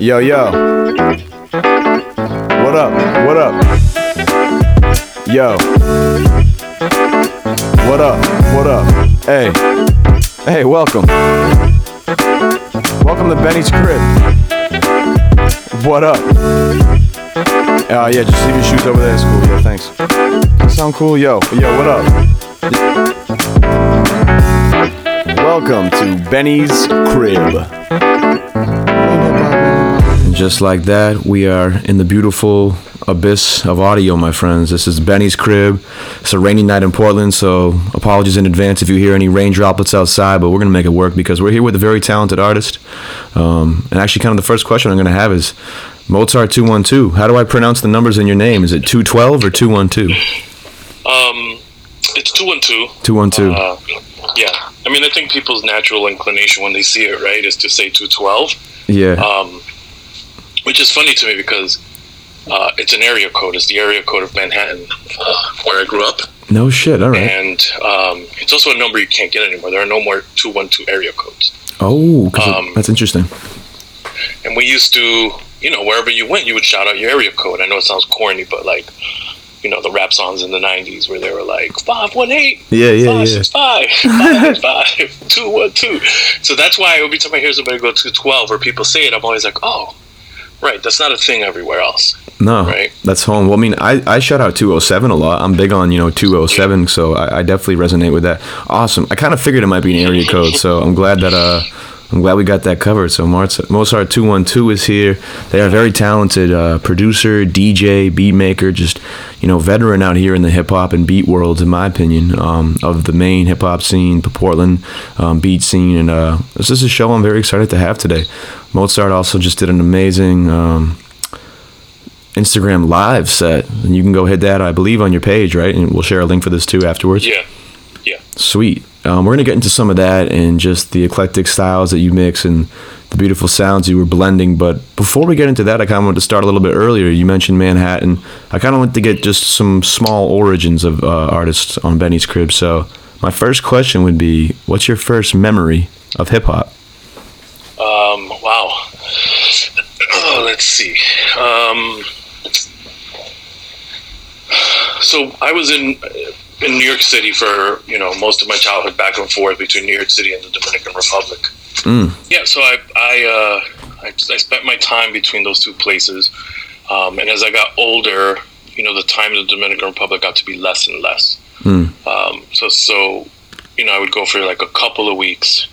Yo, yo. What up? What up? Yo. What up? What up? Hey. Hey, welcome. Welcome to Benny's crib. What up? Uh, yeah, just leave your shoes over there. It's cool. Yeah, thanks. Sound cool? Yo, yo, what up? Welcome to Benny's crib. And just like that, we are in the beautiful abyss of audio, my friends. This is Benny's crib. It's a rainy night in Portland, so apologies in advance if you hear any rain droplets outside, but we're going to make it work because we're here with a very talented artist. Um, and actually, kind of the first question I'm going to have is Mozart 212. How do I pronounce the numbers in your name? Is it 212 or 212? Um, it's two one two. 212. Uh, yeah, I mean, I think people's natural inclination when they see it, right, is to say two twelve. yeah. Um, which is funny to me because uh, it's an area code. It's the area code of Manhattan, uh, where I grew up, no shit. All right. and um, it's also a number you can't get anymore. There are no more two one two area codes. Oh, um, that's interesting. And we used to, you know, wherever you went, you would shout out your area code. I know it sounds corny, but like, you know, the rap songs in the '90s where they were like five one eight. Yeah, yeah, five, yeah. six, five, five, five, two, one, two. So that's why every time I hear somebody go to 12 or people say it, I'm always like, oh, right, that's not a thing everywhere else. No, Right. that's home. Well, I mean, I, I shout out 207 a lot. I'm big on, you know, 207, so I, I definitely resonate with that. Awesome. I kind of figured it might be an area code, so I'm glad that, uh, I'm glad we got that covered. So Mozart, Mozart 212 is here. They are a very talented uh, producer, DJ, beat maker, just, you know, veteran out here in the hip hop and beat worlds, in my opinion, um, of the Maine hip hop scene, the Portland um, beat scene. And uh, this is a show I'm very excited to have today. Mozart also just did an amazing. Um, Instagram live set, and you can go hit that, I believe, on your page, right? And we'll share a link for this too afterwards. Yeah. Yeah. Sweet. Um, we're gonna get into some of that and just the eclectic styles that you mix and the beautiful sounds you were blending. But before we get into that, I kind of want to start a little bit earlier. You mentioned Manhattan. I kind of want to get just some small origins of uh, artists on Benny's crib. So my first question would be, what's your first memory of hip hop? Um. Oh, let's see. Um, so I was in in New York City for you know most of my childhood, back and forth between New York City and the Dominican Republic. Mm. Yeah, so I I, uh, I I spent my time between those two places, um, and as I got older, you know, the time in the Dominican Republic got to be less and less. Mm. Um, so so, you know, I would go for like a couple of weeks,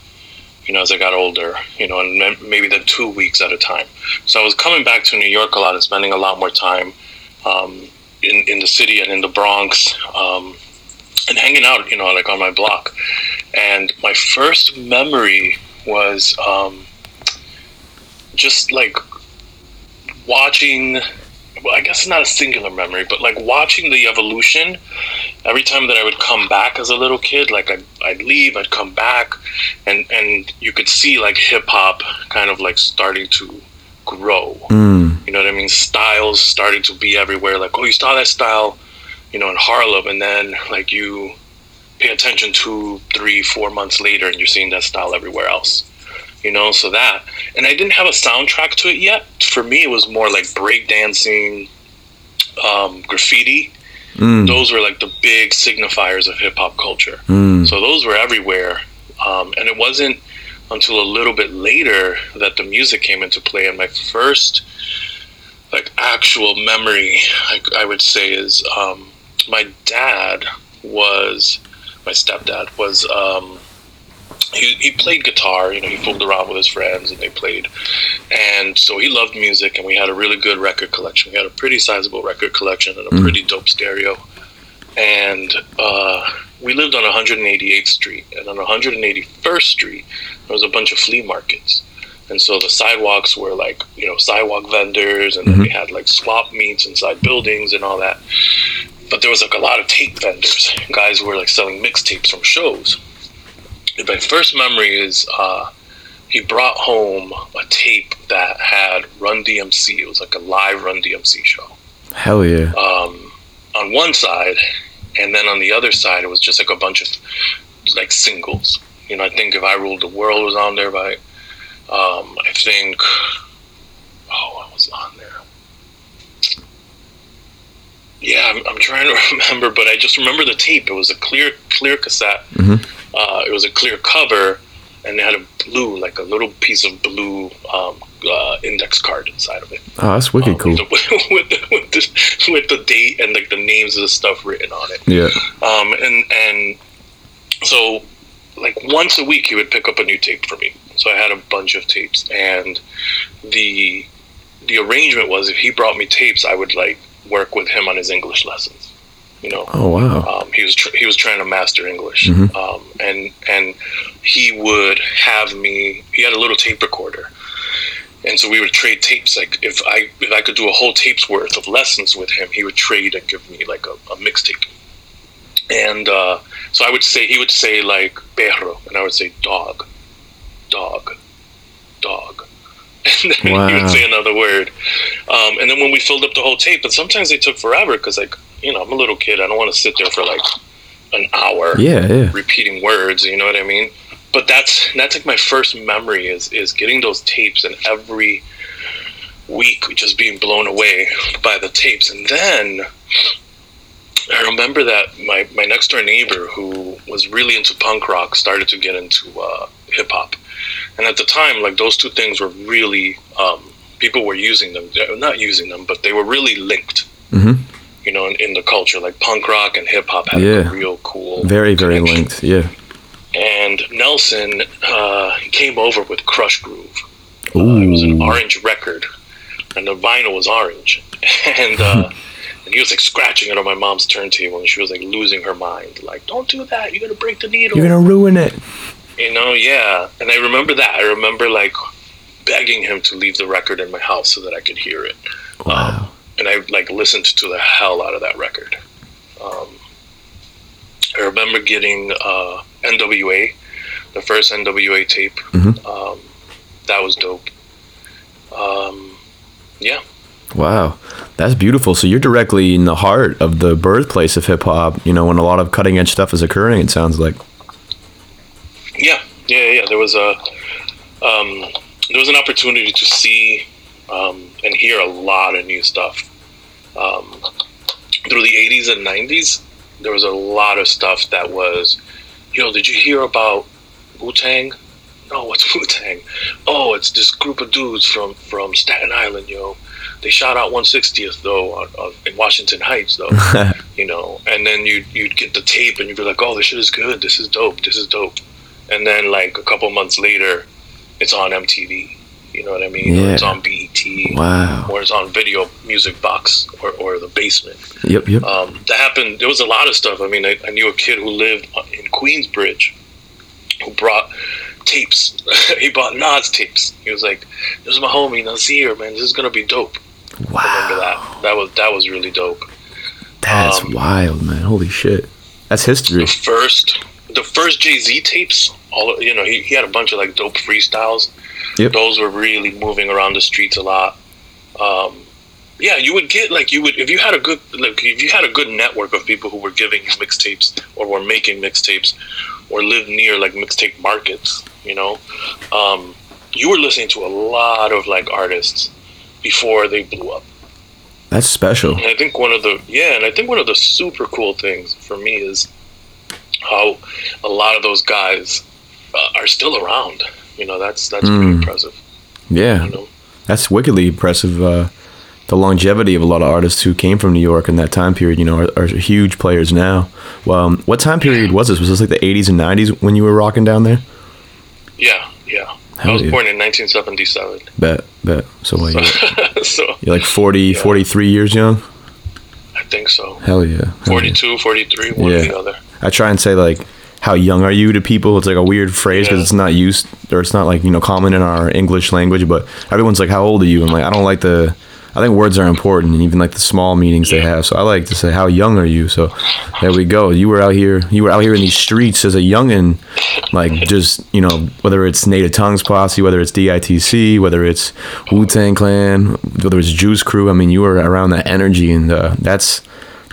you know, as I got older, you know, and maybe then two weeks at a time. So I was coming back to New York a lot and spending a lot more time um, in in the city and in the Bronx. Um, and hanging out, you know, like on my block. And my first memory was um, just like watching. Well, I guess it's not a singular memory, but like watching the evolution. Every time that I would come back as a little kid, like I'd, I'd leave, I'd come back, and and you could see like hip hop kind of like starting to grow. Mm. You know what I mean? Styles starting to be everywhere. Like, oh, you saw that style, you know, in Harlem, and then like you pay attention two, three, four months later, and you're seeing that style everywhere else. You know, so that, and I didn't have a soundtrack to it yet. For me, it was more like breakdancing, um, graffiti. Mm. Those were like the big signifiers of hip hop culture. Mm. So those were everywhere. Um, and it wasn't until a little bit later that the music came into play. And my first, like, actual memory, I, I would say, is um, my dad was, my stepdad was, um, he, he played guitar, you know, he fooled around with his friends and they played. And so he loved music and we had a really good record collection. We had a pretty sizable record collection and a Mm. pretty dope stereo. And uh, we lived on 188th Street. And on 181st Street, there was a bunch of flea markets. And so the sidewalks were like, you know, sidewalk vendors, and then Mhm. we had like swap meets inside buildings and all that. But there was like a lot of tape vendors. Guys who were like selling mixtapes from shows. My first memory is uh, he brought home a tape that had Run DMC. It was like a live Run DMC show Hell yeah. um, on one side, and then on the other side, it was just like a bunch of like singles. You know, I think if I Ruled the World was on there by, um, I think yeah, I'm, I'm trying to remember, but I just remember the tape. It was a clear clear cassette. Mhm. Uh, it was a clear cover, and it had a blue, like a little piece of blue um, uh, index card inside of it. Oh, that's wicked Um, cool. With the, with, the, with, the, with the date and like the names of the stuff written on it. Yeah. Um, and and so like once a week he would pick up a new tape for me. So I had a bunch of tapes, and the the arrangement was if he brought me tapes, I would like work with him on his English lessons. You know, Oh wow. um, he was tr- he was trying to master English, Mhm. um, and and he would have me. He had a little tape recorder, and so we would trade tapes. Like if I if I could do a whole tape's worth of lessons with him, he would trade and give me like a, a mixtape. And uh, so I would say he would say like perro, and I would say dog, dog, dog. And then he Wow. would say another word. Um, and then when we filled up the whole tape, and sometimes they took forever because, like, you know, I'm a little kid. I don't want to sit there for like an hour Yeah, yeah. repeating words. You know what I mean? But that's that's like my first memory is is getting those tapes and every week just being blown away by the tapes. And then I remember that my my next door neighbor who was really into punk rock started to get into uh, hip hop. And at the time, like those two things were really um, people were using them, not using them, but they were really linked. Mhm. You know, in, in the culture, like punk rock and hip hop had Yeah. a real cool, Very, very connection. linked. Yeah. And Nelson uh, came over with Krush Groove. Uh, it was an orange record, and the vinyl was orange. and uh, and he was like scratching it on my mom's turntable, and she was like losing her mind. Like, don't do that! You're gonna break the needle. You're gonna ruin it. You know, yeah. And I remember that. I remember like begging him to leave the record in my house so that I could hear it. Wow. And I like listened to the hell out of that record. Um, I remember getting uh, NWA, the first NWA tape. Mhm. Um, that was dope. Um, yeah. Wow, that's beautiful. So you're directly in the heart of the birthplace of hip hop. You know, when a lot of cutting edge stuff is occurring. It sounds like. Yeah, yeah, yeah. There was a um, there was an opportunity to see um, and hear a lot of new stuff um, through the '80s and '90s. There was a lot of stuff that was, yo, did you hear about Wu Tang? No, what's Wu Tang? Oh, it's this group of dudes from from Staten Island, yo. They shot out 160th though on, on, in Washington Heights though you know, and then you you'd get the tape and you'd be like, oh, this shit is good. This is dope. This is dope. And then like a couple months later, it's on MTV. You know what I mean? Or it's on BET. wow. Or it's on Video Music Box or, or the Basement. Yep. Yep. Um, that happened. There was a lot of stuff. I mean, I, I knew a kid who lived in Queensbridge who brought tapes. he bought Nas tapes. He was like, "This is my homie Nasir, man. This is gonna be dope." Wow. I Remember that? That was that was really dope. That's um, wild, man. Holy shit. That's history. the first the first Jay Z tapes. All you know, he, he had a bunch of like dope freestyles. Yep. Those were really moving around the streets a lot. Um, yeah, you would get like you would if you had a good like if you had a good network of people who were giving you mixtapes or were making mixtapes or live near like mixtape markets. You know, um, you were listening to a lot of like artists before they blew up. That's special. And I think one of the yeah, and I think one of the super cool things for me is how a lot of those guys uh, are still around. You know, that's that's pretty Mm. impressive. Yeah. You know, That's wickedly impressive. Uh, the longevity of a lot of artists who came from New York in that time period, you know, are, are huge players now. Well, um, what time period was this? Was this like the 80s and 90s when you were rocking down there? yeah, yeah. I was born in 1977, Bet, bet. So what, you're, so you're like 40, Yeah. 43 years young? I think so. Hell yeah. Hell yeah. 42, 43, one or Yeah. the other. I try and say like, how young are you to people? It's like a weird phrase because Yeah. it's not used or it's not like you know common in our English language. But everyone's like, "How old are you?" And like, I don't like the. I think words are important, and even like the small meanings they have. So I like to say, "How young are you?" So there we go. You were out here. You were out here in these streets as a youngin, like just you know whether it's Native Tongues Posse, whether it's DITC, whether it's Wu Tang Clan, whether it's Juice Crew. I mean, you were around that energy, and uh, that's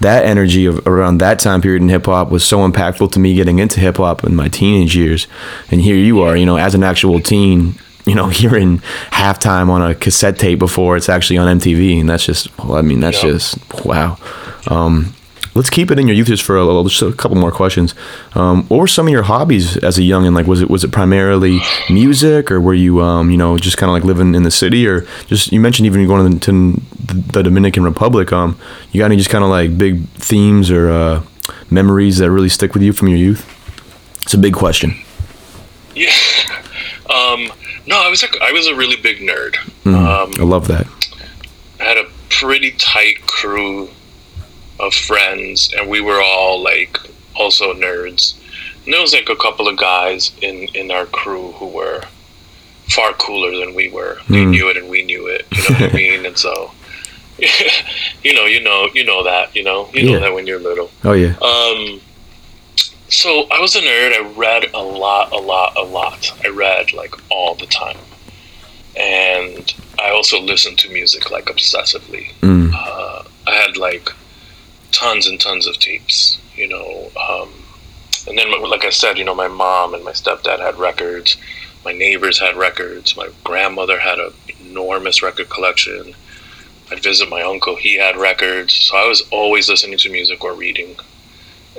that energy of around that time period in hip hop was so impactful to me getting into hip hop in my teenage years. And here you are, you know, as an actual teen, you know, hearing halftime on a cassette tape before it's actually on MTV, and that's just, well, I mean, that's Yeah. just wow. Um, let's keep it in your youth just for a, little, just a couple more questions. Um, what were some of your hobbies as a young and like was it was it primarily music or were you um, you know just kind of like living in the city or just you mentioned even going to the, the Dominican Republic. Um, you got any just kind of like big themes or uh, memories that really stick with you from your youth? It's a big question. Yeah. Um, no, I was a, I was a really big nerd. Mm, um, I love that. I had a pretty tight crew of friends, and we were all like also nerds. And there was like a couple of guys in in our crew who were far cooler than we were. They mm. knew it, and we knew it. You know what I mean? And so, you know, you know, you know that. You know, you yeah. know that when you're little. Oh yeah. Um. So I was a nerd. I read a lot, a lot, a lot. I read like all the time, and I also listened to music like obsessively. Mm. Uh, I had like tons and tons of tapes, you know. Um, and then, like I said, you know, my mom and my stepdad had records. My neighbors had records. My grandmother had an enormous record collection. I'd visit my uncle; he had records. So I was always listening to music or reading.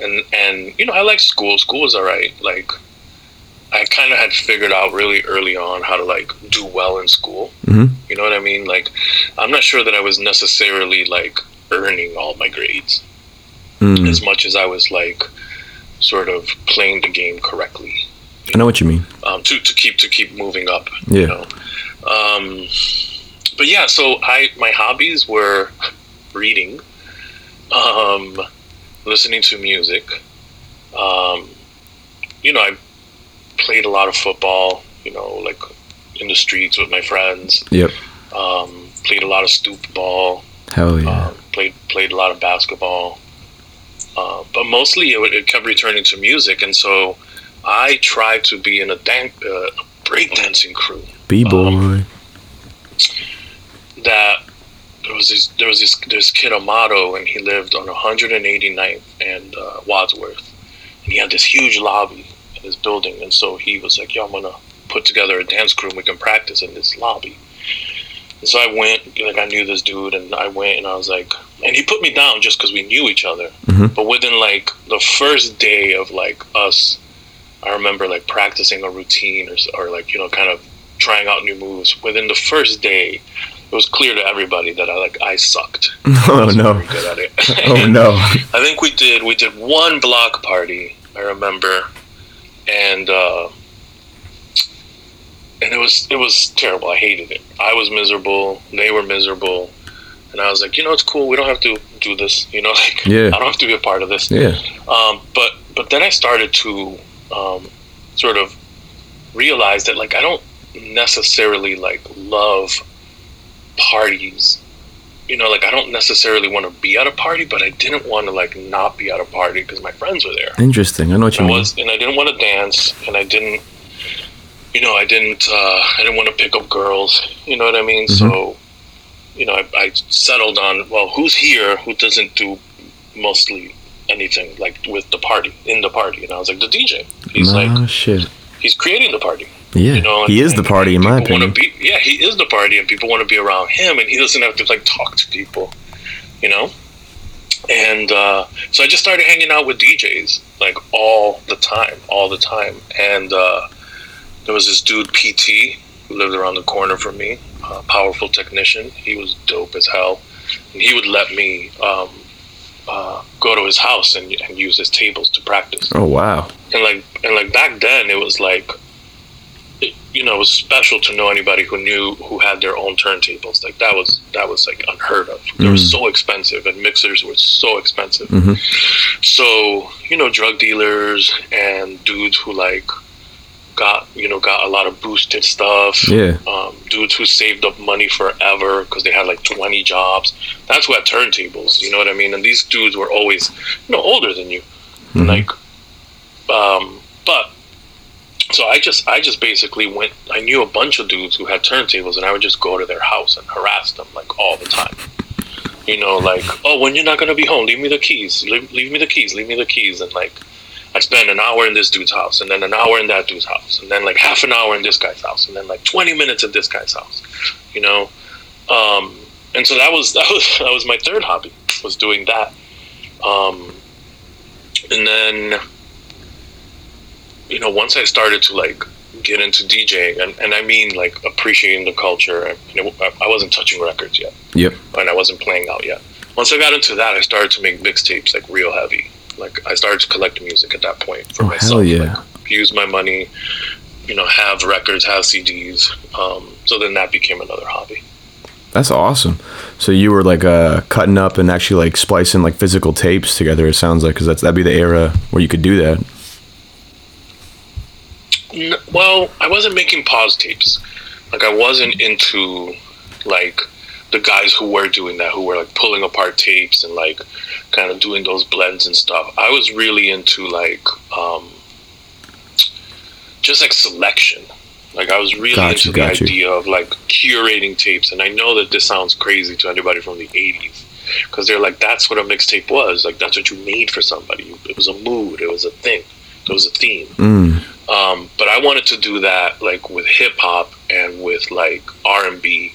And and you know, I like school. School was alright. Like I kind of had figured out really early on how to like do well in school. Mm-hmm. You know what I mean? Like, I'm not sure that I was necessarily like earning all my grades mm. as much as I was like sort of playing the game correctly. I know what you mean. Um, to, to keep to keep moving up. Yeah. You know? um, but yeah, so I my hobbies were reading, um, listening to music. Um, you know, I played a lot of football. You know, like in the streets with my friends. Yep. Um, played a lot of stoop ball. Hell yeah. Um, played played a lot of basketball. Uh, but mostly it, it, kept returning to music, and so I tried to be in a dan- uh, breakdancing crew. B boy. Um, that there was this there was this this kid Amato, and he lived on 189th and uh, Wadsworth, and he had this huge lobby in his building, and so he was like, "Yo, I'm gonna put together a dance crew, and we can practice in this lobby." And so I went, like I knew this dude, and I went, and I was like, and he put me down just because we knew each other. Mm-hmm. But within like the first day of like us, I remember like practicing a routine or, or like you know kind of trying out new moves. Within the first day, it was clear to everybody that I like I sucked. Oh I no! good at it. oh no! I think we did we did one block party. I remember, and. uh and it was it was terrible. I hated it. I was miserable. They were miserable, and I was like, you know, it's cool. We don't have to do this. You know, like yeah. I don't have to be a part of this. Yeah. Um, but but then I started to um, sort of realize that like I don't necessarily like love parties. You know, like I don't necessarily want to be at a party, but I didn't want to like not be at a party because my friends were there. Interesting. I know what you I mean. Was, and I didn't want to dance, and I didn't you know, I didn't, uh, I didn't want to pick up girls. You know what I mean? Mm-hmm. So, you know, I, I, settled on, well, who's here who doesn't do mostly anything like with the party in the party? And I was like, the DJ. He's like, shit. He's creating the party. Yeah, you know, he is the party in my opinion. Be, yeah, he is the party, and people want to be around him, and he doesn't have to like talk to people. You know. And uh, so I just started hanging out with DJs like all the time, all the time, and. Uh, there was this dude PT who lived around the corner from me, a powerful technician. He was dope as hell, and he would let me um, uh, go to his house and, and use his tables to practice. Oh wow! And like and like back then, it was like it, you know, it was special to know anybody who knew who had their own turntables. Like that was that was like unheard of. They mm. were so expensive, and mixers were so expensive. Mm-hmm. So you know, drug dealers and dudes who like got you know got a lot of boosted stuff. Yeah. Um, dudes who saved up money forever because they had like twenty jobs. That's who had turntables. You know what I mean? And these dudes were always you know older than you. Mm-hmm. Like, um, but so I just I just basically went. I knew a bunch of dudes who had turntables, and I would just go to their house and harass them like all the time. You know, like, oh, when you're not gonna be home, leave me the keys. Leave, leave me the keys. Leave me the keys. And like, I spend an hour in this dude's house, and then an hour in that dude's house, and then like half an hour in this guy's house, and then like 20 minutes at this guy's house, you know. Um, and so that was that was that was my third hobby was doing that, Um, and then, you know, once I started to like get into DJing, and, and I mean like appreciating the culture, you know, I, I wasn't touching records yet. Yep. And I wasn't playing out yet. Once I got into that, I started to make mixtapes like real heavy. Like I started to collect music at that point for Oh, myself. hell yeah. Like, use my money, you know, have records, have CDs. Um, so then that became another hobby. That's awesome. So you were like uh, cutting up and actually like splicing like physical tapes together. It sounds like because that's that'd be the era where you could do that. Well, I wasn't making pause tapes. Like I wasn't into like the guys who were doing that, who were like pulling apart tapes and like kind of doing those blends and stuff. I was really into like um, just like selection. Like I was really Got you, into the you. idea of like curating tapes, and I know that this sounds crazy to anybody from the '80s because they're like, that's what a mixtape was. Like that's what you made for somebody. It was a mood. It was a thing. It was a theme. Mm. Um, but I wanted to do that like with hip hop and with like R and B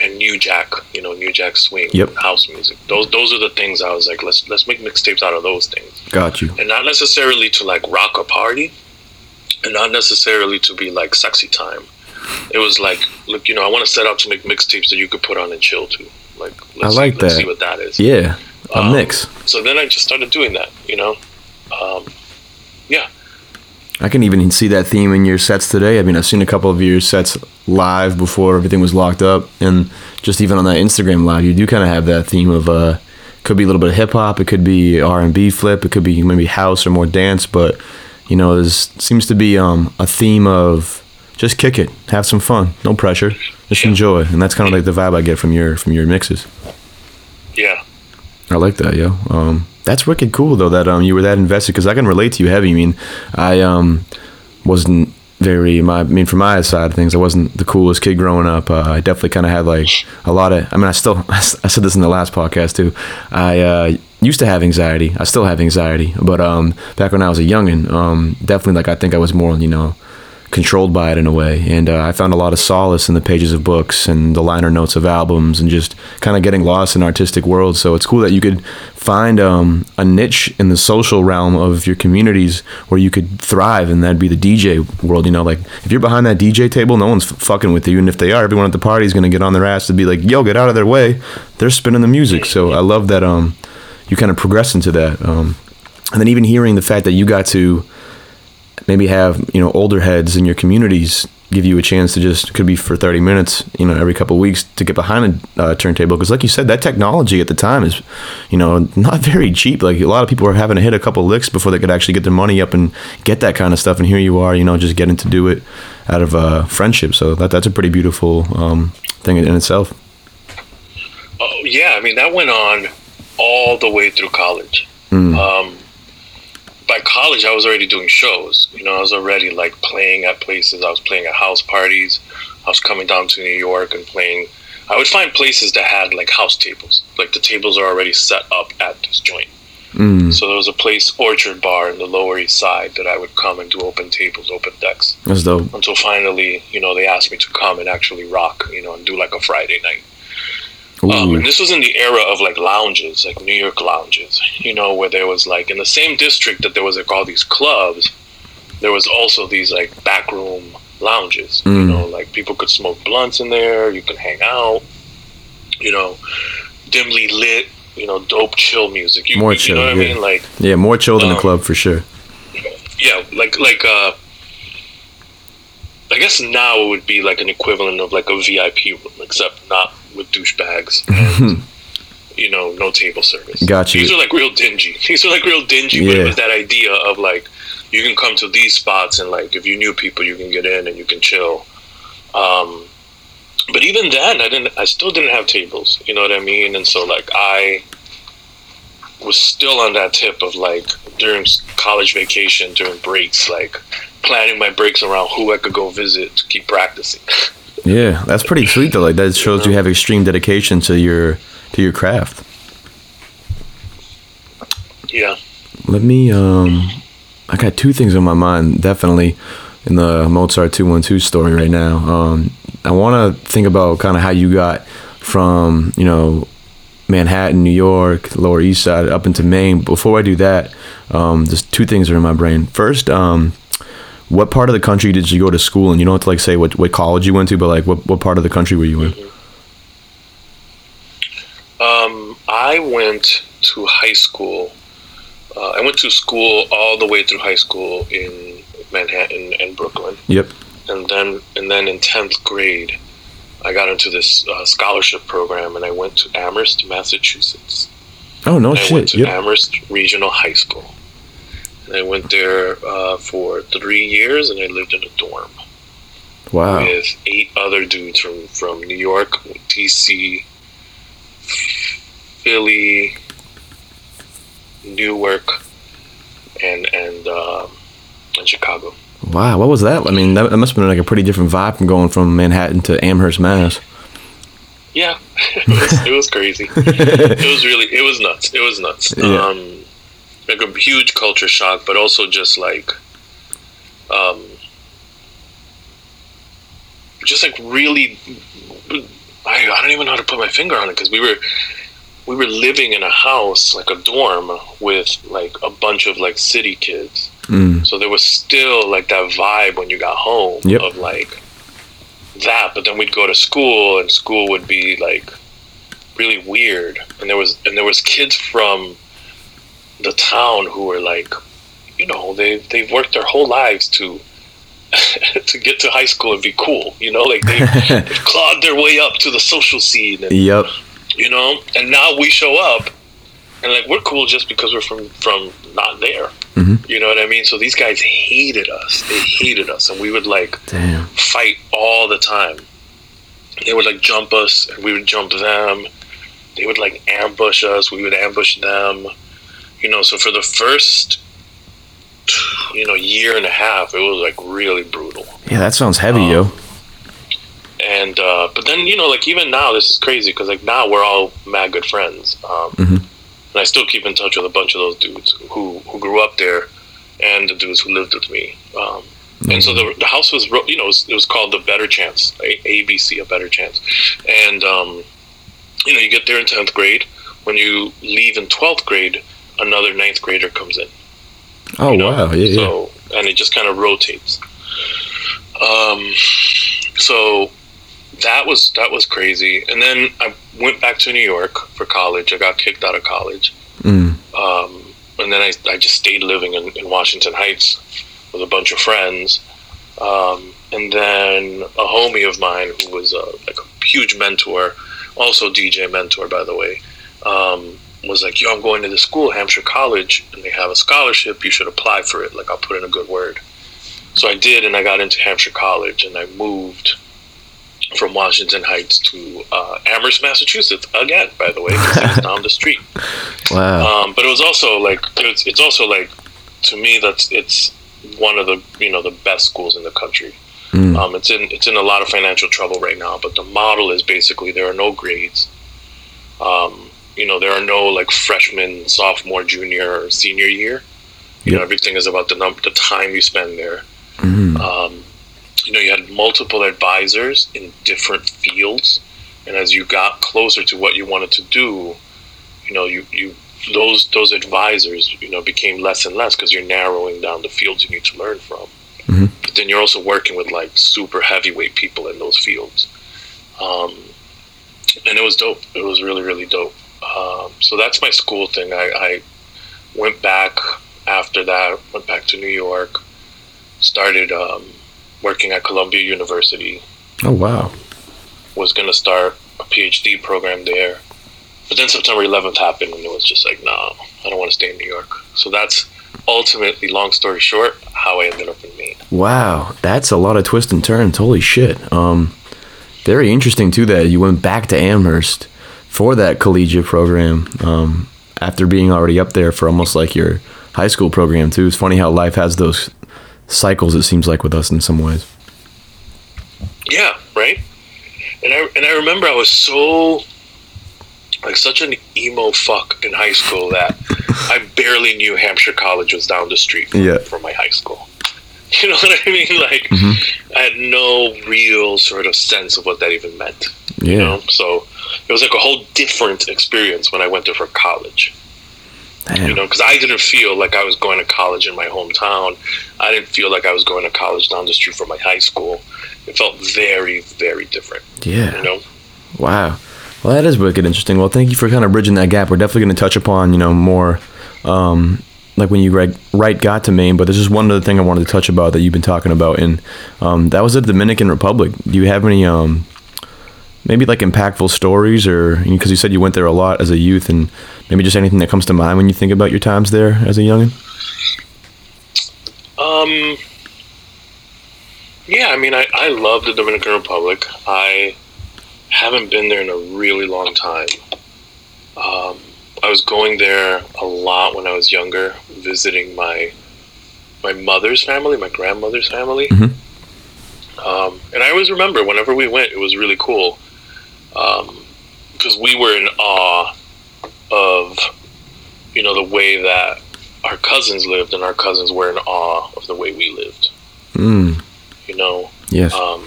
and New Jack, you know, New Jack swing, Yep. house music. Those those are the things I was like, let's let's make mixtapes out of those things, Got you. and not necessarily to like rock a party, and not necessarily to be like sexy time. It was like, look, you know, I want to set out to make mixtapes that you could put on and chill to. Like, let's like let's that. see what that is. Yeah, a Um, mix. So then I just started doing that, you know. Um, yeah. I can even see that theme in your sets today. I mean, I've seen a couple of your sets live before everything was locked up, and just even on that Instagram live, you do kind of have that theme of uh, could be a little bit of hip hop, it could be R and B flip, it could be maybe house or more dance, but you know, there seems to be um, a theme of just kick it, have some fun, no pressure, just enjoy, and that's kind of like the vibe I get from your from your mixes. Yeah. I like that, yo. Um, that's wicked cool though that um you were that invested because I can relate to you heavy. I mean, I um wasn't very my I mean from my side of things I wasn't the coolest kid growing up. Uh, I definitely kind of had like a lot of. I mean, I still I said this in the last podcast too. I uh, used to have anxiety. I still have anxiety, but um back when I was a youngin, um definitely like I think I was more you know controlled by it in a way. And uh, I found a lot of solace in the pages of books and the liner notes of albums and just kind of getting lost in artistic worlds. So it's cool that you could find um, a niche in the social realm of your communities where you could thrive, and that'd be the DJ world. You know, like if you're behind that DJ table, no one's f- fucking with you, and if they are, everyone at the party is gonna get on their ass to be like, "Yo, get out of their way." They're spinning the music. So I love that um, you kind of progress into that. Um, and then even hearing the fact that you got to maybe have you know older heads in your communities give you a chance to just could be for 30 minutes you know every couple of weeks to get behind a uh, turntable. Because like you said that technology at the time is you know not very cheap. Like a lot of people are having to hit a couple licks before they could actually get their money up and get that kind of stuff. And here you are you know just getting to do it out of uh, friendship. So that that's a pretty beautiful um, thing in itself. Oh, yeah, I mean that went on all the way through college. Mm. Um, by college, I was already doing shows. You know, I was already like playing at places. I was playing at house parties. I was coming down to New York and playing. I would find places that had like house tables. Like the tables are already set up at this joint. Mm, So there was a place, Orchard Bar, in the Lower East Side, that I would come and do open tables, open decks. that's dope Until finally, you know, they asked me to come and actually rock, you know, and do like a Friday night. Um, and this was in the era of like lounges, like New York lounges, you know, where there was like in the same district that there was like all these clubs, there was also these like backroom lounges, you Mm. know, like people could smoke blunts in there, you can hang out, you know, dimly lit, you know, dope chill music. You, More you chill, know what yeah. I mean? Like, yeah more chill than a um, club for sure yeah, like like uh I guess now it would be like an equivalent of like a VIP room, except not with douchebags and you know, no table service. Got you. These are like real dingy. These are like real dingy, but Yeah. it was that idea of like you can come to these spots and like if you knew people you can get in and you can chill. Um but even then I didn't I still didn't have tables, you know what I mean? And so like I was still on that tip of like during college vacation, during breaks, like planning my breaks around who I could go visit to keep practicing. Yeah, that's pretty sweet though. Like that shows you have extreme dedication to your to your craft. yeah. Let me um I got two things on my mind definitely in the Mozart 212 story right now. Um I want to think about kind of how you got from, you know, Manhattan, New York, Lower East Side, up into Maine. Before I do that, um, there's two things are in my brain. First, um, what part of the country did you go to school in? You don't have to like say what, what college you went to, but like what, what part of the country were you in? Um, I went to high school. Uh, I went to school all the way through high school in Manhattan and Brooklyn. Yep. And then, and then in tenth grade, I got into this uh, scholarship program, and I went to Amherst, Massachusetts. Oh no And I shit. went to Yep. Amherst Regional High School. I went there uh, for three years, and I lived in a dorm Wow. with eight other dudes from from New York, DC, Philly, Newark, and and um, and Chicago. Wow. What was that? I mean, that, that must have been like a pretty different vibe from going from Manhattan to Amherst, Mass. Yeah, it was, it was crazy. it was really it was nuts. It was nuts. Yeah. Um, like a huge culture shock, but also just like, um, just like really, I, I don't even know how to put my finger on it because we were we were living in a house like a dorm with like a bunch of like city kids. Mm. So there was still like that vibe when you got home Yep. of like that, but then we'd go to school and school would be like really weird. And there was and there was kids from the town who were like, you know, they they've worked their whole lives to to get to high school and be cool. You know, like they they've clawed their way up to the social scene and Yep. you know, and now we show up and like we're cool just because we're from from not there. Mhm. You know what I mean? So these guys hated us. They hated us, and we would like Damn. fight all the time. They would like jump us, and we would jump them. They would like ambush us. We would ambush them. You know, so for the first, you know, year and a half, it was like really brutal. Yeah, that sounds heavy, Um, yo. And uh, but then you know, like even now, this is crazy because like now we're all mad good friends. Um, Mhm. And I still keep in touch with a bunch of those dudes who who grew up there, and the dudes who lived with me. Um, And so the, the house was, you know, it was, it was called the Better Chance, A- ABC, a Better Chance. And um, you know, you get there in tenth grade. When you leave in twelfth grade, another ninth grader comes in. Oh you know? wow. Yeah, yeah. And it just kind of rotates. Um, so that was that was crazy. And then I went back to New York for college. I got kicked out of college. Mm. Um, and then I, I just stayed living in, in Washington Heights with a bunch of friends. Um, and then a homie of mine who was a, like a huge mentor, also DJ mentor, by the way, um, was like, yo, I'm going to this school, Hampshire College, and they have a scholarship. You should apply for it. Like, I'll put in a good word. So I did, and I got into Hampshire College, and I moved from Washington Heights to uh, Amherst, Massachusetts, again, by the way, because it down the street. Wow. Um, but it was also like it's, it's also like to me that's it's one of the you know the best schools in the country. Mm. Um, it's in it's in a lot of financial trouble right now, but the model is basically there are no grades. Um, you know there are no like freshman, sophomore, junior, or senior year. You know everything is about the num- the time you spend there. Mm. Um, you know you had multiple advisors in different fields, and as you got closer to what you wanted to do, you know you you those those advisors you know became less and less because you're narrowing down the fields you need to learn from Mhm. but then you're also working with like super heavyweight people in those fields um, and it was dope it was really really dope um, so that's my school thing I, I went back after that went back to new york started um, working at columbia university Oh wow. was going to start a phd program there but then September 11th happened, and it was just like, no, I don't want to stay in New York. So that's ultimately, long story short, how I ended up in Maine. Wow, that's a lot of twists and turns. Holy shit. Um, very interesting too that you went back to Amherst for that collegiate program um, after being already up there for almost like your high school program too. It's funny how life has those cycles. It seems like with us in some ways. Yeah, right. And I and I remember I was so like such an emo fuck in high school that I barely knew Hampshire College was down the street from, Yeah. from my high school. You know what I mean? Like Mhm. I had no real sort of sense of what that even meant. Yeah. you know so it was like a whole different experience when I went there for college. Damn. You know, because I didn't feel like I was going to college in my hometown. I didn't feel like I was going to college down the street from my high school. It felt very, very different. yeah. You know. Wow. Well, that is wicked interesting. Well, thank you for kind of bridging that gap. We're definitely going to touch upon, you know, more um, like when you write, got to Maine, but there's just one other thing I wanted to touch about that you've been talking about, and um, that was the Dominican Republic. Do you have any, um, maybe like impactful stories, or because you said you went there a lot as a youth, and maybe just anything that comes to mind when you think about your times there as a youngin? Um. Yeah, I mean, I, I love the Dominican Republic. I haven't been there in a really long time. Um, I was going there a lot when I was younger, visiting my my mother's family, my grandmother's family. Mhm. Um, and I always remember whenever we went, it was really cool because we were in awe of you know the way that our cousins lived, and our cousins were in awe of the way we lived. Mm, You know, yes. um,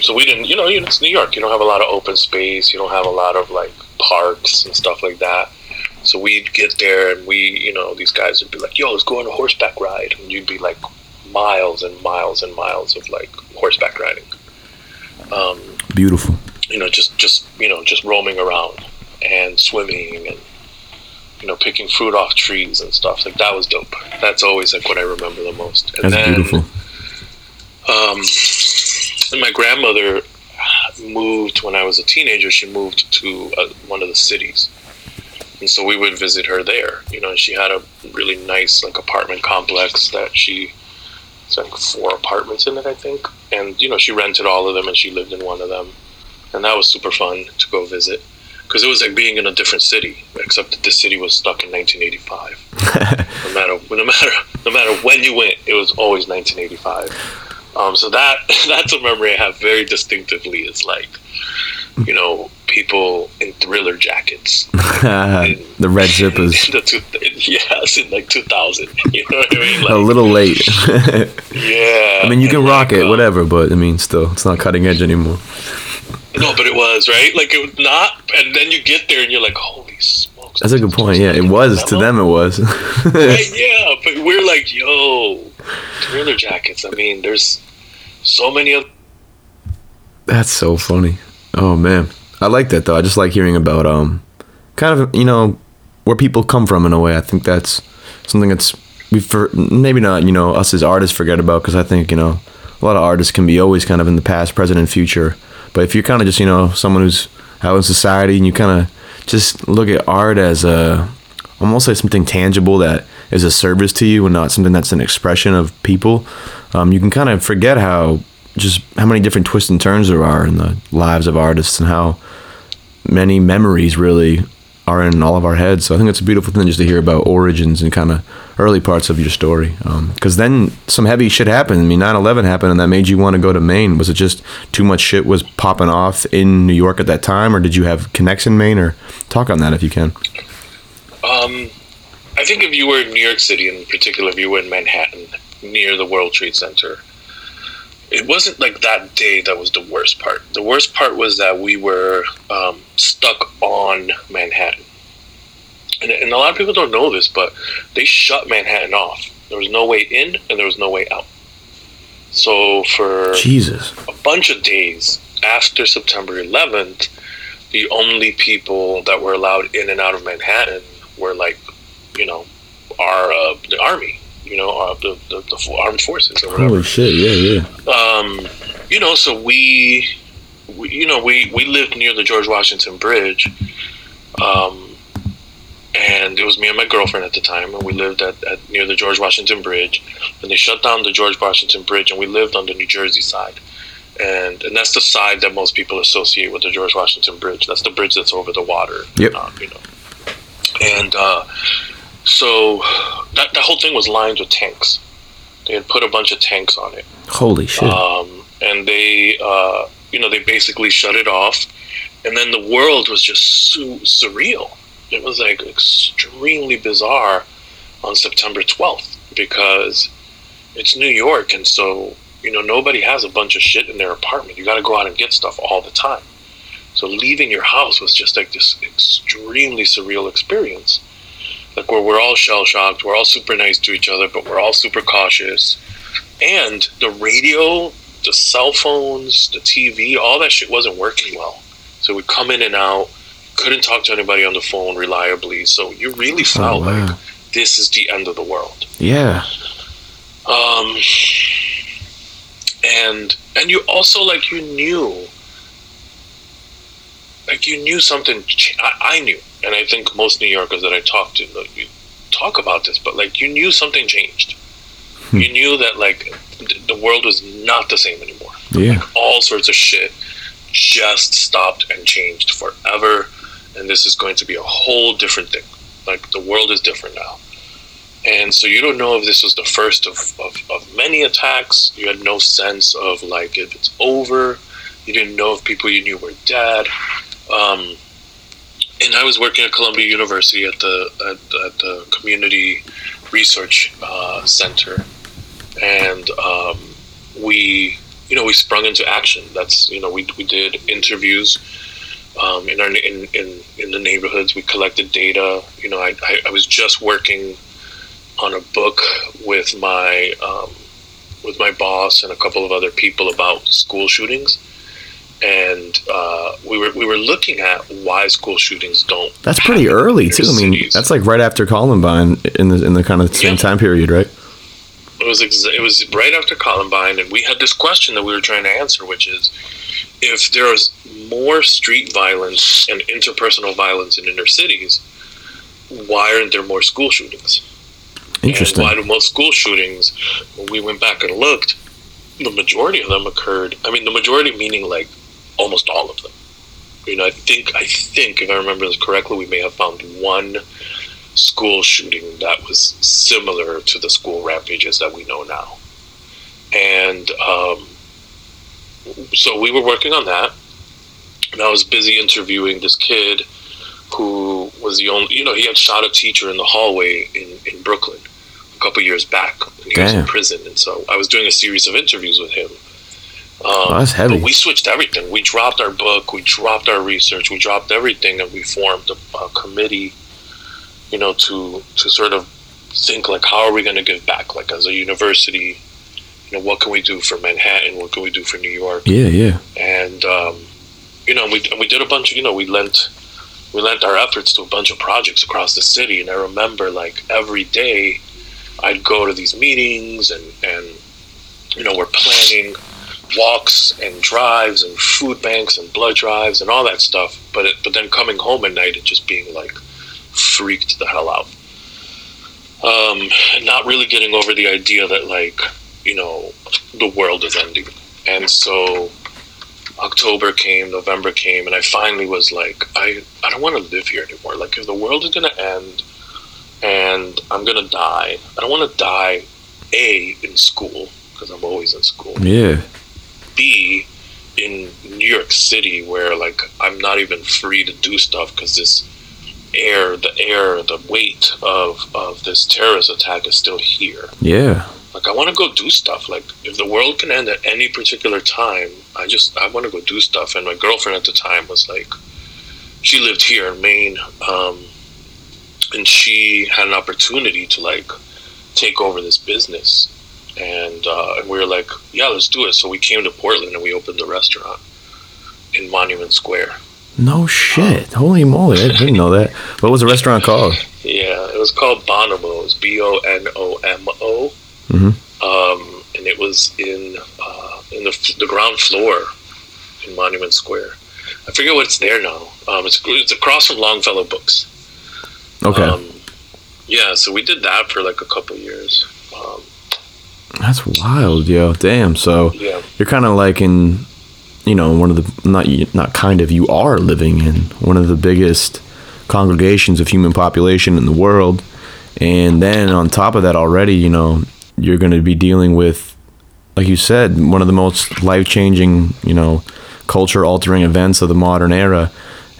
so we didn't, you know, it's New York. You don't have a lot of open space. You don't have a lot of like parks and stuff like that. So we'd get there and we, you know, these guys would be like, "Yo, let's go on a horseback ride," and you'd be like miles and miles and miles of like horseback riding. Um, Beautiful. you know, just just you know, just roaming around and swimming and you know, picking fruit off trees and stuff. Like that was dope. That's always like what I remember the most. And That's then, beautiful. um, and my grandmother moved when I was a teenager. She moved to uh, one of the cities, and so we would visit her there. You know, she had a really nice like apartment complex that she. It's like four apartments in it, I think, and you know she rented all of them, and she lived in one of them, and that was super fun to go visit because it was like being in a different city, except that this city was stuck in 1985 no matter no matter no matter when you went, it was always 1985. Um, so that that's a memory I have very distinctively. It's like you know people in thriller jackets, the red zippers. in the two, yes, in like 2000. You know what I mean? Like, A little late. yeah. I mean, you can rock like, it, uh, whatever, but I mean, still, it's not cutting edge anymore. No, but it was right. Like it was not, and then you get there and you're like, holy smokes. That's a good point. Yeah, it was to them. It was. Right, yeah, but we're like, yo, thriller jackets. I mean, there's so many of That's so funny. Oh man, I like that though. I just like hearing about um, kind of you know where people come from in a way. I think that's something that's we for maybe not you know us as artists forget about because I think you know a lot of artists can be always kind of in the past, present, and future. But if you're kind of just you know someone who's out in society and you kind of just look at art as a almost like something tangible that is a service to you and not something that's an expression of people, um, you can kind of forget how just how many different twists and turns there are in the lives of artists and how many memories really are in all of our heads. So I think it's a beautiful thing just to hear about origins and kind of early parts of your story. Because then some heavy shit happened. I mean, 9 11 happened and that made you want to go to Maine. Was it just too much shit was popping off in New York at that time, or did you have connects in Maine? Or talk on that if you can. Um, I think if you were in New York City, in particular, if you were in Manhattan, near the World Trade Center, it wasn't like that day that was the worst part. The worst part was that we were um, stuck on Manhattan. And, and a lot of people don't know this, but they shut Manhattan off. There was no way in and there was no way out. So for Jesus. a bunch of days after September 11th, the only people that were allowed in and out of Manhattan were like, you know, our uh, the army, you know, uh, the, the the armed forces or whatever. Holy shit. Yeah, yeah. Um, you know, so we, we, you know, we we lived near the George Washington Bridge, um, and it was me and my girlfriend at the time, and we lived at, at near the George Washington Bridge, and they shut down the George Washington Bridge, and we lived on the New Jersey side. And, and that's the side that most people associate with the George Washington Bridge. That's the bridge that's over the water. Yep. uh, you know. And uh, so that, that whole thing was lined with tanks. They had put a bunch of tanks on it. Holy shit. um, and they uh, you know they basically shut it off. And then the world was just su- surreal. It was like extremely bizarre on september 12th because it's new york and so you know nobody has a bunch of shit in their apartment. You got to go out and get stuff all the time So leaving your house was just like this extremely surreal experience. Like where we're all shell shocked, we're all super nice to each other, but we're all super cautious. And the radio, the cell phones, the TV, all that shit wasn't working well. So we'd come in and out, couldn't talk to anybody on the phone reliably. So you really felt Oh, wow. like this is the end of the world. Yeah. Um, and and you also like you knew, like you knew something. ch- I, I knew, and I think most New Yorkers that I talked to, like, you talk about this, but like you knew something changed. Hmm. You knew that like th- the world was not the same anymore. Yeah. All sorts of shit just stopped and changed forever, and this is going to be a whole different thing. Like the world is different now. And so you don't know if this was the first of, of, of many attacks. You had no sense of like if it's over. You didn't know if people you knew were dead. Um, and I was working at Columbia University at the at, at the community research uh, center, and um, we you know we sprung into action. That's you know we we did interviews um, in our in, in in the neighborhoods. We collected data. You know I I, I was just working on a book with my um, with my boss and a couple of other people about school shootings, and uh, we were we were looking at why school shootings don't. That's pretty early too. I mean, cities. that's like right after Columbine in the in the kind of same Yeah. time period, right? it was ex- it was right after Columbine, and we had this question that we were trying to answer, which is if there is more street violence and interpersonal violence in inner cities, why aren't there more school shootings? Interesting. And why do most school shootings, when we went back and looked, the majority of them occurred. I mean, the majority meaning like almost all of them. You know, I think I think if I remember this correctly, we may have found one school shooting that was similar to the school rampages that we know now. And um, so we were working on that, and I was busy interviewing this kid who was the only, you know, he had shot a teacher in the hallway in, in Brooklyn a couple years back. And he was in prison, and so I was doing a series of interviews with him. Um, Oh, that's heavy. We switched everything. We dropped our book, we dropped our research, we dropped everything, and we formed a, a committee, you know, to to sort of think like, how are we going to give back? Like as a university, you know, what can we do for Manhattan? What can we do for New York? Yeah, yeah. and um, you know we we did a bunch of you know we lent we lent our efforts to a bunch of projects across the city and I remember like every day I'd go to these meetings and and you know we're planning walks and drives and food banks and blood drives and all that stuff but it, but then coming home at night and just being like freaked the hell out um not really getting over the idea that like you know the world is ending and so October came, November came, and I finally was like, I, I don't want to live here anymore. Like, if the world is to end and I'm to die, I don't want to die, A, in school, because I'm always in school, Yeah. B, in New York City, where, like, I'm not even free to do stuff because this air, the air, the weight of, of this terrorist attack is still here Yeah. like I want to go do stuff. Like if the world can end at any particular time, I just I want to go do stuff. And my girlfriend at the time was like, she lived here in Maine, um, and she had an opportunity to like take over this business. And, uh, and we were like, yeah, let's do it. So we came to Portland and we opened the restaurant in Monument Square. No shit. Holy moly. I didn't know that. What was the restaurant called? Yeah, it was called Bonomo's, B O N O M O. Mhm. Um, and it was in uh, in the, the ground floor in Monument Square. I forget what it's there now. Um, it's it's across from Longfellow Books. Okay. Um, yeah, so we did that for like a couple years. Um, That's wild, yo. Damn. So yeah, you're kind of like in, you know, one of the not not kind of you are living in one of the biggest congregations of human population in the world, and then on top of that, already, you know, you're going to be dealing with, like you said, one of the most life changing, you know, culture altering events of the modern era,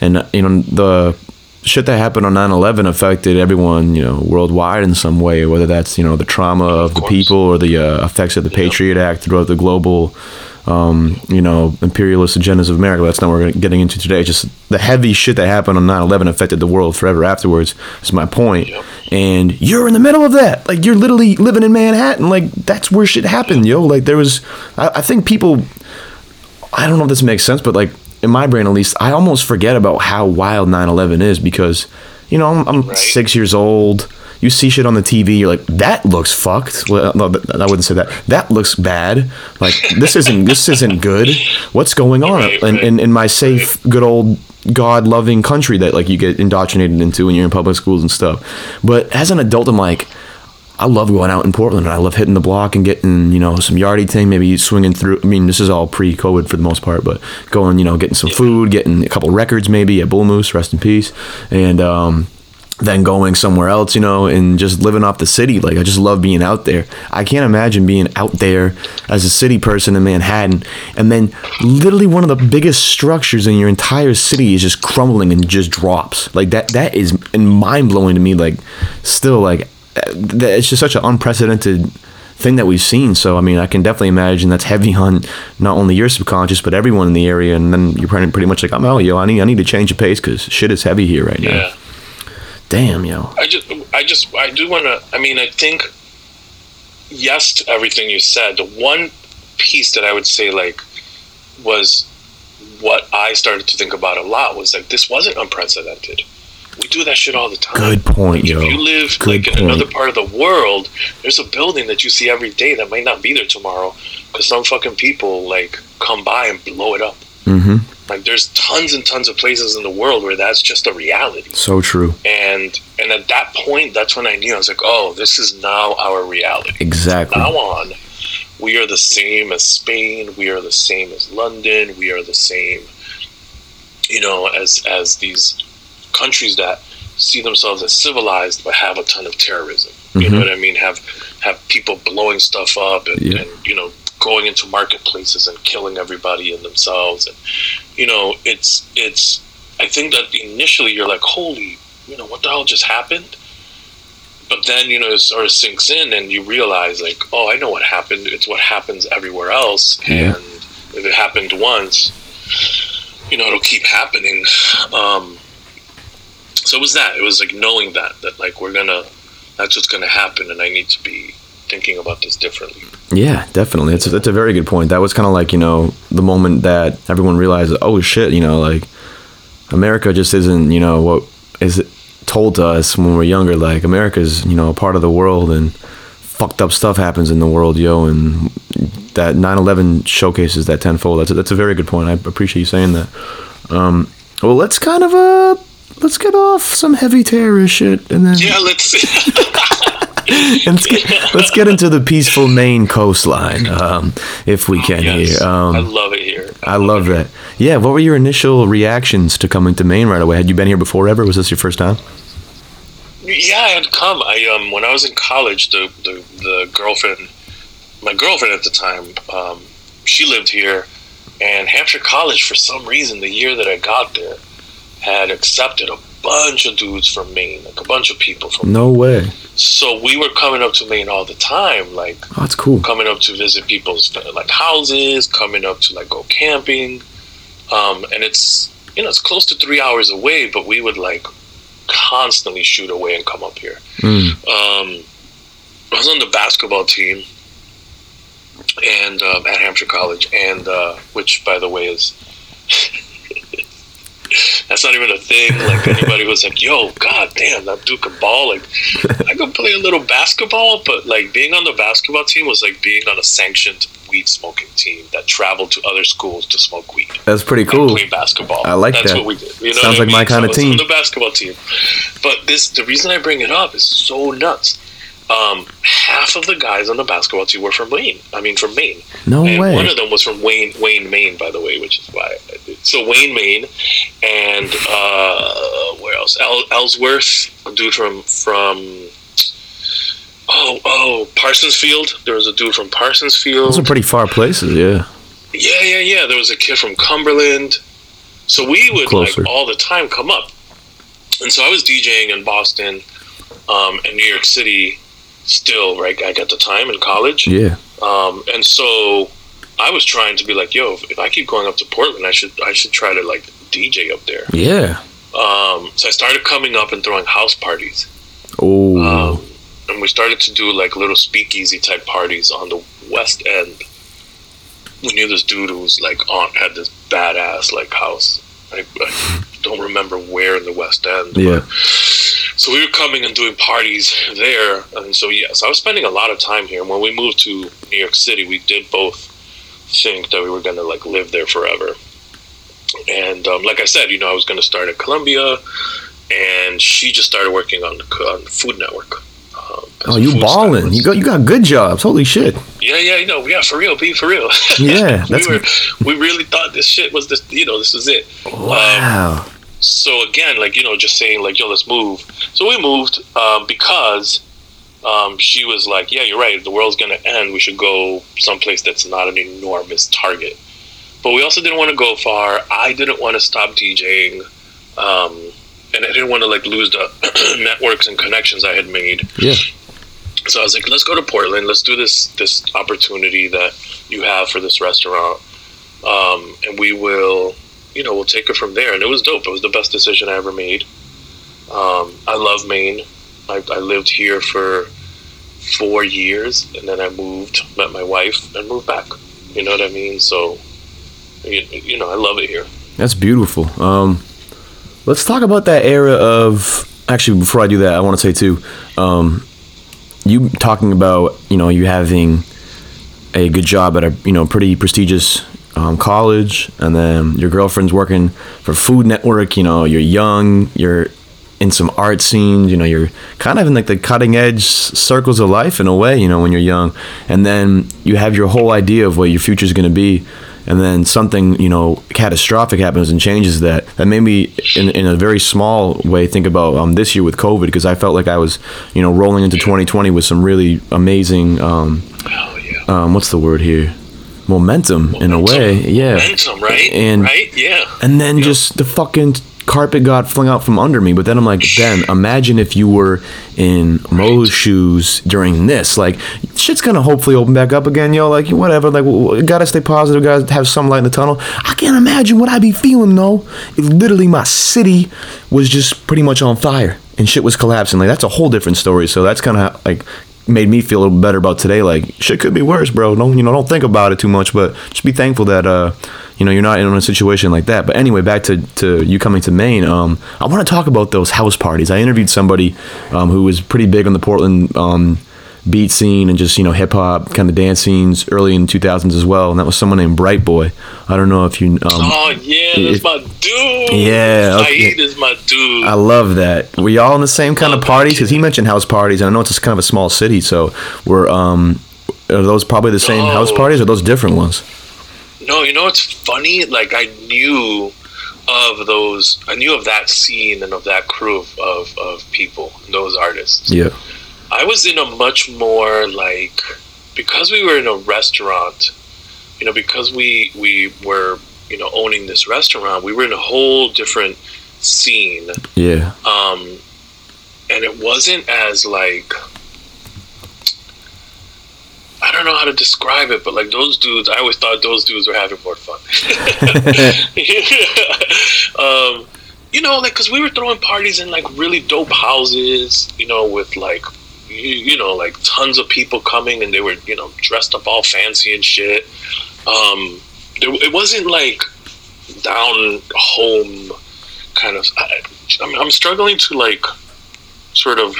and you know the shit that happened on 9-11 affected everyone you know worldwide in some way whether that's you know the trauma of, the course. people or the uh, effects of the patriot act throughout the global um, you know, imperialist agendas of America. That's not what we're getting into today. Just the heavy shit that happened on 9/11 affected the world forever afterwards. Is my point. And you're in the middle of that. Like you're literally living in Manhattan. Like that's where shit happened, yo. Like there was. I, I think people. I don't know if this makes sense, but like in my brain at least, I almost forget about how wild 9/11 is because, you know, I'm, I'm Right. six years old. You see shit on the TV, you're like, that looks fucked. Well, no, I wouldn't say that. That looks bad. Like this isn't this isn't good. What's going on Right, in, in, in my safe, good old God loving country that like you get indoctrinated into when you're in public schools and stuff. But as an adult, I'm like, I love going out in Portland. and I love hitting the block and getting, you know, some Yardie Ting, maybe swinging through. I mean, this is all pre COVID for the most part, but going, you know, getting some food, getting a couple records maybe at Bull Moose, rest in peace. And, um, then going somewhere else, you know, and just living off the city. Like, I just love being out there. I can't imagine being out there as a city person in Manhattan. And then, literally, one of the biggest structures in your entire city is just crumbling and just drops. Like, that, that is mind blowing to me. Like, still, like, it's just such an unprecedented thing that we've seen. So I mean, I can definitely imagine that's heavy on not only your subconscious but everyone in the area. And then you're pretty, pretty much like, I'm out, yo. I need I need to change the pace because shit is heavy here right now. Yeah. Damn, yo. I just, I just, I do want to. I mean, I think yes to everything you said. The one piece that I would say like was what I started to think about a lot was like this wasn't unprecedented. We do that shit all the time. Good point, yo. If you live Good like in point. another part of the world, there's a building that you see every day that might not be there tomorrow because some fucking people like come by and blow it up. Mm-hmm. Like there's tons and tons of places in the world where that's just a reality So true. and and at that point that's when i knew i was like oh this is now our reality Exactly. now on we are the same as spain we are the same as london we are the same you know as as these countries that see themselves as civilized but have a ton of terrorism. You know Mhm. what i mean? Have have people blowing stuff up and, Yeah. and you know going into marketplaces and killing everybody and themselves. And you know it's it's i think that initially you're like holy you know what the hell just happened? But then you know it sort of sinks in and you realize like oh i know what happened. It's what happens everywhere else. Yeah. and if it happened once you know it'll keep happening. Um so it was that it was like knowing that that like we're gonna that's what's gonna happen and i need to be thinking about this differently Yeah, definitely. It's that's a very good point. That was kind of like you know the moment that everyone realized, oh shit, you know, like America just isn't you know what is told to us when we're younger. Like America's you know a part of the world and fucked up stuff happens in the world, yo. And that 9/11 showcases that tenfold. That's a, that's a very good point. I appreciate you saying that. Um, well, let's kind of uh let's get off some heavy terrorist shit and then yeah let's and let's get, let's get into the peaceful Maine coastline, um, if we can yes, here. Um, i love it here I love that. Yeah, what were your initial reactions to coming to Maine right away? Had you been here before ever? Was this your first time? Yeah, I had come. I um when I was in college, the the, the girlfriend, my girlfriend at the time, um, she lived here, and Hampshire College for some reason the year that I got there had accepted a bunch of dudes from Maine, like a bunch of people from. No way. So we were coming up to Maine all the time, like Oh, that's cool. coming up to visit people's like houses, coming up to like go camping, um, and it's you know it's close to three hours away, but we would like constantly shoot away and come up here. Mm. Um, I was on the basketball team and um, at Hampshire College, and uh, which, by the way, is that's not even a thing. Like anybody was like, "Yo, god damn, that dude can ball." Like I could play a little basketball, but like being on the basketball team was like being on a sanctioned weed smoking team that traveled to other schools to smoke weed That's pretty cool. play basketball. I like That's that. That's what we did. You know Sounds what I like my mean? kinda So was team. The basketball team, but this the reason I bring it up is so nuts. Um, half of the guys on the basketball team were from Maine. I mean, from Maine. No and way. one of them was from Wayne, Wayne, Maine, by the way, which is why. So Wayne, Maine, and uh, where else? El- Ellsworth, a dude from from. Oh, oh, Parsonsfield. There was a dude from Parsonsfield. Those are pretty far places. Yeah. Yeah, yeah, yeah. There was a kid from Cumberland. So we would Closer. like all the time come up. And so I was DJing in Boston um, and New York City still, right? I got the time in college. Yeah. Um, and so I was trying to be like, yo, if, if I keep going up to Portland, I should I should try to like DJ up there. Yeah. Um, so I started coming up and throwing house parties. Oh. Um, and we started to do like little speakeasy type parties on the west end. We knew this dude who was like on had this badass like house. I, I don't remember where in the west end. but- yeah. so we were coming and doing parties there, and so yes, I was spending a lot of time here. And when we moved to New York City, we did both think that we were gonna like live there forever. And um, like I said, you know, I was gonna start at Columbia, and she just started working on the on Food Network. Um, Oh, you balling. You got you got good jobs. Holy shit. Yeah, yeah, you know, yeah, for real, be for real. Yeah, we were, we really thought this shit was this, you know, this was it. Wow. so again, like you know, just saying like, yo, let's move. So we moved um, because um, she was like, yeah, you're right. The world's gonna end. We should go someplace that's not an enormous target. But we also didn't want to go far. I didn't want to stop DJing, um, and I didn't want to like lose the networks and connections I had made. Yeah. So I was like, let's go to Portland. Let's do this this opportunity that you have for this restaurant, um, and we will, you know, we'll take it from there. And it was dope. It was the best decision I ever made. Um, I love Maine. I, I lived here for four years, and then I moved, met my wife, and moved back. You know what I mean? So, you, you know, I love it here. That's beautiful. Um, let's talk about that era of. Actually, before I do that, I want to say too, um, you talking about you know you having a good job at a you know pretty prestigious um, college, and then your girlfriend's working for Food Network. You know, you're young, you're in some art scenes. You know, you're kind of in like the cutting edge circles of life in a way. You know, when you're young, and then you have your whole idea of what your future is going to be and then something you know catastrophic happens and changes that that made me in, in a very small way think about um, this year with covid because i felt like i was you know rolling into 2020 with some really amazing um, Oh yeah. um, what's the word here momentum, in a way yeah Momentum, right? And- right? Yeah. and then Yeah. just the fucking carpet got flung out from under me. But then I'm like, Ben, imagine if you were in Mo's shoes during this. Like, shit's gonna hopefully open back up again, yo. Like, whatever. Like, w- w- gotta stay positive. Gotta have some light in the tunnel. I can't imagine what I'd be feeling though if literally my city was just pretty much on fire and shit was collapsing. Like, that's a whole different story. So that's kind of like made me feel a little better about today. Like, shit could be worse, bro. Don't you know? Don't think about it too much, but just be thankful that uh, you know, you're not in a situation like that. But anyway, back to, to you coming to Maine. Um, I want to talk about those house parties. I interviewed somebody um, who was pretty big on the Portland um, beat scene and just you know hip hop kind of dance scenes early in 2000s as well. And that was someone named Bright Boy. I don't know if you. Um, Oh yeah, if- that's my dude. Yeah, okay. Is my dude. I love that. Were y'all in the same kind of Love that parties? Because he mentioned house parties, and I know it's just kind of a small city. So, were um, are those probably the same house parties, or those different ones? No, you know what's funny? Like I knew of those. I knew of that scene and of that crew of of, of people, those artists. Yeah. I was in a much more like because we were in a restaurant, you know, because we we were you know owning this restaurant, we were in a whole different scene. Yeah. Um, and it wasn't as like I don't know how to describe it, but like those dudes, I always thought those dudes were having more fun. um, you know, like because we were throwing parties in like really dope houses, you know, with like you, you know like tons of people coming, and they were you know dressed up all fancy and shit. Um, there, it wasn't like down home kind of. I, I'm, I'm struggling to like sort of.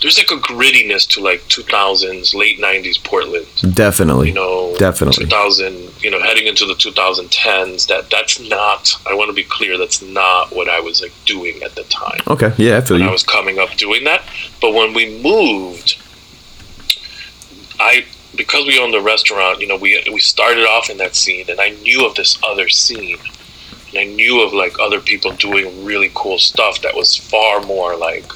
There's like a grittiness to like 2000s, late 90s Portland. Definitely. You know, Definitely. 2000. You know, heading into the 2010s. That that's not. I want to be clear. That's not what I was like doing at the time Okay. Yeah, I feel when I was coming up doing that. But when we moved, I because we owned the restaurant, you know, we we started off in that scene, and I knew of this other scene, and I knew of like other people doing really cool stuff that was far more like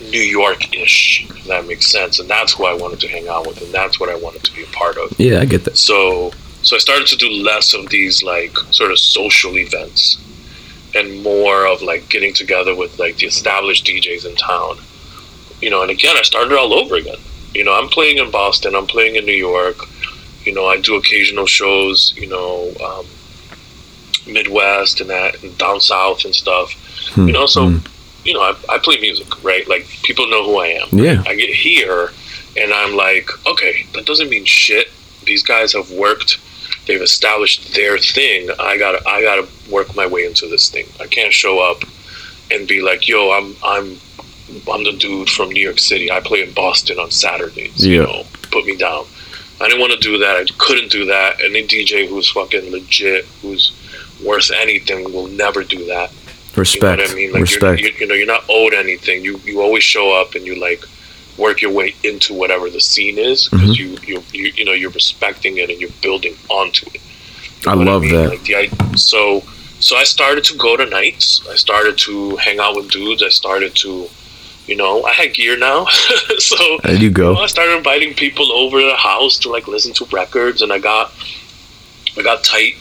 New York ish, if that makes sense. And that's who I wanted to hang out with, and that's what I wanted to be a part of. Yeah, I get that. So so I started to do less of these like sort of social events and more of like getting together with like the established DJs in town. You know, and again I started all over again. You know, I'm playing in Boston, I'm playing in New York, You know, I do occasional shows. You know, um, Midwest and that, and down south and stuff. Hmm, You know, so hmm. You know, I, I play music, right? Like people know who I am. Yeah. I get here and I'm like, okay, that doesn't mean shit. These guys have worked. They've established their thing. I gotta, I gotta work my way into this thing. I can't show up and be like, yo, I'm, I'm, I'm the dude from New York City. I play in Boston on Saturdays. You Yeah. know, put me down. I didn't want to do that. I couldn't do that. Any DJ who's fucking legit, who's worth anything, will never do that. Respect. You know I mean? Like Respect. You're, you, you know, you're not owed anything. You you always show up and you like work your way into whatever the scene is because Mm-hmm. you, you you you know you're respecting it and you're building onto it. I You what love mean? that. Like the so so I started to go to nights. I started to hang out with dudes. I started to, you know, I had gear now, so There you you go. know, I started inviting people over to the house to like listen to records, and I got I got tight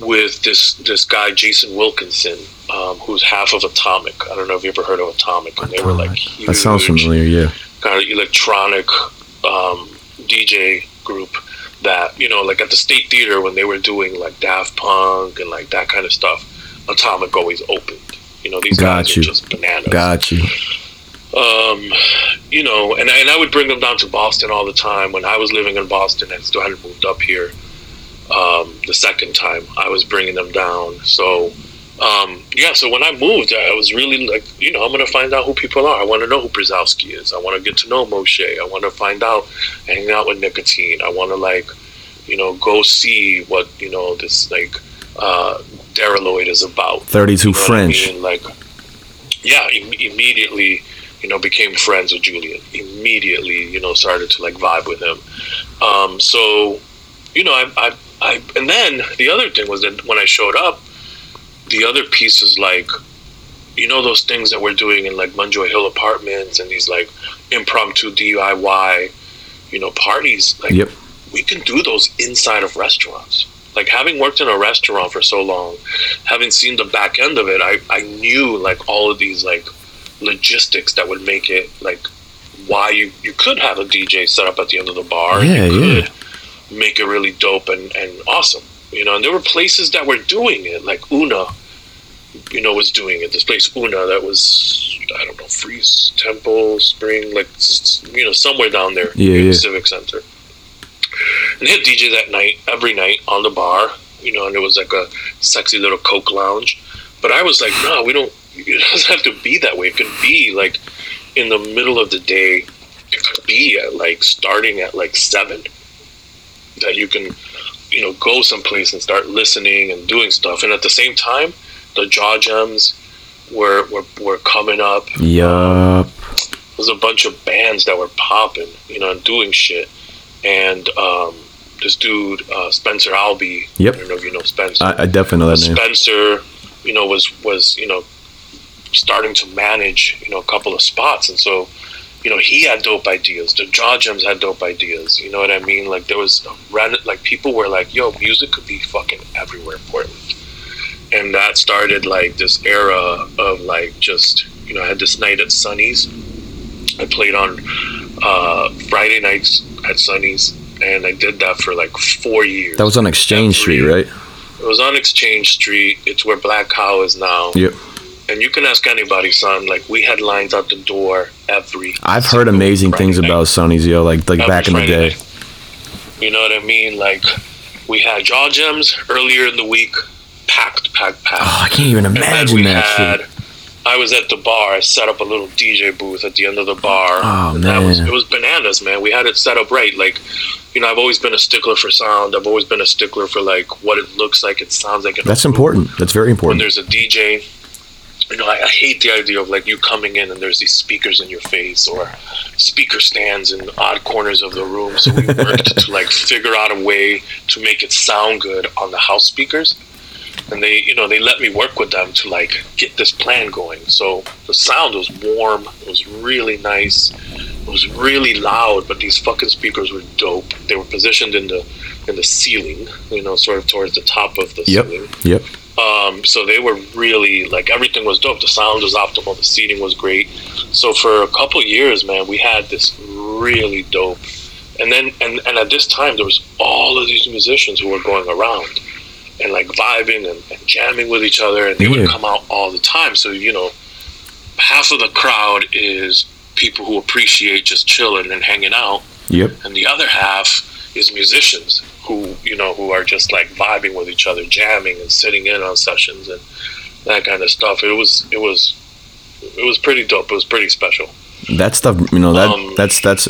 with this this guy Jason Wilkinson, um, who's half of Atomic. I don't know if you ever heard of Atomic, and they were like huge, That sounds familiar. Yeah. kind of electronic um, DJ group that you know, like at the State Theater when they were doing like Daft Punk and like that kind of stuff. Atomic always opened. You know, these Got guys you. are just bananas Got you. um, you know, and, and I would bring them down to Boston all the time. When I was living in Boston and still hadn't moved up here, um, the second time I was bringing them down. So, um, yeah, so when I moved, I was really like, you know, I'm going to find out who people are. I want to know who Brzezowski is. I want to get to know Moshe. I want to find out, hang out with Nicotine. I want to, like, you know, go see what, you know, this, like, uh, Deraloid is about. 32 You know what I French. mean? Like, yeah, Im- immediately, you know, became friends with Julian. Immediately, you know, started to like vibe with him. Um, so, you know, I, I, I, and then the other thing was that when I showed up, the other piece is like, you know, those things that we're doing in like Munjoy Hill apartments and these like impromptu DIY, you know, parties. Like, Yep. we can do those inside of restaurants. Like having worked in a restaurant for so long, having seen the back end of it, I, I knew like all of these like logistics that would make it like why you, you could have a DJ set up at the end of the bar. Yeah, you yeah. Make it really dope and, and awesome. You know, and there were places that were doing it, like Una, you know, was doing it. This place Una that was I don't know, Freeze Temple, Spring, like you know, somewhere down there Yeah, in yeah. the Civic Center. And they had DJ that night, every night on the bar, you know, and it was like a sexy little Coke lounge. But I was like, no, we don't, it doesn't have to be that way. It could be like in the middle of the day. It could be at like starting at like seven that you can, you know, go someplace and start listening and doing stuff. And at the same time, the jaw gems were, were, were coming up Yup. there's a bunch of bands that were popping, you know, and doing shit. And um, this dude, uh, Spencer Albee, Yep. I don't know if you know Spencer. I, I definitely know that name. Spencer, you know, was was you know starting to manage, you know, a couple of spots, and so, you know, he had dope ideas. The Jaw Gems had dope ideas. You know what I mean? Like there was random, like people were like, "Yo, music could be fucking everywhere in Portland," and that started like this era of like just you know, I had this night at Sonny's. I played on uh, Friday nights at Sonny's, and I did that for like four years. That was on Exchange Street, right? It was on Exchange Street. It's where Black Cow is now. Yep. And you can ask anybody, son. Like we had lines out the door every. I've heard amazing Friday things night. about Sonny's, yo. Like like Every back in the day. night. You know what I mean? Like we had Jaw Gems earlier in the week, packed, packed, packed. Oh, I can't even imagine we that had. shit. I was at the bar. I set up a little DJ booth at the end of the bar. Oh, And That was, man. it was bananas, man. We had it set up right. Like, you know, I've always been a stickler for sound. I've always been a stickler for like what it looks like, it sounds like. That's important. That's very important. when there's a DJ. You know, I, I hate the idea of like you coming in and there's these speakers in your face or speaker stands in odd corners of the room. So we worked to like figure out a way to make it sound good on the house speakers. And they, you know, they let me work with them to like get this plan going. So the sound was warm. It was really nice. It was really loud, but these fucking speakers were dope. They were positioned in the in the ceiling, you know, sort of towards the top of the Yep. ceiling. Yep. Um, so they were really like everything was dope. The sound was optimal. The seating was great. So for a couple years, man, we had this really dope and then and, and at this time there was all of these musicians who were going around and like vibing and, and jamming with each other and they Yeah. would come out all the time so you know half of the crowd is people who appreciate just chilling and hanging out Yep. and the other half is musicians who you know who are just like vibing with each other jamming and sitting in on sessions and that kind of stuff. It was it was it was pretty dope. It was pretty special. That stuff, you know, that Um, that's that's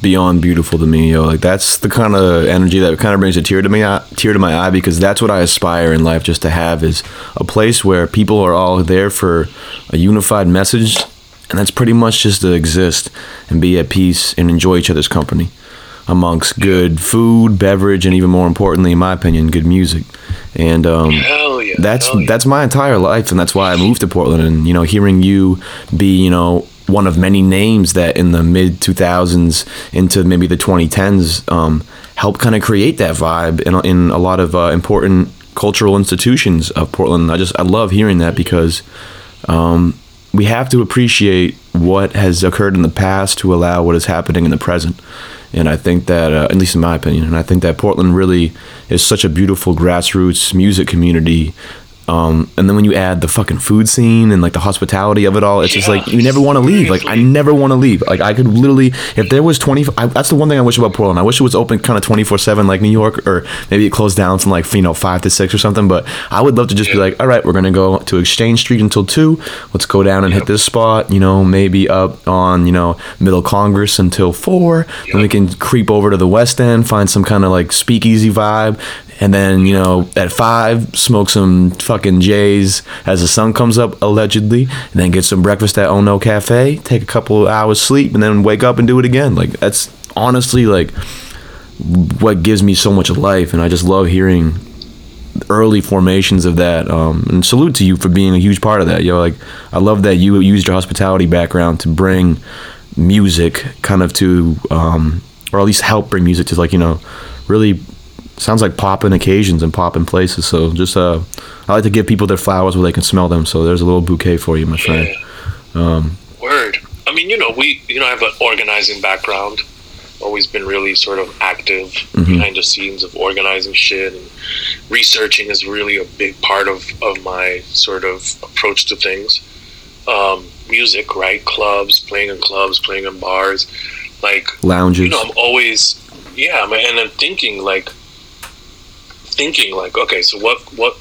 beyond beautiful to me, yo. Like that's the kind of energy that kind of brings a tear to me, eye- tear to my eye, because that's what I aspire in life, just to have is a place where people are all there for a unified message, and that's pretty much just to exist and be at peace and enjoy each other's company, amongst good food, beverage, and even more importantly, in my opinion, good music. And um, yeah that's yeah. that's my entire life and that's why i moved to portland and you know hearing you be you know one of many names that in the mid 2000s into maybe the 2010s um, helped kind of create that vibe in, in a lot of uh, important cultural institutions of portland i just i love hearing that because um, we have to appreciate what has occurred in the past to allow what is happening in the present. And I think that, uh, at least in my opinion, and I think that Portland really is such a beautiful grassroots music community. Um, and then when you add the fucking food scene and like the hospitality of it all, it's just like you never want to leave. Like I never want to leave. Like I could literally, if there was twenty, I, that's the one thing I wish about Portland. I wish it was open kind of twenty four seven like New York, or maybe it closed down from like you know five to six or something. But I would love to just be like, all right, we're gonna go to Exchange Street until two. Let's go down and hit this spot. You know, maybe up on you know Middle Congress until four. Then we can creep over to the West End, find some kind of like speakeasy vibe, and then you know at five smoke some fucking J's as the sun comes up allegedly, and then get some breakfast at Oh No Cafe. Take a couple of hours sleep, and then wake up and do it again. Like that's honestly like what gives me so much life, and I just love hearing early formations of that. Um, and salute to you for being a huge part of that. Yo, like I love that you used your hospitality background to bring music, kind of to, um, or at least help bring music to like you know, really sounds like popping occasions and popping places. So just uh, I like to give people their flowers where they can smell them. So there's a little bouquet for you, my friend. Um, Word. I mean, you know, we, you know, I have an organizing background. Always been really sort of active behind the scenes of organizing shit and researching is really a big part of, of my sort of approach to things. Um, music, right? Clubs, playing in clubs, playing in bars. Like, lounges. you know, I'm always, yeah, and I'm thinking like, thinking like, okay, so what, what,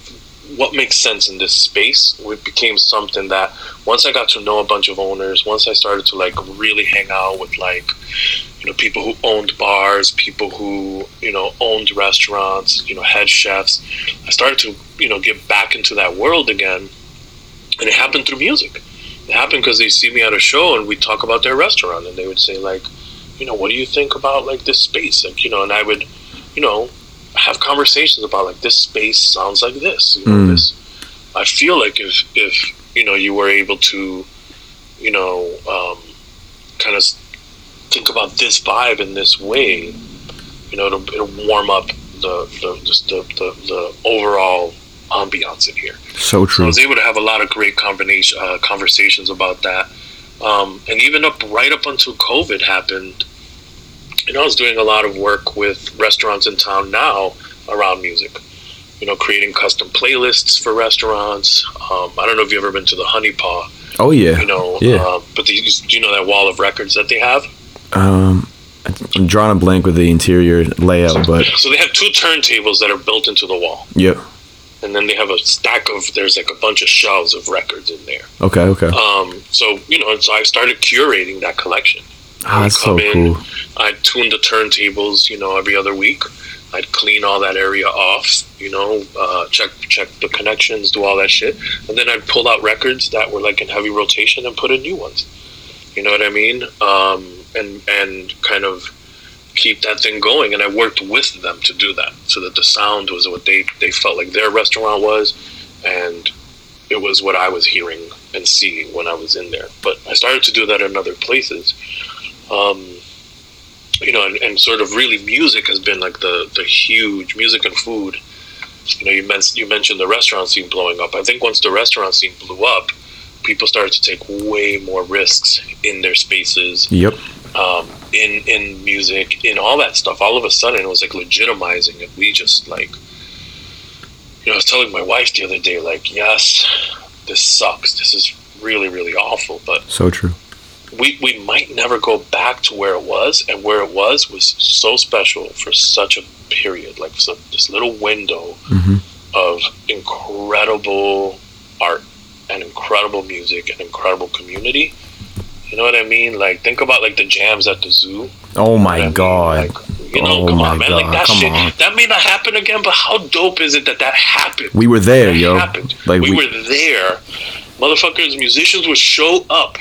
what makes sense in this space? It became something that once I got to know a bunch of owners, once I started to like really hang out with like, you know, people who owned bars, people who you know owned restaurants, you know, head chefs, I started to you know get back into that world again, and it happened through music. It happened because they see me at a show and we talk about their restaurant, and they would say like, you know, what do you think about like this space? Like, you know, and I would, you know, have conversations about like this space sounds like this. You know, Mm. this. I feel like if if you know you were able to, you know, um, kind of think about this vibe in this way, you know, it'll, it'll warm up the the just the, the the overall ambiance in here. so So I true. was able to have a lot of great combination uh, conversations about that, um, and even up right up until COVID happened. You know, I was doing a lot of work with restaurants in town now around music. You know, creating custom playlists for restaurants. Um, I don't know if you've ever been to the Honey Paw. Oh yeah. You know, Yeah. uh, but the, do you know that wall of records that they have? Um, I'm drawing a blank with the interior layout, but So they have two turntables that are built into the wall, yep. and then they have a stack of. There's like a bunch of shelves of records in there. Okay, okay. Um, so you know, so I started curating that collection. Ah, that's so come in, cool. I'd tune the turntables, you know, every other week. I'd clean all that area off, you know, uh, check check the connections, do all that shit, and then I'd pull out records that were like in heavy rotation and put in new ones. You know what I mean? Um, and and kind of keep that thing going. And I worked with them to do that, so that the sound was what they they felt like their restaurant was, and it was what I was hearing and seeing when I was in there. But I started to do that in other places. Um, you know, and, and sort of really music has been like the, the huge music and food. You know, you, men- you mentioned the restaurant scene blowing up. I think once the restaurant scene blew up, people started to take way more risks in their spaces. Yep. um, in in music, in all that stuff. All of a sudden, it was like legitimizing it. We just like, you know, I was telling my wife the other day, like, yes, this sucks. This is really really awful, but So true. We we might never go back to where it was, and where it was was so special for such a period, like so this little window Mhm. of incredible art and incredible music and incredible community. You know what I mean? Like think about like the jams at the zoo. Oh my mean, god. like, you know, Oh come my on, man. God, Like that come shit, on. that may not happen again, but how dope is it that that happened? We were there, That yo. happened. Like we, we, were there. Motherfuckers, musicians would show up.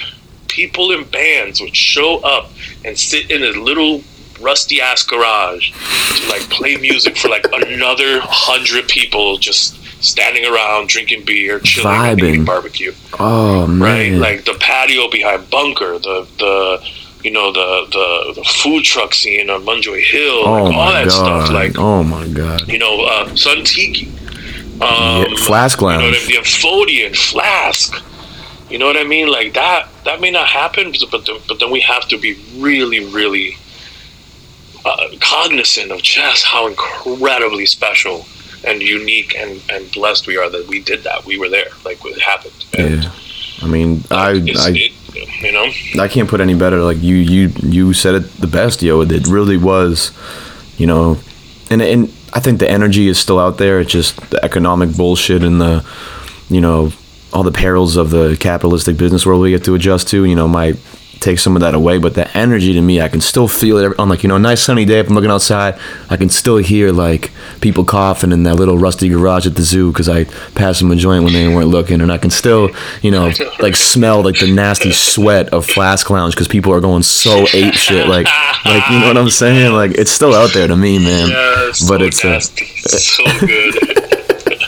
People in bands would show up and sit in a little rusty ass garage to like play music for like another hundred people just standing around drinking beer, chilling, Vibing. eating barbecue. Oh man! Right? Like the patio behind Bunker, the the you know the the, the food truck scene on Munjoy Hill, oh like, all that god. stuff. Like oh my god. you know, uh, Sun Tiki. Um, Yeah, Flask you know, Lounge. the, Amphibian Flask. You know what I mean? Like that. That may not happen, but but then, but then we have to be really, really uh, cognizant of just how incredibly special and unique and, and blessed we are that we did that. We were there. Like it happened. And Yeah. I mean, I, I it, you know. I can't put any better. Like you, you, you said it the best, yo. It really was, you know, and and I think the energy is still out there. It's just the economic bullshit and the, you know, all the perils of the capitalistic business world we get to adjust to. You know, might take some of that away. But the energy to me, I can still feel it on like you know a nice sunny day. If I'm looking outside, I can still hear like people coughing in that little rusty garage at the zoo because I passed them a joint when they weren't looking, and I can still you know like smell like the nasty sweat of Flask Lounge because people are going so ape shit. Like like you know what I'm saying? Like it's still out there to me, man. Yeah, it's but so it's uh, so good.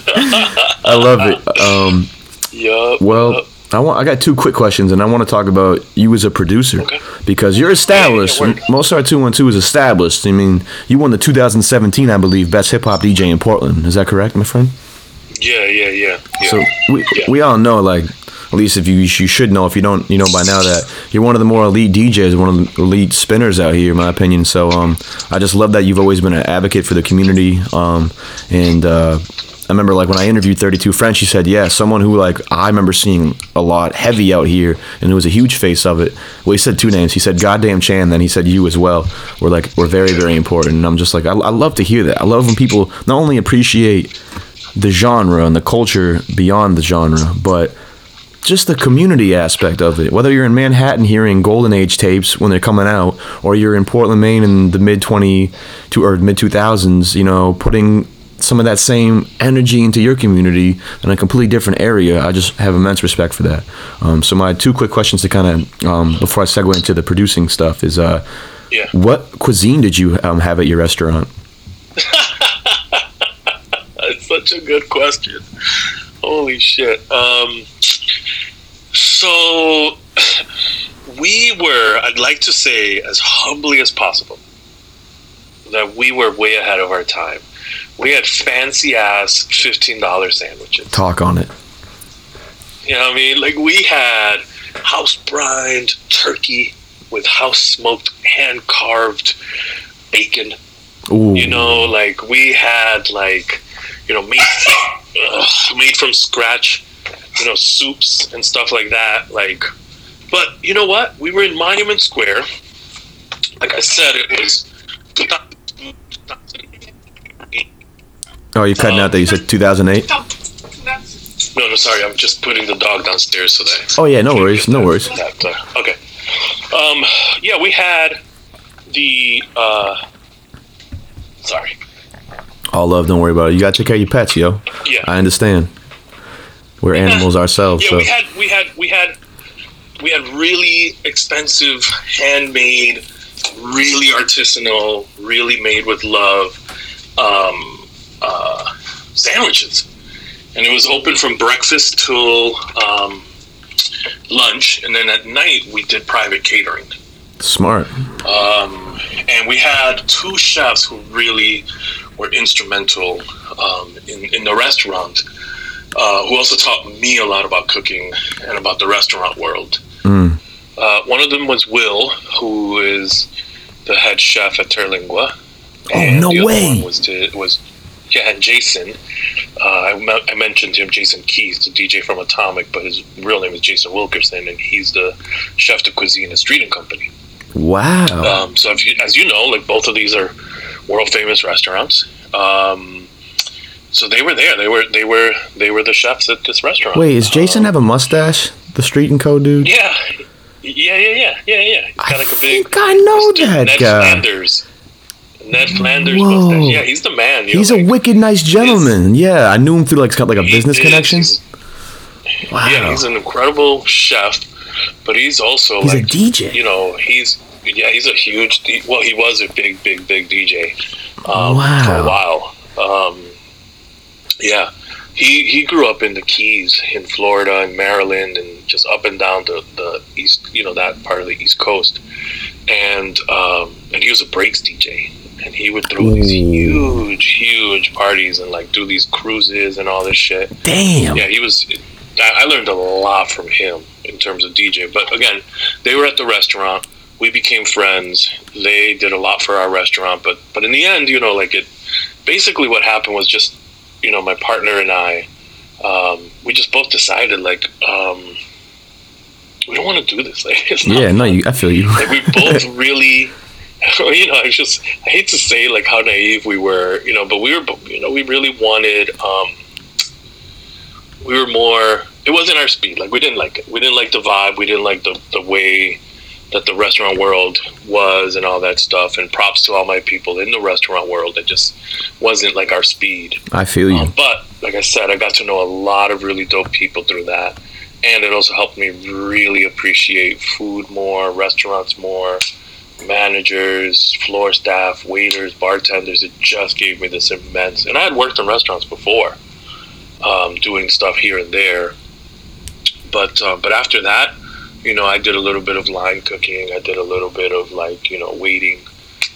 I love it. Um, yup. Well, yup. I want. I got two quick questions, and I want to talk about you as a producer Okay. because you're established. Yeah. Mozart Two One Two is established. I mean, you won the 2017, I believe, best hip hop DJ in Portland. Is that correct, my friend? yeah, yeah, yeah, yeah. So we Yeah. we all know, like, at least if you you should know, if you don't, you know by now that you're one of the more elite DJs, one of the elite spinners out here, in my opinion. So um, I just love that you've always been an advocate for the community. Um, and uh, I remember like when I interviewed 32 French, he said, yeah, someone who like I remember seeing a lot heavy out here, and who was a huge face of it. Well, he said two names. He said goddamn Chan, then he said you as well. We're like we're very very important. And I'm just like I, I love to hear that. I love when people not only appreciate the genre and the culture beyond the genre, but just the community aspect of it. Whether you're in Manhattan hearing Golden Age tapes when they're coming out, or you're in Portland, Maine in the mid 20 to or mid 2000s, you know, putting some of that same energy into your community in a completely different area. I just have immense respect for that. Um, so my two quick questions to kind of um, before I segue into the producing stuff is, uh, Yeah. what cuisine did you um, have at your restaurant? That's such a good question. Holy shit. Um, so we were, I'd like to say, as humbly as possible, that we were way ahead of our time. We had fancy ass $15 sandwiches. Talk on it. You know what I mean? Like we had house brined turkey with house smoked, hand carved bacon Ooh. you know like we had like you know meat ugh, made from scratch you know soups and stuff like that like but you know what we were in monument square like i said it was Oh, you're cutting out there. You said 2008. no no sorry i'm just putting the dog downstairs so that Oh yeah, no worries, no worries. that uh, okay um yeah we had the uh sorry All love, don't worry about it. You gotta take care of your pets, yo. yeah I understand. We're animals ourselves, Yeah, so we had we had we had we had really expensive, handmade, really artisanal, really made with love um, uh, sandwiches, and it was open from breakfast till um, lunch, and then at night we did private catering. smart. Um, and we had two chefs who really were instrumental um, in, in the restaurant, uh, who also taught me a lot about cooking and about the restaurant world. Mm. Uh, one of them was Will, who is the head chef at Terlingua. Oh, no the other way. one was to, was yeah, and Jason. Uh, I, me- I mentioned him, Jason Keys, the DJ from Atomic, but his real name is Jason Wilkerson, and he's the chef de cuisine at Street and Company. Wow. Um, so, if you, as you know, like both of these are world famous restaurants. Um, so they were there. They were they were they were the chefs at this restaurant. Wait, is Jason have a mustache? The Street and Co dude? Yeah, yeah, yeah, yeah, yeah, yeah. I got like a think big. I know that guy. Flanders. Ned Flanders Whoa. mustache. Yeah, he's the man. you know, He's a like, wicked nice gentleman. Yeah, I knew him through like kind of like a business is- connection. he's- Wow. Yeah, he's an incredible chef, but he's also He's a like DJ. you know he's yeah he's a huge well he was a big big big DJ um, Wow. for a while. Um, yeah, he he grew up in the Keys in Florida and Maryland and just up and down the, the east you know that part of the East Coast, and um, and he was a breaks DJ. And he would throw these huge, huge parties and like do these cruises and all this shit Damn. yeah, he was. I I learned a lot from him in terms of DJ. But again, they were at the restaurant. We became friends. They did a lot for our restaurant. But but in the end, you know, like it. Basically, what happened was just, you know, my partner and I, um, we just both decided like, um, we don't want to do this. Like, it's not Yeah, no, you, I feel you. like we both really you know i just i hate to say like how naive we were you know but we were you know we really wanted um we were more it wasn't our speed like we didn't like it we didn't like the vibe we didn't like the the way that the restaurant world was and all that stuff and props to all my people in the restaurant world it just wasn't like our speed I feel you. um, but like I said, I got to know a lot of really dope people through that, and it also helped me really appreciate food more, restaurants more, managers, floor staff, waiters, bartenders. It just gave me this immense. And I had worked in restaurants before, um, doing stuff here and there, but uh, but after that, you know, I did a little bit of line cooking. I did a little bit of like you know waiting,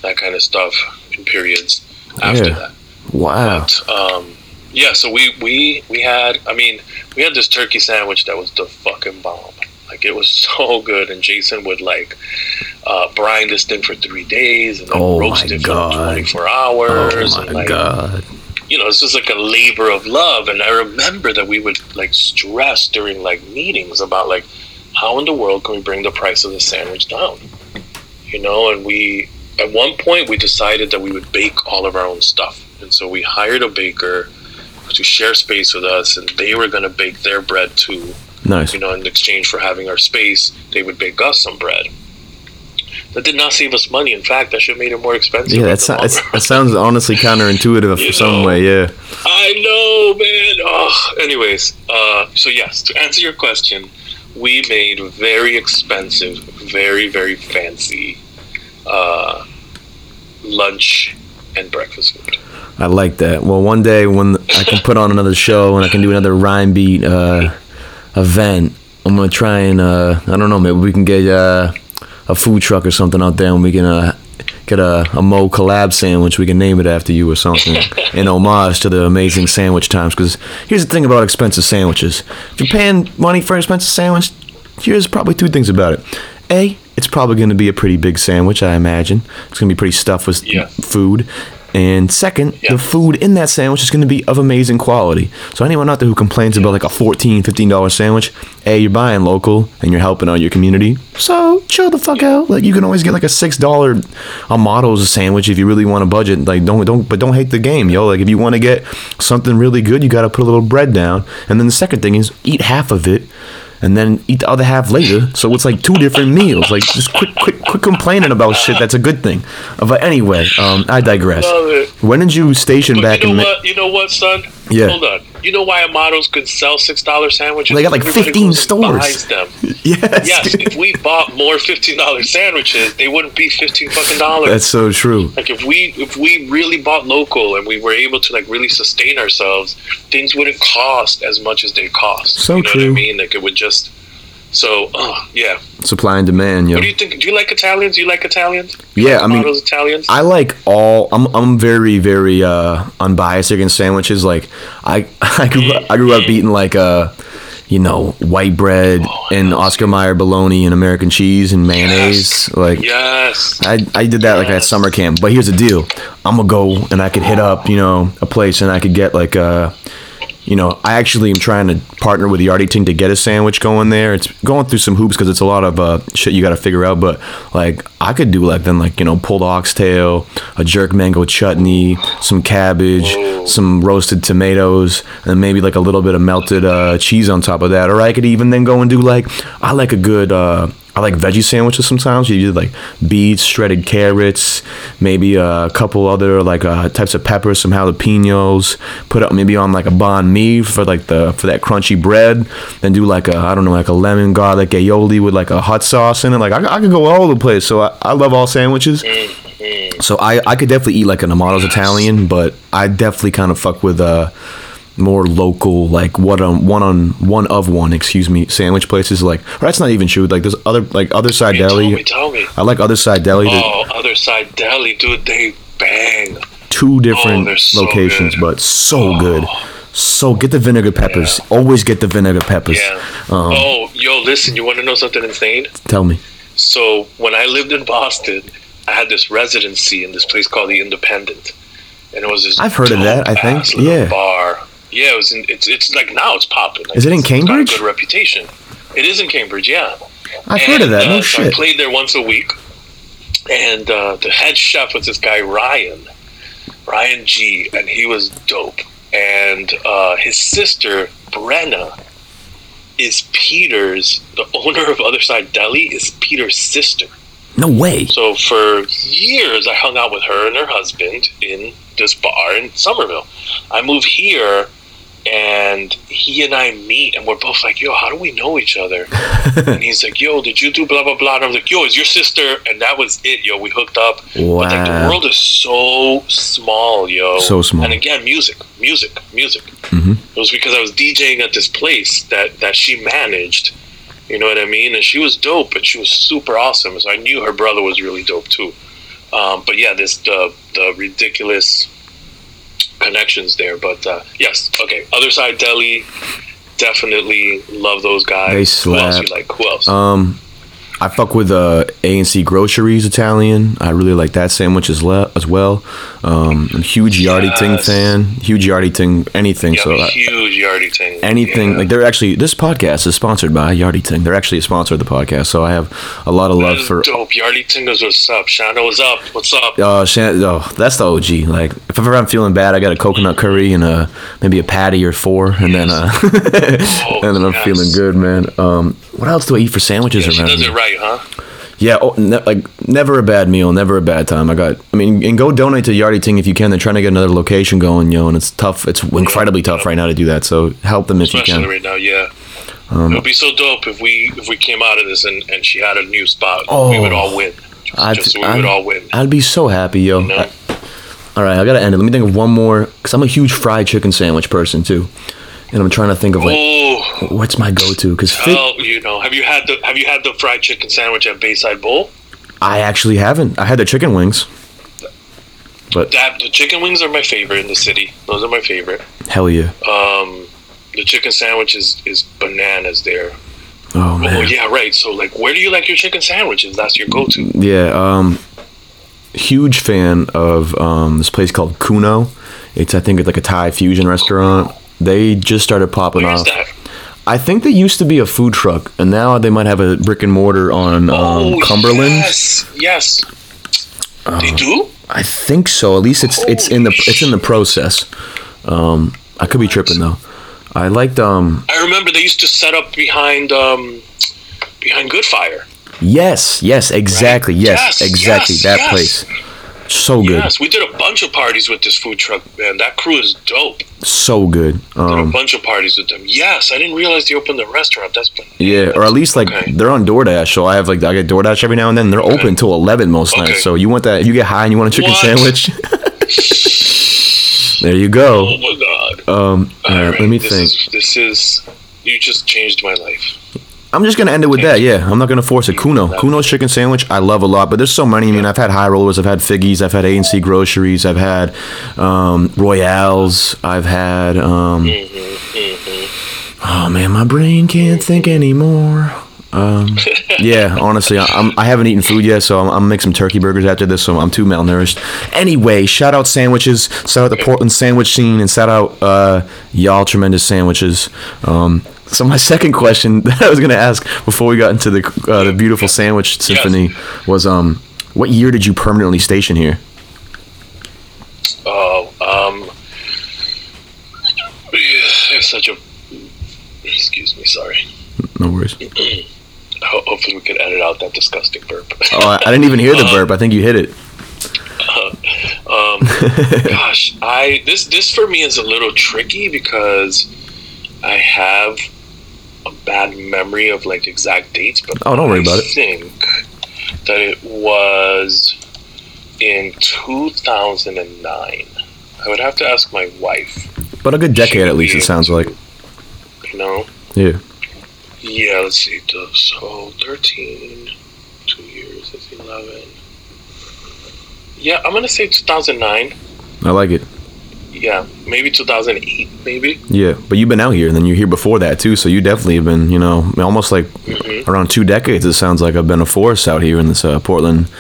that kind of stuff in periods. After Yeah. that. Wow. But um, yeah, so we we we had. I mean, we had this turkey sandwich that was the fucking bomb. Like it was so good, and Jason would like uh, brine this thing for three days and then Oh roast it God. for twenty four hours. Oh and my like, god. you know, it's just like a labor of love. And I remember that we would like stress during like meetings about like how in the world can we bring the price of the sandwich down? You know, and we at one point we decided that we would bake all of our own stuff, and so we hired a baker to share space with us, and they were going to bake their bread too. Nice. You know, in exchange for having our space, they would bake us some bread. That did not save us money. In fact, that should have made it more expensive. Yeah, that's, that's that sounds honestly counterintuitive for some know. way. Yeah. I know, man. Oh, anyways, uh, so yes, to answer your question, we made very expensive, very very fancy uh, lunch and breakfast food. I like that. Well, one day when I can put on another show and I can do another rhyme beat uh, event, I'm gonna try and uh, I don't know, maybe we can get uh, a food truck or something out there and we can uh, get a, a Mo collab sandwich. We can name it after you or something in homage to the amazing sandwich times. Because here's the thing about expensive sandwiches: if you're paying money for an expensive sandwich, here's probably two things about it. A, it's probably going to be a pretty big sandwich, I imagine. It's going to be pretty stuffed with Yeah. food. And second, Yeah. the food in that sandwich is going to be of amazing quality. So anyone out there who complains about like a $14, $15 sandwich, A, you're buying local and you're helping out your community. So chill the fuck out. Like you can always get like a $6 Amato's sandwich if you really want to budget. Like don't don't but don't hate the game, yo. Like if you want to get something really good, you got to put a little bread down. And then the second thing is eat half of it and then eat the other half later. So it's like two different meals. Like just quick, quick, quit complaining about shit. That's a good thing. Uh, But anyway, um, I digress. When did you station But back you know in? What? You know what, son? Yeah. Hold on. You know why Amato's could sell six dollar sandwiches? They got, like, 15 stores. Buys them. yes, Yes. if we bought more fifteen dollar sandwiches, they wouldn't be fifteen fucking dollars. that's so true. like if we if we really bought local and we were able to like really sustain ourselves, things wouldn't cost as much as they cost. So you know true. what I mean? Like it would just. So, oh yeah. Supply and demand, Yeah. What do you think? Do you like Italians? You like Italians? Yeah, like I mean, Italians. I like all. I'm I'm very very uh, unbiased against sandwiches. Like I I grew up, I grew up eating like uh you know, white bread Oh, and Oscar Mayer bologna and American cheese and mayonnaise. Yes. Like Yes. I, I did that like at summer camp. But here's the deal: I'm gonna go and I could hit up, you know, a place and I could get like a, you know, I actually am trying to partner with Yardie Ting to get a sandwich going there. It's going through some hoops because it's a lot of uh, shit you got to figure out. But like I could do like then like you know pulled oxtail, a jerk mango chutney, some cabbage, some roasted tomatoes, and maybe like a little bit of melted uh, cheese on top of that. Or I could even then go and do like I like a good. Uh, I like veggie sandwiches sometimes. You do like beets, shredded carrots, maybe a couple other like uh, types of peppers, some jalapenos. Put up maybe on like a banh mi for like the for that crunchy bread. Then do like a I don't know like a lemon garlic aioli with like a hot sauce in it. Like I, I could go all over the place. So I, I love all sandwiches. So I I could definitely eat like an Amato's Italian, but I definitely kind of fuck with uh more local like one on one on one of one excuse me sandwich places like or that's not even true like there's other like other side Tell deli me, tell me. I like other side deli Oh, other side deli, dude. They bang. two different they're so locations good. but so good so get the vinegar peppers always get the vinegar peppers Yeah. um, oh, yo, listen. You want to know something insane? tell me So when I lived in Boston, I had this residency in this place called the Independent, and it was this. I've heard of that, I think. Yeah. bar. Yeah, it was. In, it's it's like now it's popping. Like, Is it in it's got a Cambridge? good reputation. It is in Cambridge. Yeah. I've heard of that no uh, so I played there once a week, and uh, the head chef was this guy Ryan, Ryan G, and he was dope. And uh, his sister Brenna is Peter's. The owner of Other Side Deli is Peter's sister. no way So for years, I hung out with her and her husband in this bar in Somerville. I moved here, and he and I meet, and we're both like, "Yo, how do we know each other?" and he's like, "Yo, did you do blah blah blah?" And I'm like, "Yo, is your sister?" And that was it, yo. We hooked up. But like the world is so small, yo. So small. And again, music, music, music. Mhm. It was because I was DJing at this place that that she managed. You know what I mean? And she was dope, and she was super awesome. So I knew her brother was really dope too. Um, but yeah, this the the ridiculous connections there. But uh, yes, okay. Other side deli, definitely love those guys. They Who else slap. you like? Who else? Um, I fuck with uh, A&C Groceries Italian. I really like that sandwich as, le- as well. Um, I'm a huge Yardie Ting fan. Huge Yardie Ting anything. yeah, so I- huge Yardie Ting. anything Yeah. like they're actually this podcast is sponsored by Yardie Ting. They're actually a sponsor of the podcast. So I have a lot of love That is for. dope. Yardie Tingers, what's up? Shana, what's up? What's up? Oh, Shan- oh, that's the OG. Like, if ever I'm feeling bad, I got a coconut curry and a maybe a patty or four, and then uh, and then I'm yes. feeling good, man. Um, what else do I eat for sandwiches Yeah, she around does here? it right, huh? Yeah, oh, ne- like never a bad meal, never a bad time. I got, I mean, and go donate to Yardie Ting if you can. They're trying to get another location going, yo, and it's tough. It's incredibly tough right now to do that. So help them if you Especially can. right now, yeah. Um, it would be so dope if we if we came out of this and, and she had a new spot. Oh. we would all win. Just, I'd- just we I'd- would all win. I'd be so happy, yo. You know? I- all right, I gotta end it. Let me think of one more, cause I'm a huge fried chicken sandwich person too, and I'm trying to think of like oh, what's my go-to. Cause fit, well, you know, have you had the have you had the fried chicken sandwich at Bayside Bowl? I actually haven't. I had the chicken wings, but That the chicken wings are my favorite in the city. Those are my favorite. hell yeah. Um, the chicken sandwich is, is bananas there. Oh man. Oh yeah, right. So like, where do you like your chicken sandwiches? That's your go-to. Yeah, um, huge fan of um, this place called Kuno. It's I think it's like a Thai fusion restaurant. They just started popping Where's off. that? I think they used to be a food truck, and now they might have a brick and mortar on um, oh, Cumberland. Yes, yes. they do. I think so. At least it's it's in the it's in the process. Um, I could be tripping though. I liked um I remember they used to set up behind um behind Good Fire. yes yes exactly yes, Yes, exactly yes, that yes. place. So good, Yes, we did a bunch of parties with this food truck, man. That crew is dope. so good. Did a Um, bunch of parties with them. Yes, I didn't realize they opened the restaurant. That's been yeah, or at least like Okay. they're on DoorDash. So I have like I get DoorDash every now and then. They're Okay. open till eleven most Okay. nights. So you want that? If you get high and you want a chicken What? sandwich, there you go. Oh my god. Um, all right, let me this think. Is, this is you just changed my life. I'm just gonna end it with that. Yeah, I'm not gonna force it. Kuno, Kuno's chicken sandwich, I love a lot. But there's so many. I mean, I've had high rollers, I've had figgies, I've had A and C groceries, I've had um, Royales, I've had um, Oh man, my brain can't think anymore. Um, yeah, honestly, I, I'm, I haven't eaten food yet, so I'm, I'm gonna make some turkey burgers after this. So I'm too malnourished. Anyway, shout out sandwiches. Shout out the Portland sandwich scene, and shout out uh, y'all tremendous sandwiches. Um, so my second question that I was gonna ask before we got into the uh, the beautiful sandwich symphony was um, what year did you permanently station here? Oh, um, it's such a. Excuse me, sorry. No worries. Hopefully, we can edit out that disgusting burp. Oh, I, I didn't even hear the burp. I think you hit it. um, gosh, I this this for me is a little tricky because I have a bad memory of like exact dates, but Oh, don't worry I about it. think that it was in 2009. I would have to ask my wife. But a good decade at least. It sounds like. You know. Yeah. Yeah, let's see. So 13, two years, that's 11. Yeah, I'm gonna say 2009. I like it. Yeah, maybe 2008, maybe. Yeah, but you've been out here, and then you're here before that too. So you definitely have been, you know, almost like hmm around two decades. It sounds like I've been a force out here in this uh, Portland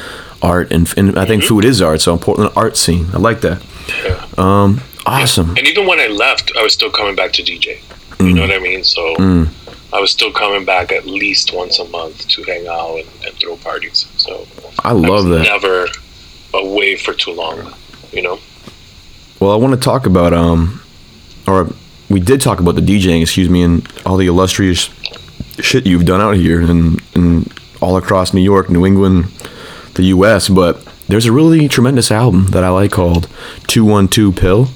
art, and, and I think food is art. So Portland art scene. I like that. Yeah. Um, awesome. And even when I left, I was still coming back to DJ. You know what I mean? So Mm. I was still coming back at least once a month to hang out and, and throw parties. So I I love was that. never away for too long. You know? Well, I want to talk about um, or we did talk about the DJing, excuse me, and all the illustrious shit you've done out here and and all across New York, New England, the U.S. But there's a really tremendous album that I like called Two One Two Pill.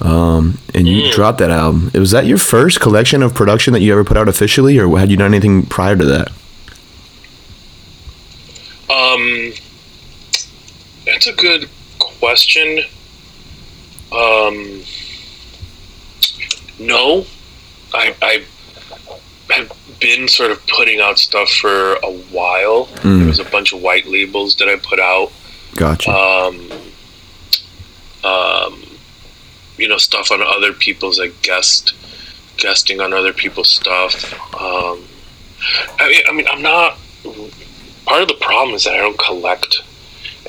Um, and you dropped that album. Was that your first collection of production that you ever put out officially, or had you done anything prior to that? Um, that's a good question. Um, no, I I have been sort of putting out stuff for a while. Mm. There was a bunch of white labels that I put out. Gotcha. Um, um, you know, stuff on other people's like guest guesting on other people's stuff. Um, I mean, I mean, I'm not. Part of the problem is that I don't collect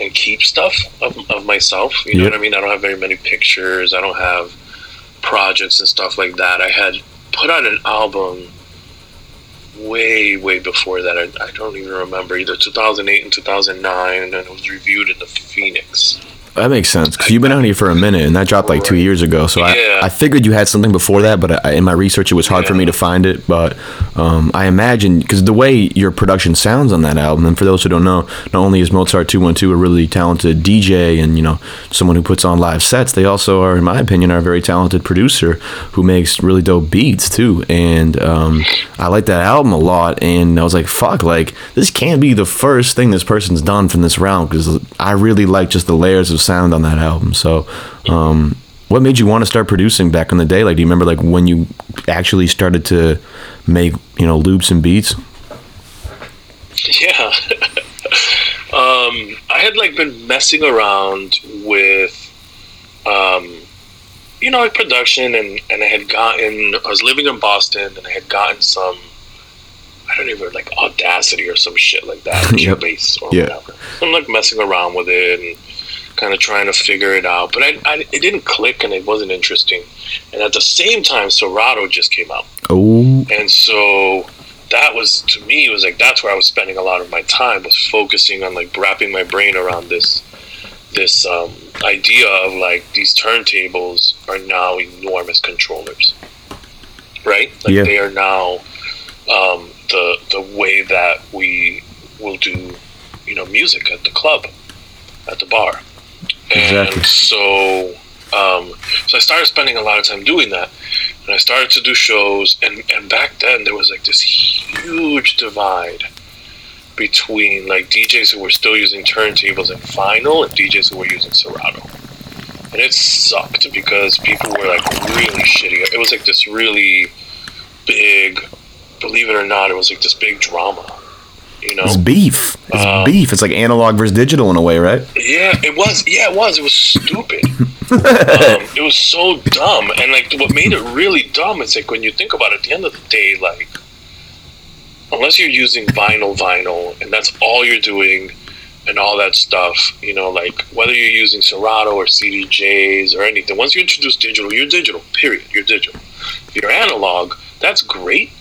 and keep stuff of, of myself. You know Yep. what I mean? I don't have very many pictures. I don't have projects and stuff like that. I had put out an album way, way before that. I, I don't even remember either 2008 and 2009, and it was reviewed in the Phoenix. That makes sense because you've been out here for a minute, and that dropped like two years ago. So Yeah. I, I figured you had something before that, but I, in my research, it was hard for me to find it. But um, I imagine because the way your production sounds on that album, and for those who don't know, not only is Mozart Two One Two a really talented DJ and you know someone who puts on live sets, they also are, in my opinion, are a very talented producer who makes really dope beats too. And um, I like that album a lot, and I was like, fuck, like this can't be the first thing this person's done from this realm because I really like just the layers of sound on that album. So, um, what made you want to start producing back in the day? Like, do you remember like when you actually started to make you know loops and beats? Yeah. um, I had like been messing around with, um, you know, like production, and and I had gotten. I was living in Boston, and I had gotten some. I don't even like Audacity or some shit like that, Yep. Cubase or Yeah. whatever. I'm like messing around with it and kind of trying to figure it out, but I, I it didn't click and it wasn't interesting. And at the same time, Serato just came out. Oh, And so that was to me it was like that's where I was spending a lot of my time was focusing on like wrapping my brain around this this um, idea of like these turntables are now enormous controllers, right? Like Yeah. they are now um, the the way that we will do you know music at the club, at the bar, Exactly. and so um, so I started spending a lot of time doing that and I started to do shows and and back then there was like this huge divide between like DJs who were still using turntables and vinyl and DJs who were using Serato. And it sucked because people were like really shitty. It was like this really big believe it or not, it was like this big drama. You know, It's beef. It's Um, beef. It's like analog versus digital in a way, right? Yeah, it was. Yeah, it was. It was stupid. um, it was so dumb, and like what made it really dumb is like when you think about it. At the end of the day, like unless you're using vinyl, vinyl, and that's all you're doing, and all that stuff, you know, like whether you're using Serato or CDJs or anything. Once you introduce digital, you're digital. Period. You're digital. If you're analog, that's great.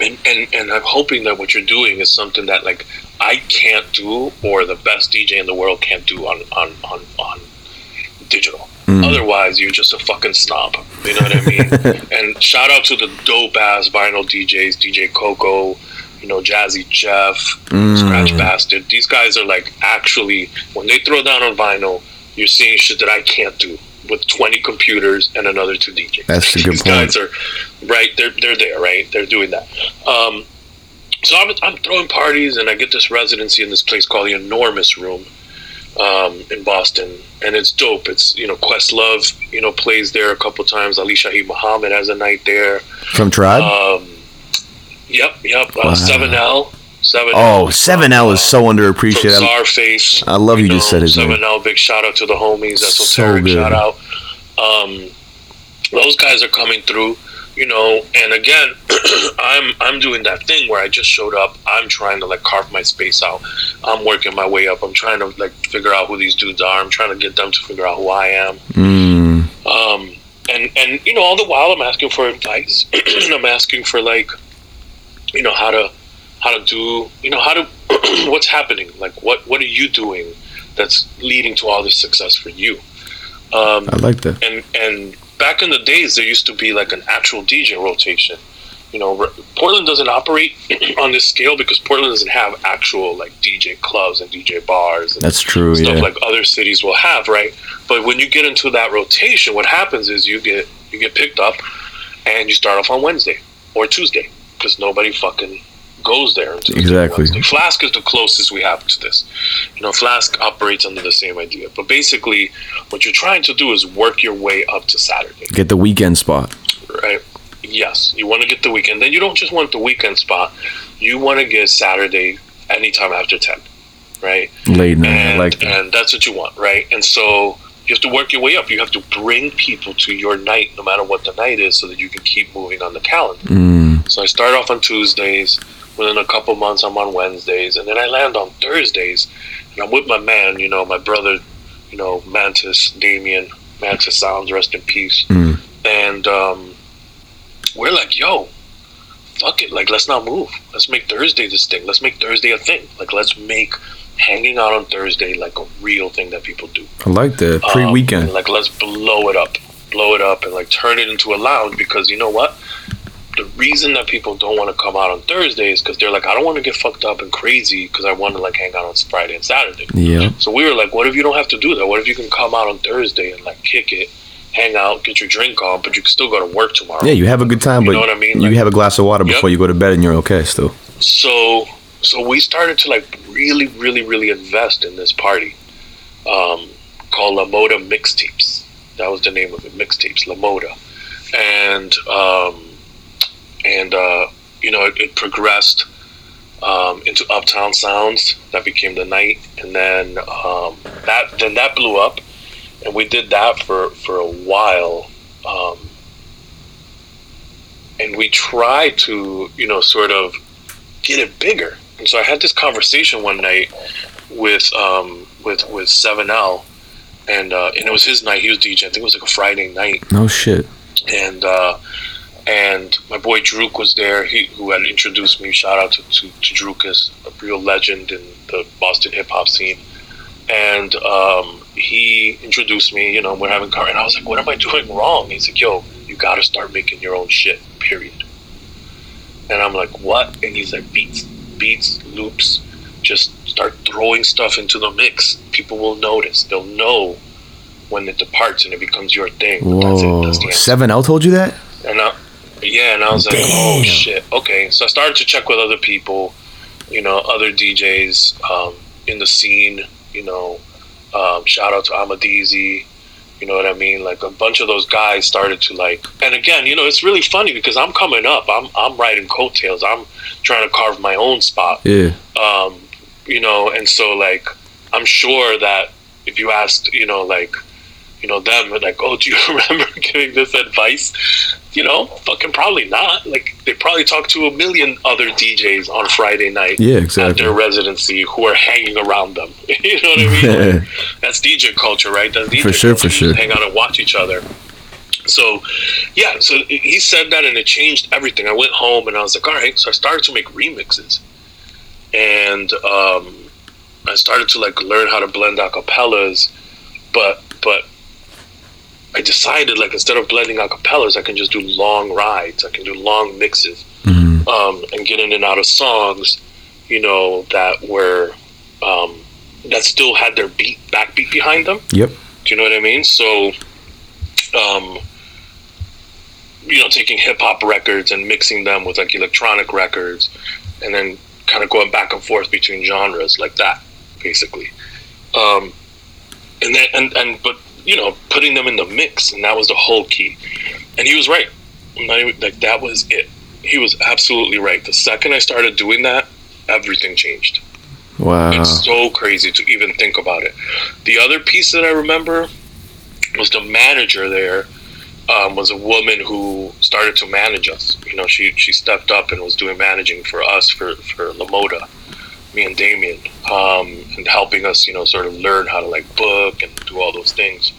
And, and and I'm hoping that what you're doing is something that like I can't do or the best DJ in the world can't do on on on, on digital. Hmm. Otherwise, you're just a fucking snob. You know what I mean? and shout out to the dope ass vinyl DJs, DJ Koco, you know, Jazzy Jeff, hmm. Scratch Bastid. These guys are like actually when they throw down on vinyl, you're seeing shit that I can't do with 20 computers and another two DJs. That's a good These point. guys are right. They're they're there, right? They're doing that. Um, so I'm, I'm throwing parties and I get this residency in this place called the Enormous Room um, in Boston, and it's dope. It's you know Questlove, you know plays there a couple times. Ali Shaheed Muhammad has a night there. From Tribe? Um, yep, yep. Wow. Uh, Seven L, oh, 7L is so underappreciated. I- Czarface. I love you just said his name. Seven L. Big shout out to the homies. That's So good. Shout out. Um, those guys are coming through. You know, and again, I'm I'm doing that thing where I just showed up. I'm trying to like carve my space out. I'm working my way up. I'm trying to like figure out who these dudes are. I'm trying to get them to figure out who I am. Mm, Um, and and you know, all the while I'm asking for advice. and I'm asking for like, you know, how to how to do, you know, how to what's happening. Like, what what are you doing that's leading to all this success for you? Um, I like that. and and back in the days, there used to be like an actual DJ rotation. You know, Portland doesn't operate on this scale because Portland doesn't have actual like DJ clubs and DJ bars and That's true, stuff yeah. like other cities will have, right? But when you get into that rotation, what happens is you get you get picked up and you start off on Wednesday or Tuesday because nobody fucking goes there. Exactly. Wednesday. Flask is the closest we have to this. You know, Flask operates under the same idea, but basically, what you're trying to do is work your way up to Saturday, Get the weekend spot. right? Yes, you want to get the weekend. Then you don't just want the weekend spot. You want to get Saturday anytime after ten, right? Late night. And, like that. and that's what you want, right? And so you have to work your way up. You have to bring people to your night, no matter what the night is, so that you can keep moving on the calendar. Mm, So I start off on Tuesdays. Within a couple months, I'm on Wednesdays, and then I land on Thursdays, and I'm with my man, you know, my brother, you know, Mantis, Damien, Mantis Sounds, rest in peace. Mm. And um, we're like, yo, fuck it, like let's not move. Let's make Thursday this thing. Let's make Thursday a thing. Like let's make hanging out on Thursday like a real thing that people do. I like that. Um, Pre weekend. and, like let's blow it up, blow it up, and like turn it into a lounge because you know what? The reason that people don't want to come out on Thursday is because they're like, I don't want to get fucked up and crazy because I want to like hang out on Friday and Saturday. yeah. So we were like, what if you don't have to do that? What if you can come out on Thursday and like kick it, hang out, get your drink on, but you can still go to work tomorrow. Yeah, you have a good time, but You but know what I mean? you Like- have a glass of water Yep. before you go to bed and you're okay still. so so we started to like really really really invest in this party um, called La Moda Mixtapes. That was the name of it, Mixtapes, La Moda, and um, and uh, you know it, it progressed um, into Uptown Sounds. That became the night, and then um, that then that blew up, and we did that for for a while. Um, and we tried to, you know, sort of get it bigger. And so I had this conversation one night with um, with with Seven L, and uh, and it was his night. He was DJ. I think it was like a Friday night, No shit. and uh, and my boy Druk was there. He who had introduced me. Shout out to to, to Drukas, a real legend in the Boston hip hop scene. And um, he introduced me. You know, we're having car, and I was like, "What am I doing wrong?" He's like, "Yo, you got to start making your own shit." Period. And I'm like, "What?" And he's like, "Beats, beats, loops." Just start throwing stuff into the mix. People will notice. They'll know when it departs and it becomes your thing. But that's it. Whoa. That's. Seven L told you that? And I, yeah, and I was like, oh shit, okay. So I started to check with other people, you know, other DJs um, in the scene. You know, um, shout out to Amadizi. You know what I mean? Like a bunch of those guys started to like, and again, you know, it's really funny because I'm coming up. I'm I'm riding coattails. I'm trying to carve my own spot. Yeah. Um, you know, and so like I'm sure that if you asked, you know, like you know them, like, oh, do you remember giving this advice? You know, fucking probably not. Like they probably talked to a million other DJs on Friday night Yeah, at exactly. their residency who are hanging around them. you know what I mean? That's DJ culture, right? That's DJ For sure, culture. for sure. Hang out and watch each other. So, yeah, so he said that and it changed everything. I went home and I was like, all right. So I started to make remixes. And um, I started to like learn how to blend acapellas. But, but I decided like instead of blending acapellas, I can just do long rides. I can do long mixes Mhm. um, and get in and out of songs, you know, that were um, that still had their beat backbeat behind them. Yep. Do you know what I mean? So, um, you know, taking hip hop records and mixing them with like electronic records, and then kind of going back and forth between genres like that, basically. Um, and then and and but you know, putting them in the mix, and that was the whole key. And he was right. Even, like that was it. He was absolutely right. The second I started doing that, everything changed. Wow. It's so crazy to even think about it. The other piece that I remember was the manager there um, was a woman who started to manage us. You know, she she stepped up and was doing managing for us for for Lamoda, me and Damien, um, and helping us, you know, sort of learn how to like book and do all those things.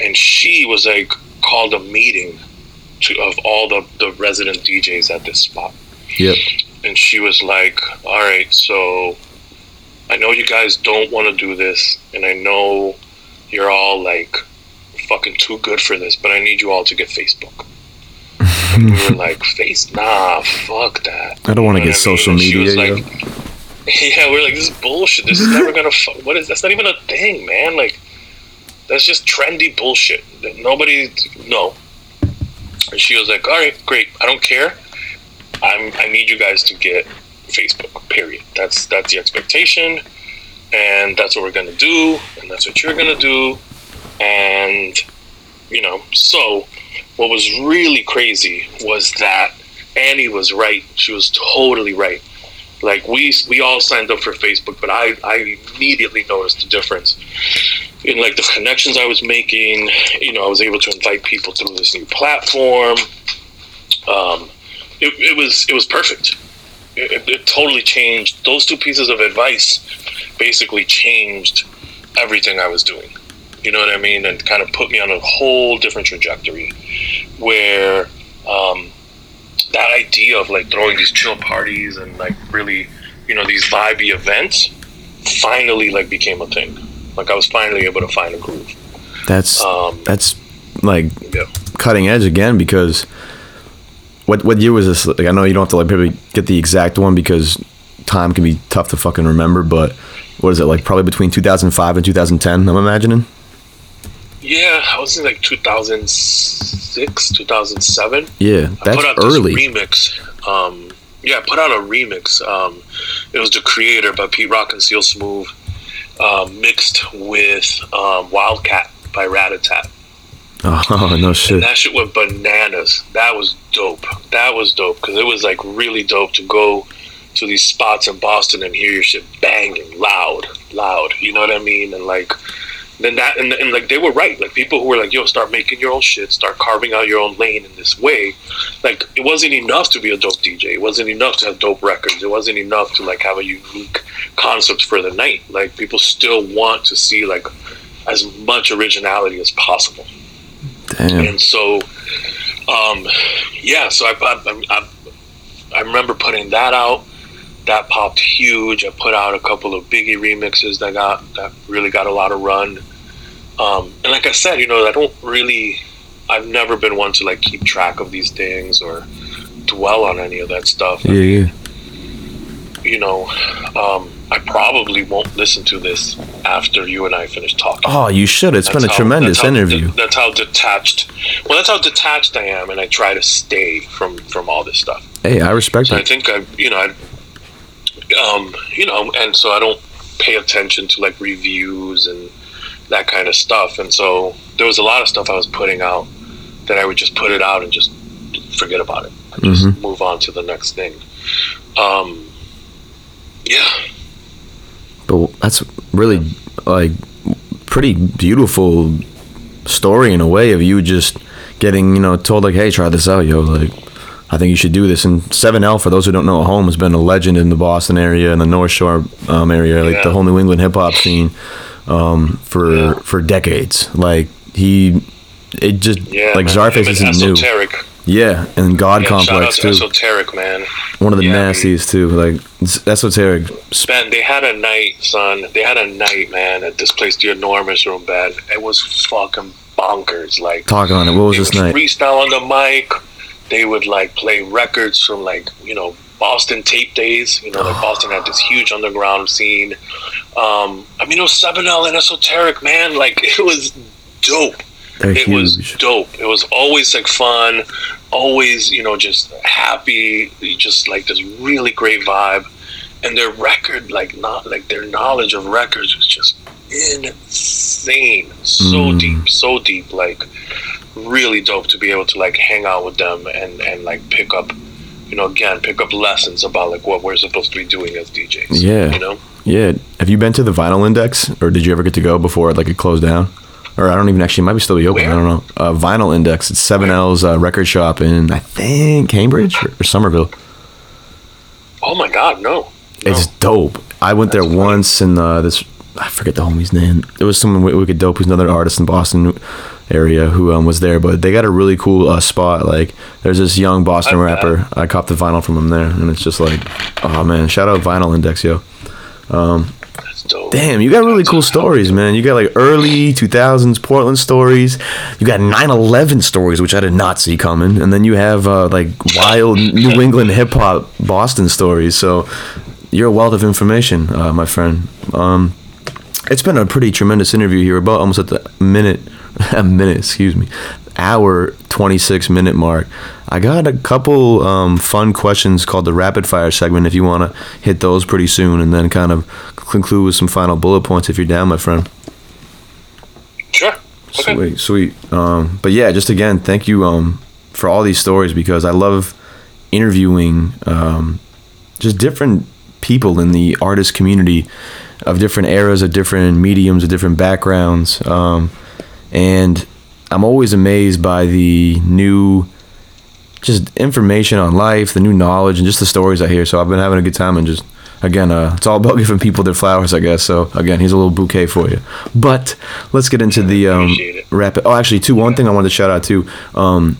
And she was like called a meeting to of all the the resident DJs at this spot Yep. and she was like, "All right, so I know you guys don't want to do this, and I know you're all like fucking too good for this, but I need you all to get Facebook." And we were like, "Face, nah, fuck that." I don't want to get what I mean? social media. like, yeah, we're like, this is bullshit. This is never gonna. Fu- what is? That's not even a thing, man. Like, that's just trendy bullshit. That nobody. No. And she was like, all right, great. I don't care. I'm. I need you guys to get Facebook. Period. That's that's the expectation, and that's what we're gonna do, and that's what you're gonna do, and you know. So, what was really crazy was that Annie was right. She was totally right like we we all signed up for Facebook, but I I immediately noticed the difference in like the connections I was making. You know, I was able to invite people through this new platform. Um, it, it was it was perfect. It, it, totally changed. Those two pieces of advice basically changed everything I was doing. You know what I mean? And kind of put me on a whole different trajectory where um, that idea of like throwing these chill parties and like really, you know, these vibey events finally like became a thing. Like I was finally able to find a groove. That's Um, that's like yeah. cutting edge again because what what year was this? Like I know you don't have to like probably get the exact one because time can be tough to fucking remember, but what is it like probably between 2005 and 2010 I'm imagining. Yeah, I was in like 2006, 2007. Yeah, I that's put out early. this remix. Um, yeah, I put out a remix. Um, it was The Creator by Pete Rock and CL Smooth, um, mixed with um, Wildcat by Ratatat. Oh no shit. That shit went bananas. That was dope. That was dope because it was like really dope to go to these spots in Boston and hear your shit banging loud, loud. You know what I mean? And like, then that and, and like they were right. Like people who were like, "Yo, start making your own shit. Start carving out your own lane in this way." Like it wasn't enough to be a dope DJ. It wasn't enough to have dope records. It wasn't enough to like have a unique concept for the night. Like people still want to see like as much originality as possible Damn. and so um, yeah so I, I, I, I remember putting that out that popped huge i put out a couple of biggie remixes that got that really got a lot of run um, and like i said you know i don't really i've never been one to like keep track of these things or dwell on any of that stuff Yeah, yeah. you know um, i probably won't listen to this after you and i finish talking Oh, you should. It's been a how- tremendous that's how- interview. that's how detached. Well, that's how detached I am, and I try to stay from from all this stuff. Hey, I respect So I think I, you know, I, um, you know, and so I don't pay attention to like reviews and that kind of stuff. And so there was a lot of stuff I was putting out that I would just put it out and just forget about it. I just Mhm. move on to the next thing. Um, Yeah. But that's really like pretty beautiful story in a way of you just getting you know told like, hey, try this out, yo. Like, I think you should do this. And Seven L, for those who don't know, at home has been a legend in the Boston area and the North Shore um, area, like the whole New England hip hop scene um, for Yeah. for decades. Like he, it just Yeah. like man. Czarface isn't new. Yeah, and God Yeah, Complex to too. Esoteric, man. One of the Yeah, nasties too. Like esoteric. Spent. They had a night, son. They had a night, man, at this place, the enormous room bed. It was fucking bonkers. Like Talk on it. What was this would night? freestyle on the mic. They would like play records from like you know Boston tape days. You know, like Boston had this huge underground scene. Um, I mean, it was Seven L and Esoteric, man. Like it was dope. They're it was dope. It was always like fun, always you know just happy, just like this really great vibe. And their record, like not like their knowledge of records was just insane, so Mm. deep, so deep. Like really dope to be able to like hang out with them and and like pick up, you know, again pick up lessons about like what we're supposed to be doing as DJs. Yeah. you know. Yeah. Have you been to the Vinyl Index, or did you ever get to go before like it closed down? Or I don't even actually might be still be open. I don't know. Uh, Vinyl Index. It's Seven L's uh, record shop in I think Cambridge or, or Somerville. Oh my God, no. no. It's dope. I went there funny. once, and uh, this I forget the homie's name. It was someone wi- wicked dope, who's another artist in Boston area who um, was there. But they got a really cool uh, spot. Like there's this young Boston bet. rapper. I copped the vinyl from him there, and it's just like, oh man, shout out Vinyl Index, yo. Dope. Damn, you got really cool stories, man. You got like early 2000s Portland stories. You got 9/11 stories, which I did not see coming, and then you have uh, like wild New England hip hop Boston stories. So you're a wealth of information, uh, my friend. Um, it's been a pretty tremendous interview here. About almost at the minute, a minute, excuse me, hour 26 minute mark. I got a couple um, fun questions called the rapid fire segment. If you want to hit those pretty soon, and then kind of conclude with some final bullet points, if you're down, my friend. Sure. Okay. Sweet, sweet. Um, but yeah, just again, thank you um, for all these stories because I love interviewing um, just different people in the artist community of different eras, of different mediums, of different backgrounds, um, and I'm always amazed by the new just information on life, the new knowledge, and just the stories I hear. So I've been having a good time and just again, uh, it's all about giving people their flowers, I guess. So again, here's a little bouquet for you. But let's get into the um, rapid. Oh, actually, two. One thing I wanted to shout out to. Um,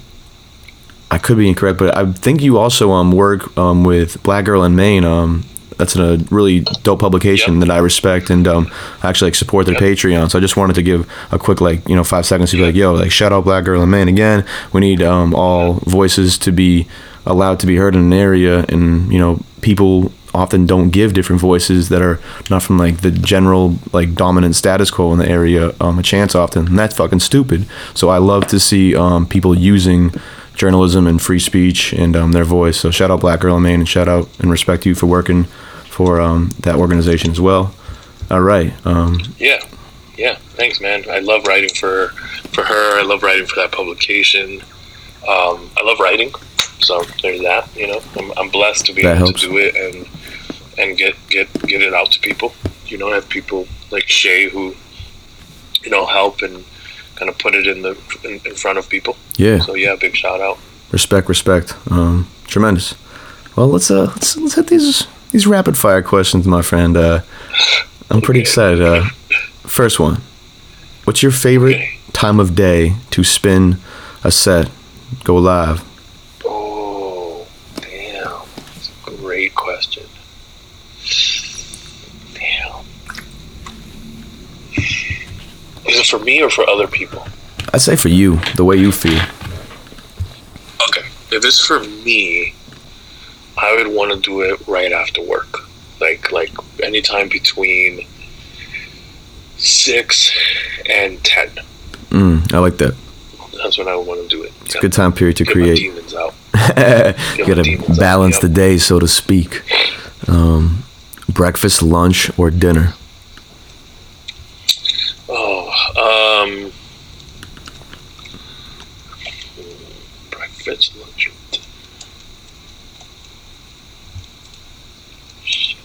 I could be incorrect, but I think you also um, work um, with Black Girl in Maine. Um, that's a really dope publication Yep. that I respect and um, actually like support their Yep. Patreon. So I just wanted to give a quick like you know five seconds to be like, yo, like shout out Black Girl in Maine again. We need um, all voices to be allowed to be heard in an area, and you know people often don't give different voices that are not from like the general like dominant status quo in the area um, a chance often and that's fucking stupid so i love to see um, people using journalism and free speech and um, their voice so shout out black girl in maine and shout out and respect you for working for um, that organization as well all right um, Yeah, yeah. Thanks, man. I love writing for for her. I love writing for that publication. Um, I love writing, so there's that. You know, I'm, I'm blessed to be able helps. to do it and and get get get it out to people. You know, have people like Shay who you know help and kind of put it in the in, in front of people. yeah So yeah, big shout out. respect respect um, tremendous well let's uh let's, let's hit these these rapid fire questions my friend uh, i'm pretty excited uh, first one what's your favorite time of day to spin a set go live Oh, damn. That's a great question. Damn. Is it for me or for other people? i'd say for you the way you feel Okay. If it's for me, I would want to do it right after work. Like like anytime between six and ten. mm, i like that That's when I would want to do it. it's a good time period to Get create demons out. you gotta out, balance yep. the day so to speak um, breakfast lunch or dinner Oh, um, breakfast, lunch, or dinner. Shit.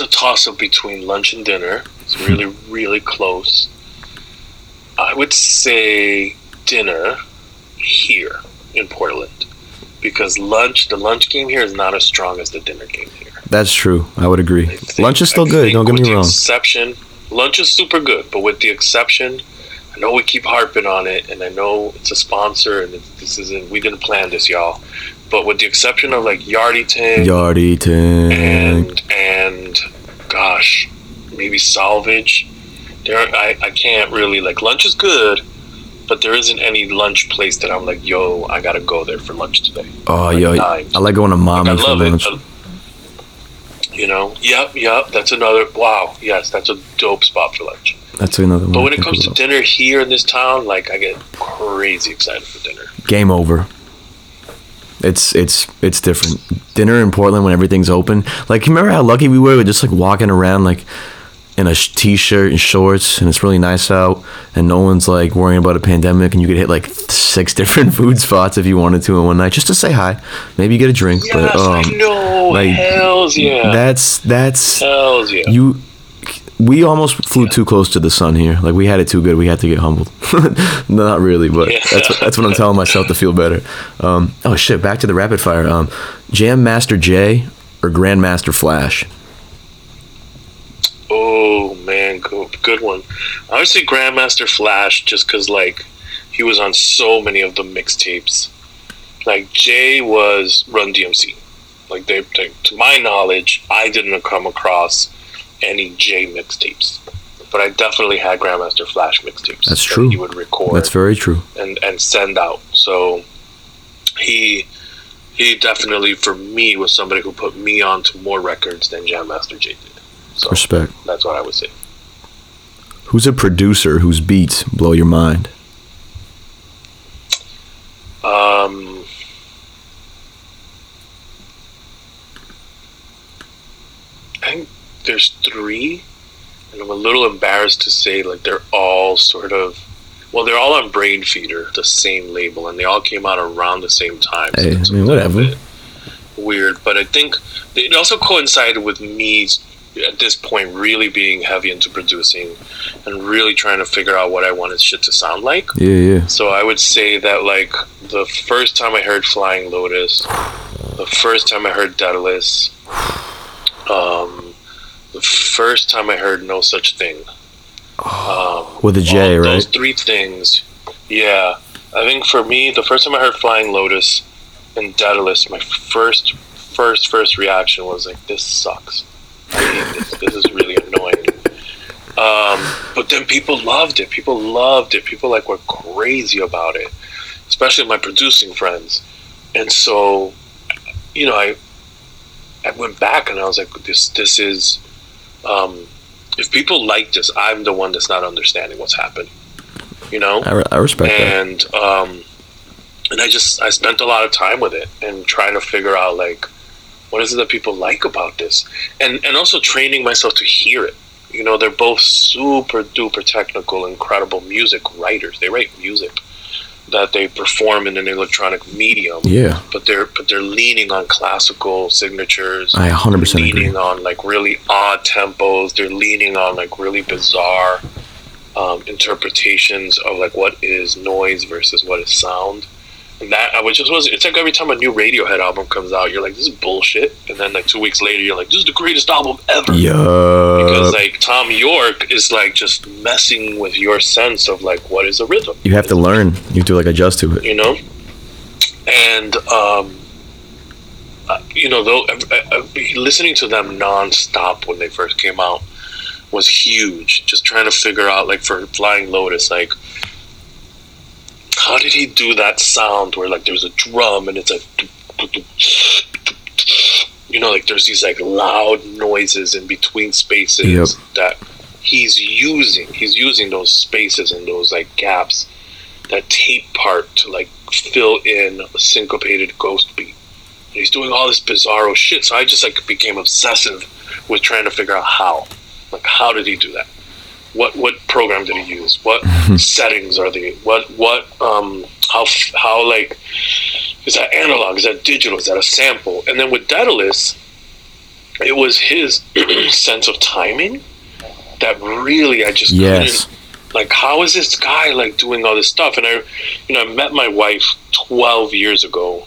It's a toss up between lunch and dinner. It's really, really close. I would say dinner here in Portland because lunch, the lunch game here is not as strong as the dinner game here. That's true. I would agree. I think- Lunch is still I good. Don't get with me the wrong. Exception, lunch is super good, but with the exception, I know we keep harping on it, and I know it's a sponsor, and this isn't. We didn't plan this, y'all. But with the exception of like Yardie Ting Yardy Tank. and and gosh, maybe Salvage. There, I I can't really like lunch is good. But there isn't any lunch place that I'm like, yo, I gotta go there for lunch today. Oh, like yo, dimes. I like going to Like, mommy I for lunch. it. You know, yep, yep. That's another. Wow, yes, that's a dope spot for lunch. That's another one. But when it comes to dinner here in this town, like I get crazy excited for dinner. game over. It's it's it's different. Dinner in Portland when everything's open. Like, you remember how lucky we were with just like walking around like in a sh- t-shirt and shorts, and it's really nice out, and no one's like worrying about a pandemic, and you could hit like six different food spots if you wanted to in one night, just to say hi, maybe get a drink. Yes, but um, know. like, Hells yeah. that's that's Hells yeah. you. We almost flew too close to the sun here. Like we had it too good. We had to get humbled. Not really, but Yeah. that's what, that's what I'm telling myself to feel better. Um, oh shit! Back to the rapid fire. Um, Jam Master Jay or Grandmaster Flash? Oh man, good, good one. I would say Grandmaster Flash just because like he was on so many of the mixtapes. Like Jay was Run DMC. Like they, they, to my knowledge, I didn't come across any J mixtapes, but I definitely had Grandmaster Flash mixtapes. That's that true. He would record That's very true. and and send out. So he he definitely for me was somebody who put me onto more records than Jam Master Jay did. So Respect. that's what I would say. Who's a producer whose beats blow your mind? Um, I think there's three, and I'm a little embarrassed to say like they're all sort of. Well, they're all on Brainfeeder, the same label, and they all came out around the same time. Hey, I mean, whatever. Weird, but I think it also coincided with me at this point really being heavy into producing and really trying to figure out what I wanted shit to sound like. Yeah, yeah. So I would say that like the first time I heard Flying Lotus, the first time I heard Daedalus, um, the first time I heard Nosaj Thing. Um, With a J, all Those three things. Yeah. I think for me, the first time I heard Flying Lotus and Daedalus, my first, first, first reaction was like, this sucks. This. This is really annoying. Um, but then people loved it. People loved it. People like were crazy about it, especially my producing friends. And so, you know, I I went back and I was like, this this is um, if people like this, I'm the one that's not understanding what's happening. You know, I, re- I respect that. and um, and I just I spent a lot of time with it and trying to figure out like what is it that people like about this, and and also training myself to hear it. You know, they're both super duper technical, incredible music writers. They write music that they perform in an electronic medium, Yeah, but they're but they're leaning on classical signatures I 100% agree. leaning on like really odd tempos. They're leaning on like really bizarre um, interpretations of like what is noise versus what is sound. That I was just was it's like every time a new Radiohead album comes out, you're like, this is bullshit. And then like two weeks later, you're like, this is the greatest album ever. Yeah. Because like Thom Yorke is like just messing with your sense of like what is a rhythm you have to learn. You have to like adjust to it. you know and um uh, you know though uh, uh, listening to them nonstop when they first came out was huge just trying to figure out like for flying lotus like how did he do that sound where like there's a drum and it's like you know like there's these like loud noises in between spaces Yep. that he's using he's using those spaces and those like gaps that tape part to like fill in a syncopated ghost beat. And he's doing all this bizarro shit. So I just like became obsessive with trying to figure out how. Like how did he do that? What what program did he use? What settings are they? What what um how how like is that analog? Is that digital? Is that a sample? And then with Daedalus, it was his sense of timing that really I just Yes. couldn't like how is this guy like doing all this stuff and i you know i met my wife 12 years ago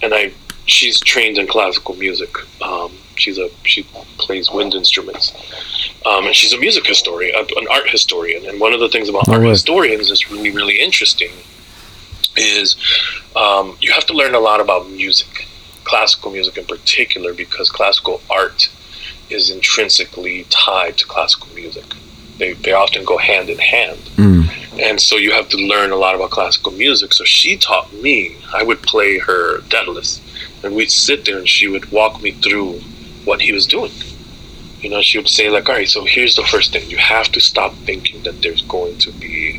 and i she's trained in classical music um, she's a she plays wind instruments. Um, and she's a music historian an art historian. And one of the things about No art way. historians that's really really interesting is um, you have to learn a lot about music classical music in particular because classical art is intrinsically tied to classical music. They, they often go hand in hand. Mm. and so you have to learn a lot about classical music. So she taught me i would play her daedalus. And we'd sit there and she would walk me through what he was doing. You know she would say like all right so here's the first thing. You have to stop thinking that there's going to be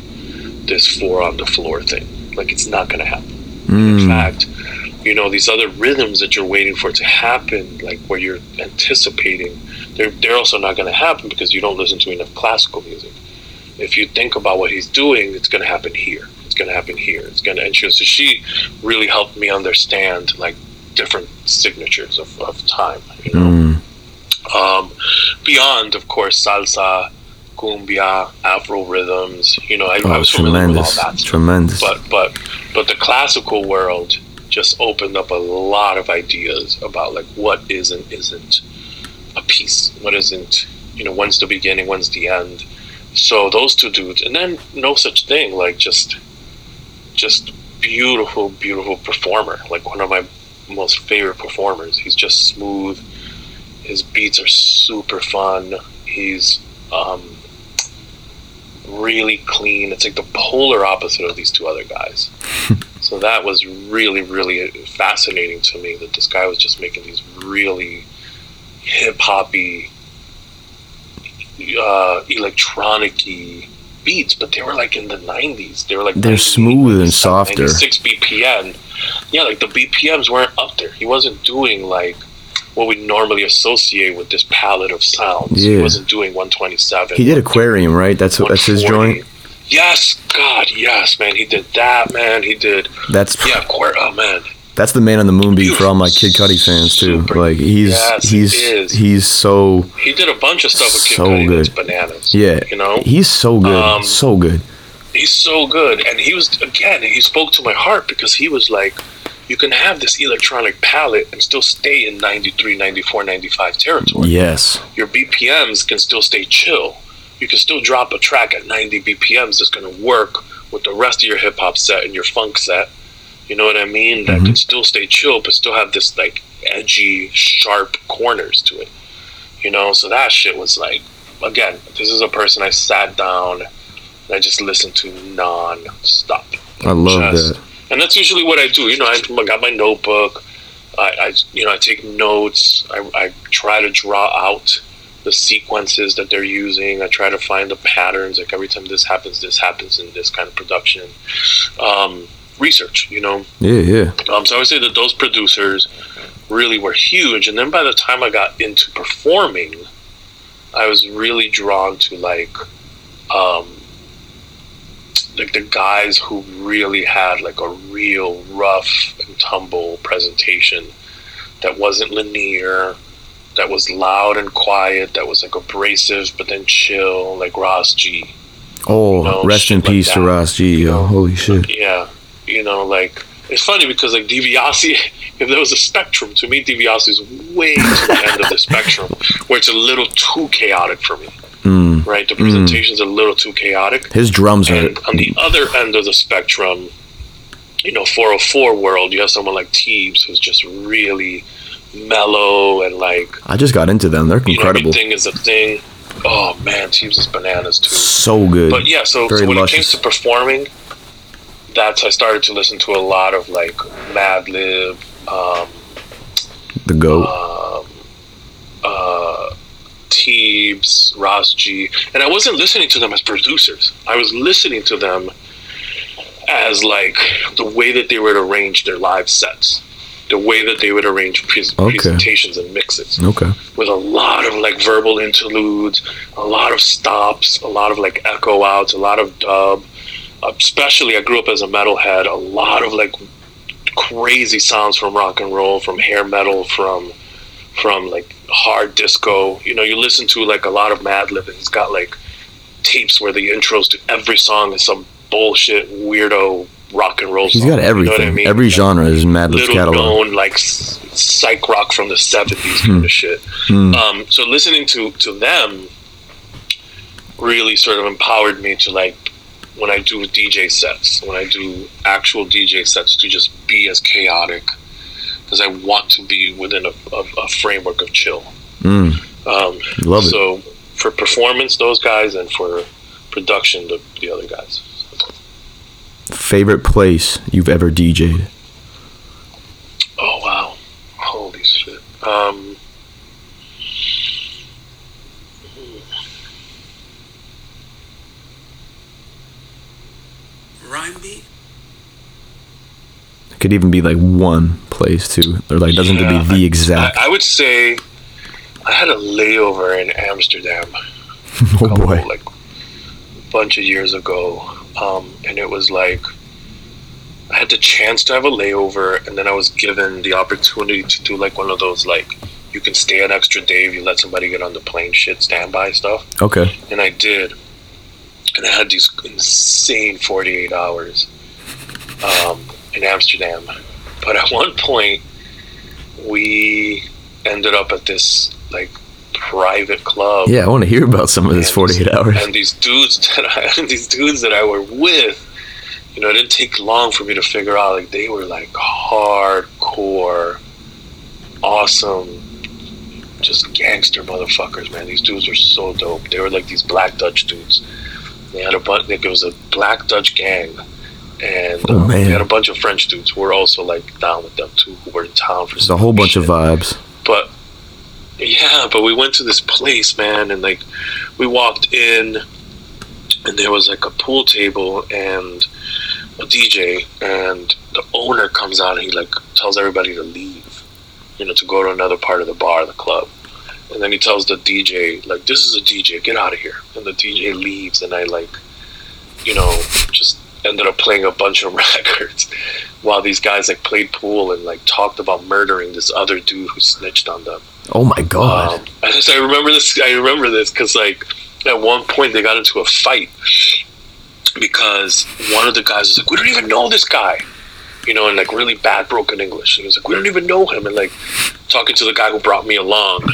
this four on the floor thing. Like it's not going to happen. In Mm. fact you know these other rhythms that you're waiting for to happen like where you're anticipating they're, they're also not going to happen because you don't listen to enough classical music. If you think about what he's doing it's going to happen here. It's going to happen here. It's going to and she, so she really helped me understand like different signatures of, of time you know Mm. um, beyond of course salsa cumbia afro rhythms you know I, I Oh, was familiar with all that Tremendous. but but but the classical world just opened up a lot of ideas about like what is and isn't a piece what isn't you know when's the beginning when's the end so those two dudes and then Nosaj Thing like just just beautiful beautiful performer like one of my most favorite performers he's just smooth his beats are super fun he's um really clean. It's like the polar opposite of these two other guys. so that was really, really fascinating to me that this guy was just making these really hip hoppy, uh, electronic beats, but they were like in the 90s. They were like They're 98, smooth and softer. Six BPM. Yeah, like the BPMs weren't up there. He wasn't doing like what we normally associate with this palette of sounds. He wasn't doing 127. he did Aquarium, right? That's that's his joint. Yes, God, yes, man. He did that, man. He did. That's Yeah, Quir- oh man. That's the man on the moon beat for all my Kid Cudi fans too. Super. Like he's Yes, he's he's so He did a bunch of stuff with Kid So Cudi that's good. bananas. yeah. You know, He's so good. Um, so good. he's so good, and he was again. He spoke to my heart because he was like, you can have this electronic palette and still stay in 93, 94, 95 territory. Yes. Your BPMs can still stay chill. You can still drop a track at 90 BPMs that's going to work with the rest of your hip hop set and your funk set. You know what I mean? That Mhm. can still stay chill, but still have this like edgy, sharp corners to it. You know, so that shit was like, again, this is a person I sat down and I just listened to non-stop. I love Just- that. and that's usually what I do. You know, I got my notebook. I, I you know, I take notes. I, I try to draw out the sequences that they're using. I try to find the patterns. Like every time this happens, this happens in this kind of production. Um, research, you know. Yeah, yeah. Um, so I would say that those producers really were huge. And then by the time I got into performing, I was really drawn to like, um, like the guys who really had like a real rough and tumble presentation that wasn't linear, that was loud and quiet, that was like abrasive but then chill, like Ras G. Oh, know, rest in shit like peace to. Ras G. Yo, holy shit. Yeah, you know, like it's funny because like DiBiase, if there was a spectrum, to me DiBiase is way to the end of the spectrum, where it's a little too chaotic for me. Mm. Right, the presentation's a little too chaotic. His drums are on the other end of the spectrum, you know, 404 world, you have someone like Teebs who's just really mellow and like I just got into them. They're you know, incredible. everything is a thing. Oh man, Teebs is bananas too. So good. But yeah, so, so when it came to performing, that's I started to listen to a lot of like Madlib, um, the goat. um, uh, Teebs, Ras G, and I wasn't listening to them as producers. I was listening to them as like the way that they would arrange their live sets, the way that they would arrange pres Okay. presentations and mixes okay. with a lot of like verbal interludes, a lot of stops, a lot of like echo outs, a lot of dub. Especially, I grew up as a metalhead. A lot of like crazy sounds from rock and roll, from hair metal, from from like hard disco. You know, you listen to like a lot of Madlib, and he's got like tapes where the intros to every song is some bullshit weirdo rock and roll. He's song, got everything. You know I mean? Every genre is Madlib's little catalog. known like psych rock from the seventies Hmm. kind of shit. Um, so listening to to them really sort of empowered me to like when I do DJ sets, when I do actual DJ sets, to just be as chaotic because I want to be within a, a, a framework of chill. Mm, Um, love it. so for performance, those guys, and for production, the, the other guys. Favorite place you've ever DJ'd? Oh wow! Holy shit! Um, Rhyme beat? It could even be like one place too, or like doesn't have to be the exact. I, I would say I had a layover in Amsterdam. oh couple, boy. like a bunch of years ago, um, and it was like I had the chance to have a layover, and then I was given the opportunity to do like one of those like you can stay an extra day if you let somebody get on the plane shit standby stuff, Okay. and I did, and I had these insane forty eight hours um, in Amsterdam, but at one point we ended up at this like private club Yeah, I want to hear about some of this and- 48 hours. And these dudes that I, these dudes that I were with, you know, it didn't take long for me to figure out like they were like hardcore, awesome, just gangster motherfuckers, man. These dudes were so dope. They were like these black Dutch dudes. They had a bunch. Like, it was a black Dutch gang. And Oh, um, they had a bunch of French dudes who were also like down with them too, who were in town for There's a whole bunch shit of vibes. but yeah, but we went to this place, man, and like we walked in, and there was like a pool table and a DJ, and the owner comes out and he like tells everybody to leave, you know, to go to another part of the bar, the club, and then he tells the DJ like, "This is a DJ, get out of here," and the DJ leaves, and I like, you know, just ended up playing a bunch of records while these guys like played pool and like talked about murdering this other dude who snitched on them. Oh my god. Um, I remember this. I remember this because like at one point they got into a fight because one of the guys was like, "We don't even know this guy," you know, in like really bad broken English. And he was like, "We don't even know him," and like talking to the guy who brought me along,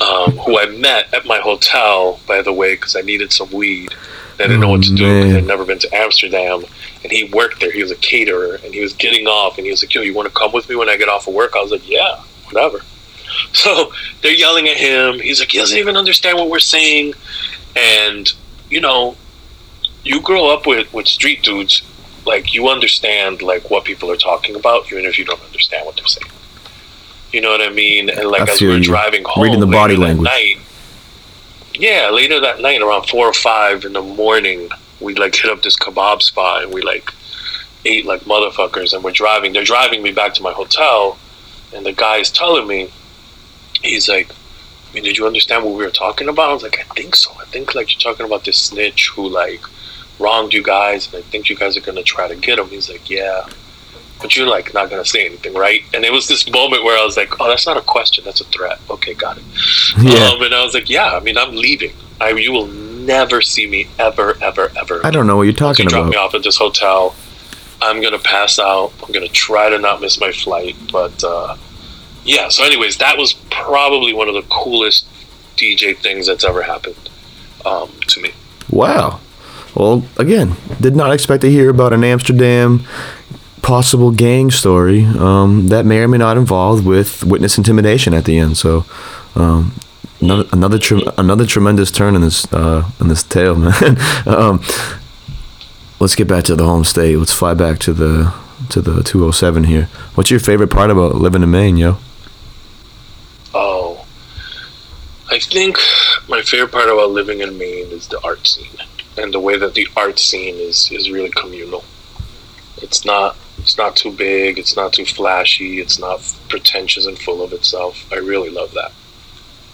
um, who I met at my hotel, by the way, because I needed some weed. I didn't know what to do because. I'd never been to Amsterdam. And he worked there. He was a caterer, and he was getting off. And he was like, "Yo, you want to come with me when I get off of work?" I was like, "Yeah, whatever." So they're yelling at him. He's like, he doesn't even understand what we're saying. And, you know, you grow up with, with street dudes, like, you understand, like, what people are talking about, even if you don't understand what they're saying. You know what I mean? And, like, I as we were you. driving home Reading the body language. night, yeah, later that night, around four or five in the morning, we, like, hit up this kebab spot and we, like, ate like motherfuckers. And we're driving. They're driving me back to my hotel. And the guy's telling me, he's like, I mean, did you understand what we were talking about? I was like, I think so. I think like you're talking about this snitch who like wronged you guys, and I think you guys are gonna try to get him. He's like, yeah, but you're like not gonna say anything, right? And it was this moment where I was like, oh, that's not a question, that's a threat. Okay, got it. Yeah. Um, and I was like, yeah, I mean, I'm leaving. I you will never see me ever, ever, ever. I don't know what you're Once you talking drop me about. off at this hotel, I'm gonna pass out. I'm gonna try to not miss my flight, but uh, yeah. So, anyways, that was probably one of the coolest DJ things that's ever happened um, to me. Wow. Well, again, did not expect to hear about an Amsterdam possible gang story um, that may or may not involve with witness intimidation at the end. So, um, another another tre- another tremendous turn in this uh, in this tale, man. um, let's get back to the home state. Let's fly back to the to the 207 here. What's your favorite part about living in Maine, yo? Oh, I think my favorite part about living in Maine is the art scene and the way that the art scene is is really communal. It's not it's not too big. It's not too flashy. It's not pretentious and full of itself. I really love that.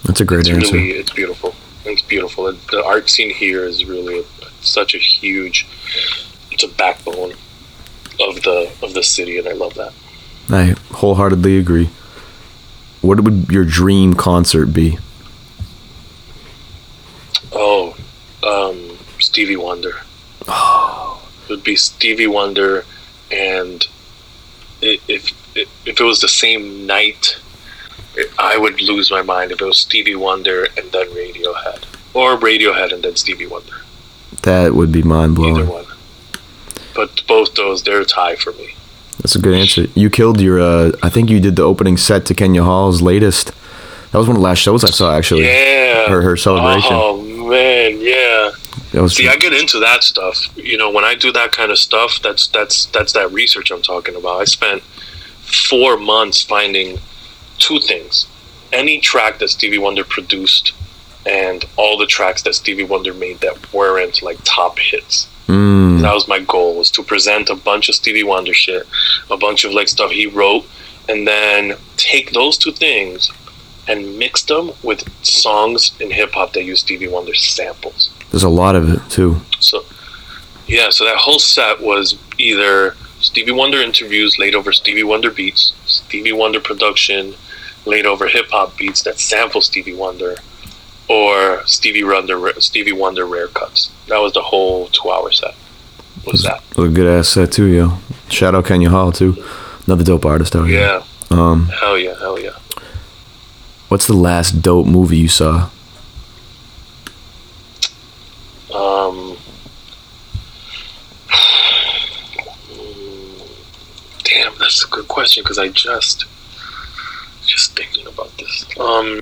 That's a great it's answer. really it's beautiful. It's beautiful. And the art scene here is really such a huge. It's a backbone of the of the city, and I love that. I wholeheartedly agree. what would your dream concert be? Oh, um, Stevie Wonder. Oh. It would be Stevie Wonder, and it, if it, if it was the same night, it, I would lose my mind if it was Stevie Wonder and then Radiohead, or Radiohead and then Stevie Wonder. That would be mind blowing. Either one. But both those, they're a tie for me. That's a good answer. You killed your. Uh, I think you did the opening set to Kenya Hall's latest. That was one of the last shows I saw actually. Yeah. Her her celebration. Oh man, yeah. See, I get into that stuff. You know, when I do that kind of stuff, that's that's that's that research I'm talking about. I spent four months finding two things: any track that Stevie Wonder produced, and all the tracks that Stevie Wonder made that weren't like top hits. Mm, That was my goal: was to present a bunch of Stevie Wonder shit, a bunch of like stuff he wrote, and then take those two things and mix them with songs in hip hop that use Stevie Wonder samples. There's a lot of it too. So, yeah, so that whole set was either Stevie Wonder interviews laid over Stevie Wonder beats, Stevie Wonder production laid over hip hop beats that sample Stevie Wonder, or Stevie Wonder Stevie Wonder rare cuts. That was the whole two hour set. Was that? A good ass set too, yo. Shout out Kenya Hall too. Another dope artist out here. Yeah. Um, Hell yeah, hell yeah. what's the last dope movie you saw? Um, damn, that's a good question because I just just thinking about this. Um,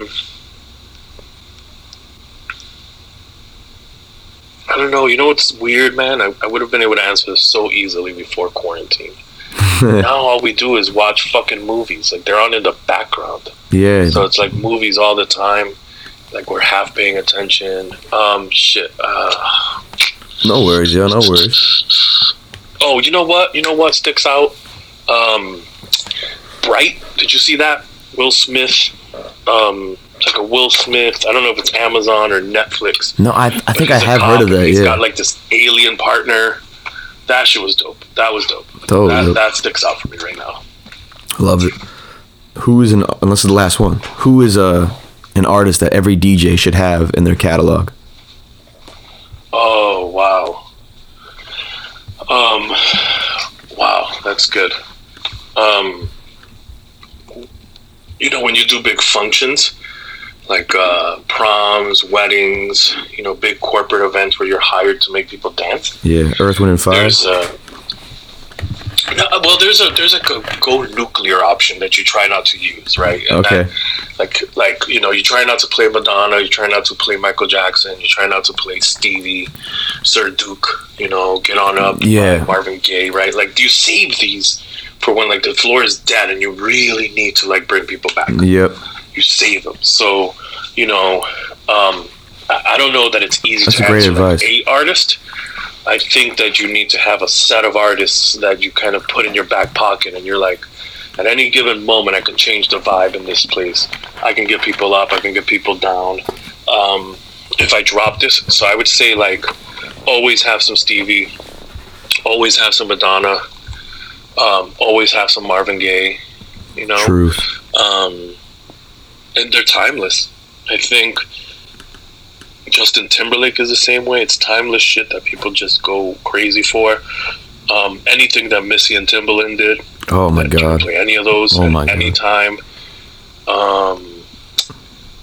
I don't know. You know what's weird, man? I, I would have been able to answer this so easily before quarantine. now all we do is watch fucking movies. Like they're on in the background. Yeah, So it's like movies all the time. Like we're half paying attention. Um, shit. Uh, no worries, yo, no worries. oh, you know what? You know what sticks out? Um, Bright. Did you see that? Will Smith. Um, it's like a Will Smith. I don't know if it's Amazon or Netflix. No, I I think I have heard of that. He's Yeah, got like this alien partner. That shit was dope. That was dope. Dope, that, that sticks out for me right now. love it. Who is an unless it's the last one? Who is a an artist that every DJ should have in their catalog? Oh wow. Um wow, that's good. Um you know when you do big functions like uh proms, weddings, you know, big corporate events where you're hired to make people dance. Yeah, Earth, Wind, and Fire. There's a well, there's a there's like a go nuclear option that you try not to use, right? And Okay. that- like like you know, you try not to play Madonna, you try not to play Michael Jackson, you try not to play Stevie, Sir Duke, you know, Get On Up, Yeah. uh, Marvin Gaye, right? Like, do you save these for when like the floor is dead and you really need to like bring people back? Yep, you save them. So, you know, um, I, I don't know that it's easy That's to great answer like, advice. a artist. I think that you need to have a set of artists that you kind of put in your back pocket, and you're like, at any given moment, I can change the vibe in this place. I can get people up. I can get people down. Um, if I drop this, so I would say like, always have some Stevie, always have some Madonna, um, always have some Marvin Gaye. You know, truth. um, and they're timeless. I think Justin Timberlake is the same way. It's timeless shit that people just go crazy for. Um, anything that Missy and Timbaland did, Oh my god. play any of those Oh at my God. any time. Um,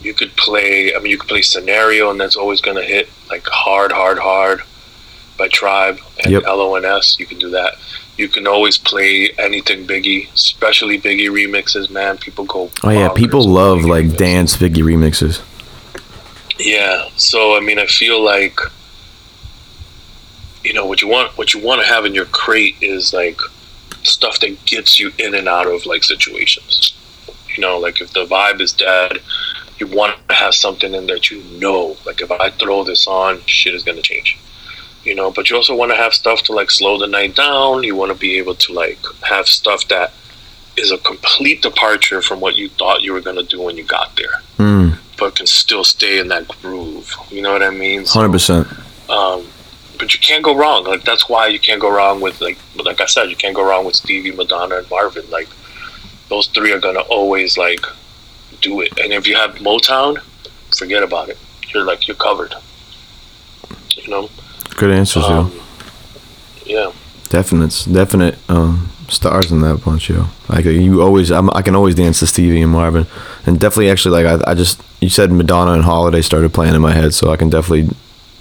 you could play. I mean, you could play Scenario, and that's always going to hit like hard, hard, hard by Tribe and Yep. LONS. You can do that. You can always play anything Biggie, especially Biggie remixes. Man, people go. Oh yeah, people love Biggie like remixes. dance Biggie remixes. Yeah. So I mean, I feel like you know what you want. What you want to have in your crate is like stuff that gets you in and out of like situations. You know, like if the vibe is dead, you want to have something in that you know, like if I throw this on, shit is gonna change. You know, but you also want to have stuff to like slow the night down. You want to be able to like have stuff that is a complete departure from what you thought you were gonna do when you got there Mm, but can still stay in that groove. You know what I mean? So, Hundred percent. Um, but you can't go wrong. Like that's why you can't go wrong with like, like I said, you can't go wrong with Stevie, Madonna, and Marvin. Like those three are gonna always like do it. And if you have Motown, forget about it. You're like you're covered. You know. Good answers, Um, yo. Yeah. Definite, definite um, stars in that bunch, yo. Like you always, I'm, I can always dance to Stevie and Marvin, and definitely actually like I, I just you said Madonna and Holiday started playing in my head, so I can definitely.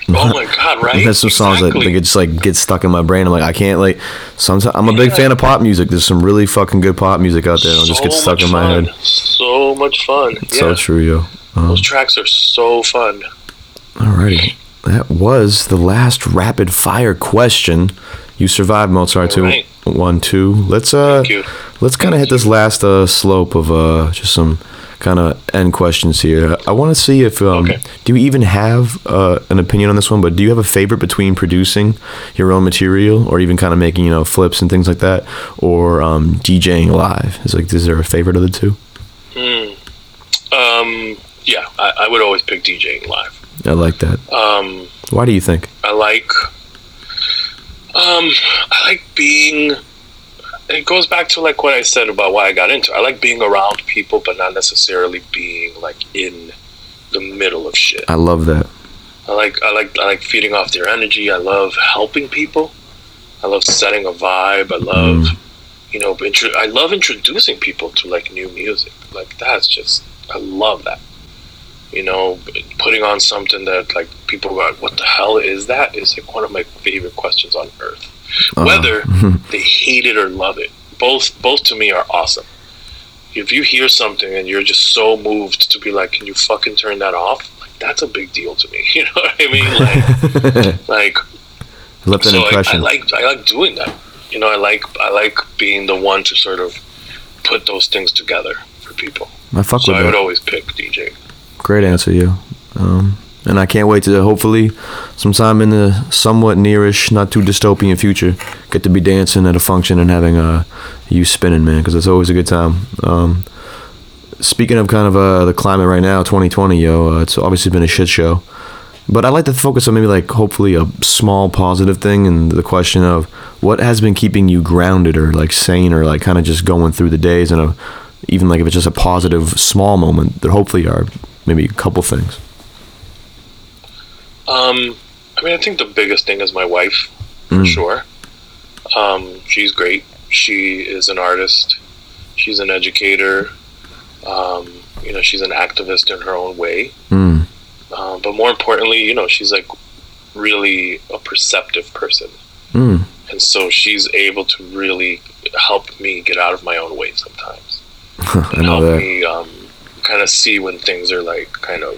Oh my God! Right. There's some songs that like, just like get stuck in my brain. I'm like I can't like. Sometimes I'm a big Yeah. fan of pop music. There's some really fucking good pop music out there. It'll just get stuck in my fun. head. So much fun. Yeah. So true, yo. Um, Those tracks are so fun. Alrighty. That was the last rapid fire question. You survived Mozart two Alright. one two. Let's uh let's kind of hit this last uh slope of uh just some kind of end questions here. I want to see if um Okay. do you even have uh, an opinion on this one, but do you have a favorite between producing your own material or even kind of making, you know, flips and things like that or um DJing live? Is like is there a favorite of the two? Um, yeah, I, I would always pick DJing live. I like that. Um, Why do you think? I like, um, I like being. It goes back to like what I said about why I got into. it. I like being around people, but not necessarily being like in the middle of shit. I love that. I like I like I like feeding off their energy. I love helping people. I love setting a vibe. I love you know intro- I love introducing people to like new music. Like that's just I love that. You know, putting on something that like people go, what the hell is that? Is like one of my favorite questions on earth. Uh, Whether they hate it or love it, both both to me are awesome. If you hear something and you're just so moved to be like, can you fucking turn that off? Like that's a big deal to me. You know what I mean? Like, like left an so I, I like I like doing that. You know, I like I like being the one to sort of put those things together for people. I fuck So with I that. would always pick DJ. Great answer, you. Um, and I can't wait to hopefully sometime in the somewhat nearish, not too dystopian future, get to be dancing at a function and having uh, you spinning, man, because it's always a good time. Um, speaking of kind of uh, the climate right now, 2020, yo, uh, it's obviously been a shit show. But I like to focus on maybe like hopefully a small positive thing and the question of what has been keeping you grounded or like sane or like kind of just going through the days and a, even like if it's just a positive small moment, there hopefully are maybe a couple things. Um, I mean, I think the biggest thing is my wife, for Mm. sure. Um, she's great. She is an artist. She's an educator. Um, you know, she's an activist in her own way. Mm. Um, but more importantly, you know, she's like really a perceptive person. Mm. And so she's able to really help me get out of my own way sometimes. Know help that. me um, kind of see when things are like kind of,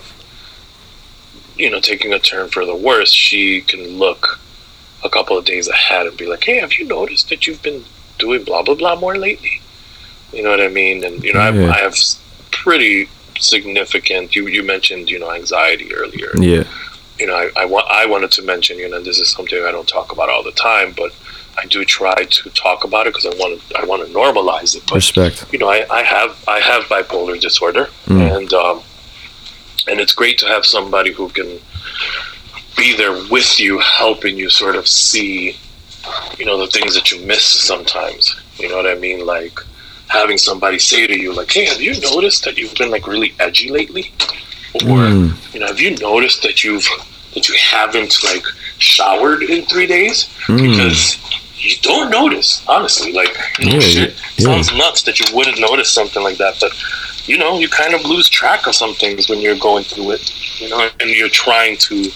you know, taking a turn for the worse. She can look a couple of days ahead and be like, "Hey, have you noticed that you've been doing blah blah blah more lately?" You know what I mean? And you know, I, Yeah. have, I have pretty significant. You you mentioned you know anxiety earlier Yeah. you know, I, I, wa- I wanted to mention, you know, this is something I don't talk about all the time, but I do try to talk about it because I want to, I want to normalize it. But Respect. you know, I, I have, I have bipolar disorder, Mm. and um, and it's great to have somebody who can be there with you, helping you sort of see, you know, the things that you miss sometimes. You know what I mean? Like having somebody say to you, like, "Hey, have you noticed that you've been like really edgy lately?" Or Mm. you know, have you noticed that you've that you haven't like showered in three days? Mm. Because you don't notice, honestly. Like, know, Yeah, shit yeah. sounds nuts that you wouldn't notice something like that, but you know, you kind of lose track of some things when you're going through it. You know, and you're trying to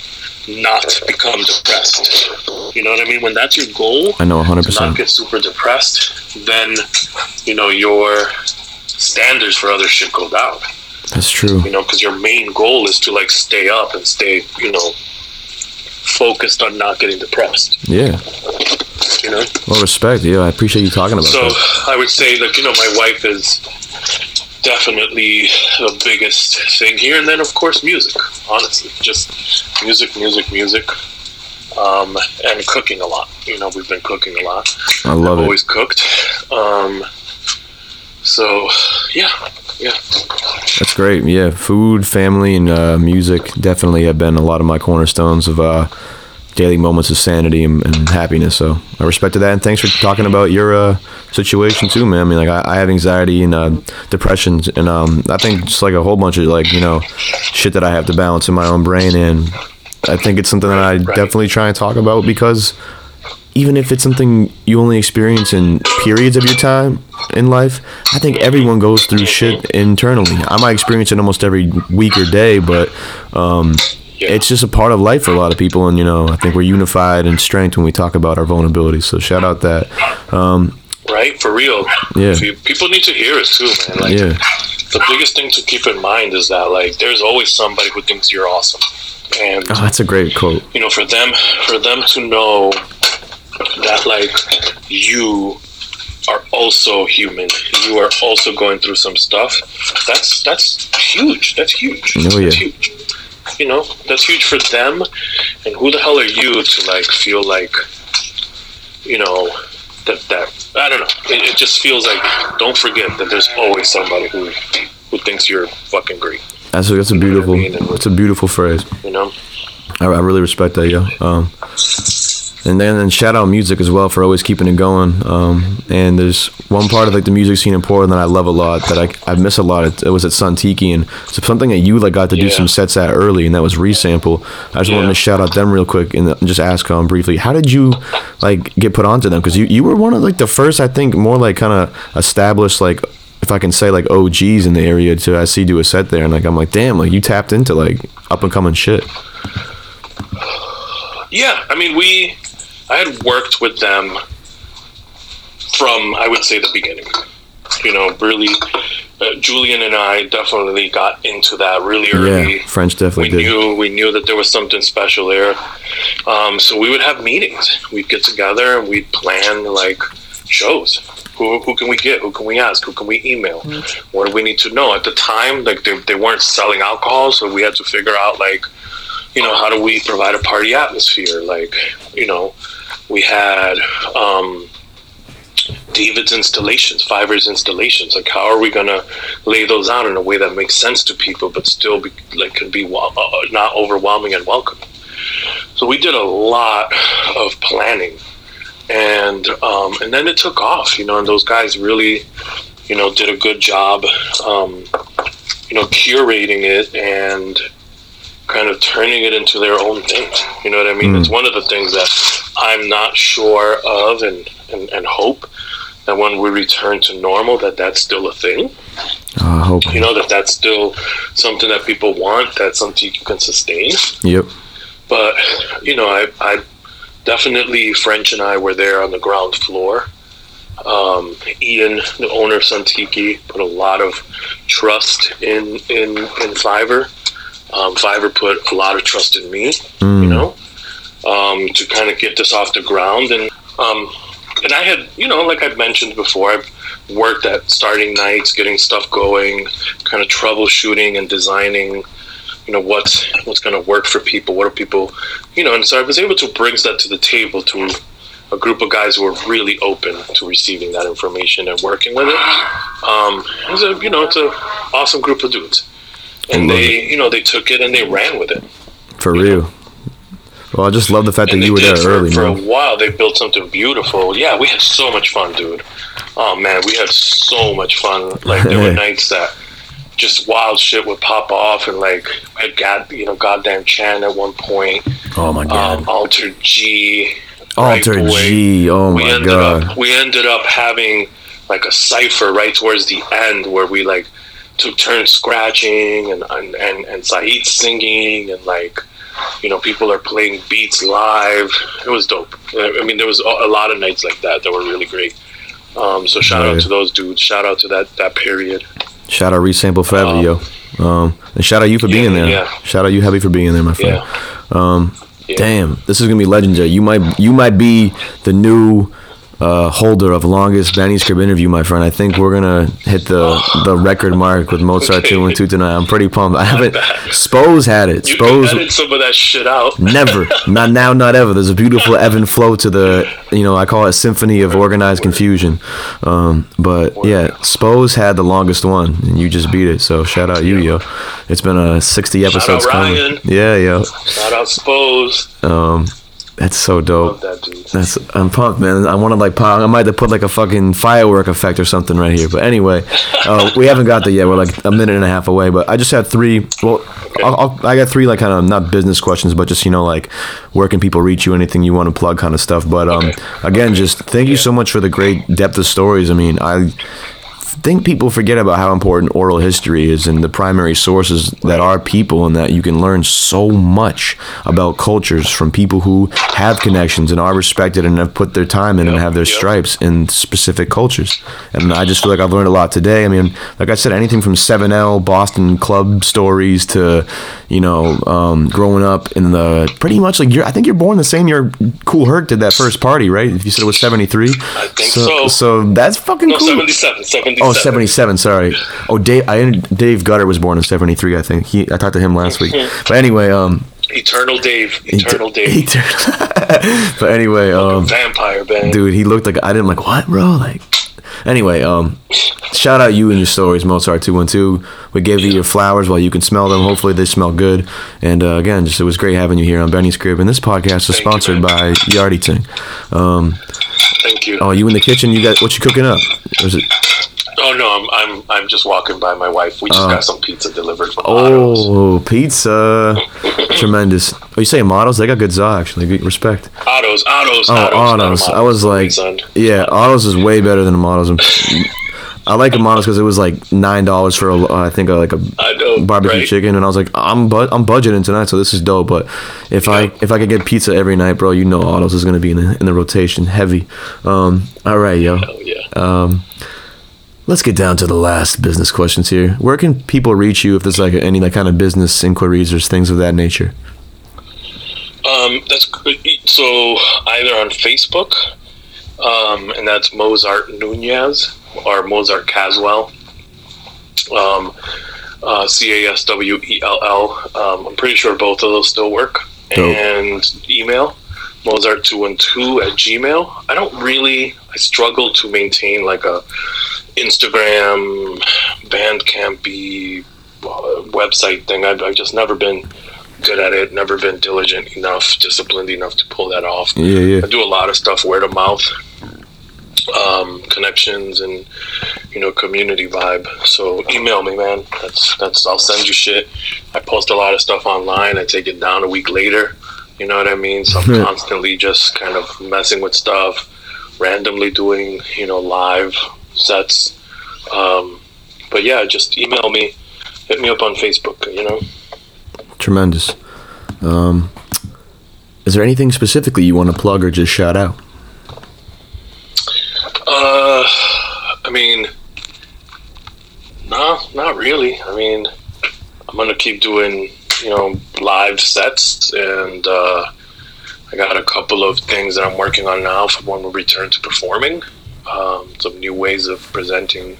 not become depressed. You know what I mean? When that's your goal, I know 100. to not 100%. get super depressed, then you know your standards for other shit go down That's true. you know, because your main goal is to like stay up and stay, you know, focused on not getting depressed. Yeah. You know, Well, respect. Yeah, I appreciate you talking about it. so that. I would say that you know my wife is definitely the biggest thing here, and then of course music. Honestly, just music, music, music, um, and cooking a lot. You know, we've been cooking a lot. I love I've it. always cooked. Um, so yeah, yeah. That's great. Yeah, food, family, and uh, music definitely have been a lot of my cornerstones of uh, daily moments of sanity and, and happiness. So I respected that, and thanks for talking about your uh, situation too, man. I mean, like I, I have anxiety and uh, depression, and um, I think just like a whole bunch of like you know shit that I have to balance in my own brain, and I think it's something that I Right. definitely try and talk about because even if it's something you only experience in periods of your time in life, I think everyone goes through shit internally. I might experience it almost every week or day, but um, Yeah. it's just a part of life for a lot of people. And, you know, I think we're unified in strength when we talk about our vulnerabilities. So shout out that. Um, right for real. Yeah. Pe- People need to hear it too, man. Like yeah, the biggest thing to keep in mind is that like there's always somebody who thinks you're awesome, and oh, that's a great quote. you know for them for them to know that like you are also human you are also going through some stuff that's that's huge that's huge Oh, yeah. that's huge you know that's huge for them. And who the hell are you to like feel like you know that that i don't know. It, it just feels like don't forget that there's always somebody who who thinks you're fucking great. That's a, that's a beautiful, that's a beautiful phrase. you know? I, I really respect that, yo. Um, and then and shout out music as well for always keeping it going. Um, and there's one part of like the music scene in Portland that I love a lot that I, I miss a lot. It, it was at Sun Tiki and it's something that you like got to do Yeah. some sets at early, and that was Resample. I just wanted to shout out them real quick and just ask them briefly, how did you like get put onto them? Because you you were one of like the first, I think, more like kind of established like. If I can say like OGs in the area to I see do a set there and like I'm like damn like you tapped into like up and coming shit Yeah, I mean, we, I had worked with them from, I would say, the beginning. You know, really, uh, Julian and I definitely got into that really early. yeah French definitely we did knew we knew that there was something special there. Um, so we would have meetings. We'd get together and we'd plan like shows. Who, who can we get? Who can we ask? Who can we email? What do we need to know? At the time, like they, they weren't selling alcohol, so we had to figure out like, you know, how do we provide a party atmosphere? Like, you know, we had um, David's installations, Fiverr's installations. Like, how are we gonna lay those out in a way that makes sense to people, but still be like can be uh, not overwhelming and welcoming? So we did a lot of planning, and um, and then it took off. You know, and those guys really, you know, did a good job, um, you know, curating it and kind of turning it into their own thing. You know what I mean? Mm. It's one of the things that I'm not sure of, and, and and hope that when we return to normal, that that's still a thing. I hope You know that that's still something that people want. That's something you can sustain. yep But you know, I, I definitely French and I were there on the ground floor. Um, Ian, the owner of Sun Tiki, put a lot of trust in in in Fiverr. Um, Fiverr put a lot of trust in me, Mm. you know, um, to kind of get this off the ground. And um, and I had, you know, like I've mentioned before, I've worked at starting nights, getting stuff going, kind of troubleshooting and designing you know what's what's going to work for people what are people you know and so i was able to bring that to the table to a group of guys who were really open to receiving that information and working with it um it was a you know it's a awesome group of dudes and they you know they took it and they ran with it for real. Well, I just love the fact that you were there for, early, for a man. while they built something beautiful yeah we had so much fun dude oh man we had so much fun like there were nights that just wild shit would pop off and like I had got you know goddamn Chan at one point Oh my um, Alter G Alter Right Boy. G. Oh we my ended god. up we ended up having like a cipher right towards the end where we like took turns scratching and and and, and Saeed singing and like you know people are playing beats live it was dope i mean there was a a lot of nights like that that were really great um, so shout Right. out to those dudes shout out to that that period Shout out Resample forever, Um, yo. Um, and shout out you for yeah, being there. yeah. Shout out you, Heavy, for being there, my friend. yeah Um, Yeah. Damn, this is gonna be legendary. You might you might be the new uh, holder of longest manuscript interview, my friend. I think we're gonna hit the the record mark with Mozart two and two tonight. I'm pretty pumped. I haven't. Spose had it. you Spose edit some of that shit out never, not now, not ever. There's a beautiful ebb and flow to the, you know, I call it symphony of organized confusion. Um, but yeah, Spose had the longest one, and you just beat it. So shout out you, yo. It's been a 60 episodes coming. Yeah, yo. shout out Spose Um, That's so dope. That. That's I'm pumped, man. I want to like pop. I might have to put like a fucking firework effect or something right here. But anyway, uh, we haven't got there yet. We're like a minute and a half away. But I just had three. Well, I'll, I'll, I got three like kind of not business questions, but just you know like where can people reach you? Anything you want to plug, kind of stuff. But um, Okay. again, just thank you so much for the great depth of stories. I mean, I think people forget about how important oral history is and the primary sources that are people and that you can learn so much about cultures from people who have connections and are respected and have put their time in and have their yep. stripes in specific cultures. And I just feel like I've learned a lot today. I mean, like I said, anything from 7L, Boston club stories to, you know, um, growing up in the pretty much like you're, I think you're born the same year Kool Herc did that first party, right? If you said it was 73. I think so. so. So that's fucking No, cool. 77. 77. Oh, 77, sorry. Oh, Dave, I, Dave Gutter was born in 73, I think. He, I talked to him last week. But anyway, um, Eternal Dave. Eternal Dave. turned- but anyway, um, Vampire band. dude, he looked like I didn't like what, bro? Like, anyway, um, shout out you and your stories, Mozart two one two. We gave you your flowers while you can smell them. Hopefully, they smell good. And uh, again, just it was great having you here on Benny's Crib. And this podcast is Thank sponsored man. by Yardie Ting. Um, Thank you. oh, you in the kitchen? You got what you cooking up? Or is it? Oh no, I'm I'm I'm just walking by my wife. We just got some pizza delivered from Otto's. Oh, pizza! Tremendous. Oh, you say Amato's? They got good za actually. Respect. Otto's, Otto's, Oh, Otto's. I was like, yeah, Otto's is way better than the Amato's. I like the Amato's because it was like nine dollars for a, I think a, like a know, barbecue right? chicken, and I was like, I'm bu- I'm budgeting tonight, so this is dope. But if I if I could get pizza every night, bro, you know, Otto's is gonna be in the, in the rotation heavy. Um, all right, yo. Oh yeah. Um, let's get down to the last business questions here. Where can people reach you if there's like any like kind of business inquiries or things of that nature? Um, that's. So either on Facebook, um, and that's Mozart Nunez or Mozart Caswell. Um, uh, C A S W E L L. Um, I'm pretty sure both of those still work. Dope. And email Mozart212 at Gmail. I don't really, I struggle to maintain like a Instagram, Bandcampy uh, website thing. I've, I've just never been good at it, never been diligent enough, disciplined enough to pull that off. Yeah, yeah. I do a lot of stuff word of mouth, um, connections, and you know, community vibe. So email me, man. That's that's. I'll send you shit. I post a lot of stuff online. I take it down a week later. You know what I mean? So I'm constantly just kind of messing with stuff, randomly doing you know live sets. Um, but yeah, just email me. Hit me up on Facebook. You know. Tremendous. Um, is there anything specifically you want to plug or just shout out? Uh, I mean, no, not really. I mean, I'm gonna keep doing, you know, live sets, and uh, I got a couple of things that I'm working on now for when we return to performing. Um, some new ways of presenting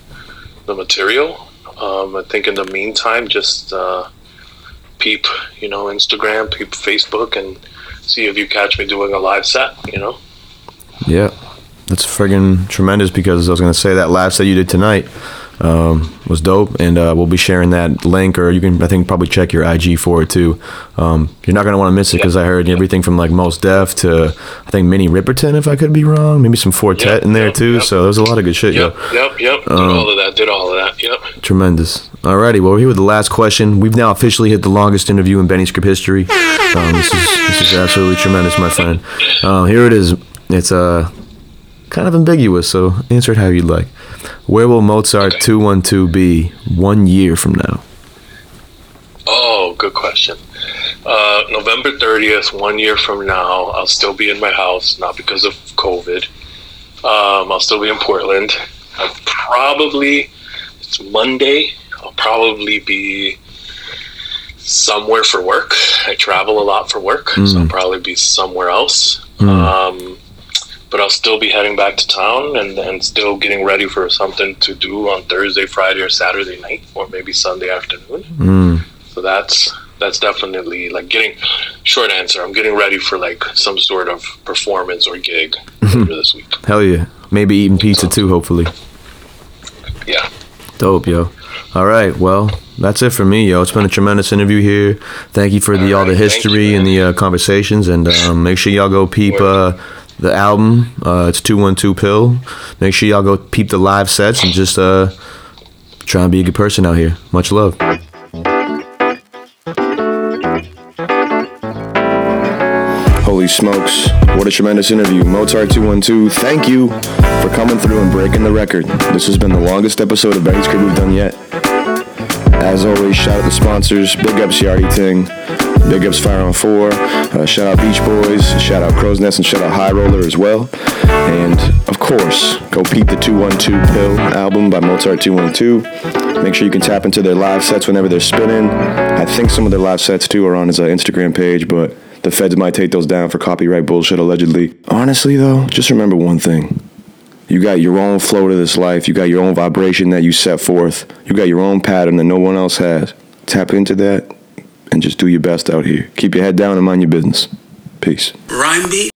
the material. Um, I think in the meantime, just uh, peep, you know, Instagram, peep Facebook, and see if you catch me doing a live set. You know. Yeah, that's friggin' tremendous because I was gonna say that last set you did tonight um, was dope, and uh, we'll be sharing that link, or you can I think probably check your IG for it too. Um, you're not gonna want to miss it because I heard everything from like Mos Def to I think Minnie Riperton, if I could be wrong, maybe some Four Tet Yep, in there yep, too. yep. So there's a lot of good shit. Yep, yo. yep, yep. Did Um, all of that. Did all of that. Yep. Tremendous. Alrighty, well, we're here with the last question. We've now officially hit the longest interview in Benny's Crib history. Um, this is this is absolutely tremendous, my friend. Uh, here it is. It's uh, kind of ambiguous, so answer it how you'd like. Where will Mozart Okay. 212 be one year from now? Oh, good question. Uh, November 30th, one year from now, I'll still be in my house, not because of COVID. Um, I'll still be in Portland. I'll probably, it's Monday, I'll probably be somewhere for work. I travel a lot for work, so I'll probably be somewhere else. Um, but I'll still be heading back to town and, and still getting ready for something to do on Thursday, Friday, or Saturday night, or maybe Sunday afternoon. Mm, So that's that's definitely like getting short answer. I'm getting ready for like some sort of performance or gig later this week. hell yeah. Maybe eating pizza too, hopefully. Yeah. Dope, yo. All right, well, that's it for me, yo. It's been a tremendous interview here. Thank you for the all, all right, the history you, and the uh, conversations, and um, make sure y'all go peep uh, the album. Uh, it's two one two pill. Make sure y'all go peep the live sets and just uh, try and be a good person out here. Much love. Holy smokes, what a tremendous interview. Mozart212, thank you for coming through and breaking the record. This has been the longest episode of Benny's Crib we've done yet. As always, shout out the sponsors. Big ups Yardie Ting. Big ups Fire on 4. Uh, shout out Beach Boys. Shout out Crow's Nest and shout out High Roller as well. And of course, go peep the 212 Pill album by Mozart 212. Make sure you can tap into their live sets whenever they're spinning. I think some of their live sets too are on his uh, Instagram page, but the feds might take those down for copyright bullshit, allegedly. Honestly, though, just remember one thing. You got your own flow to this life. You got your own vibration that you set forth. You got your own pattern that no one else has. Tap into that and just do your best out here. Keep your head down and mind your business. Peace. Rhyme beat.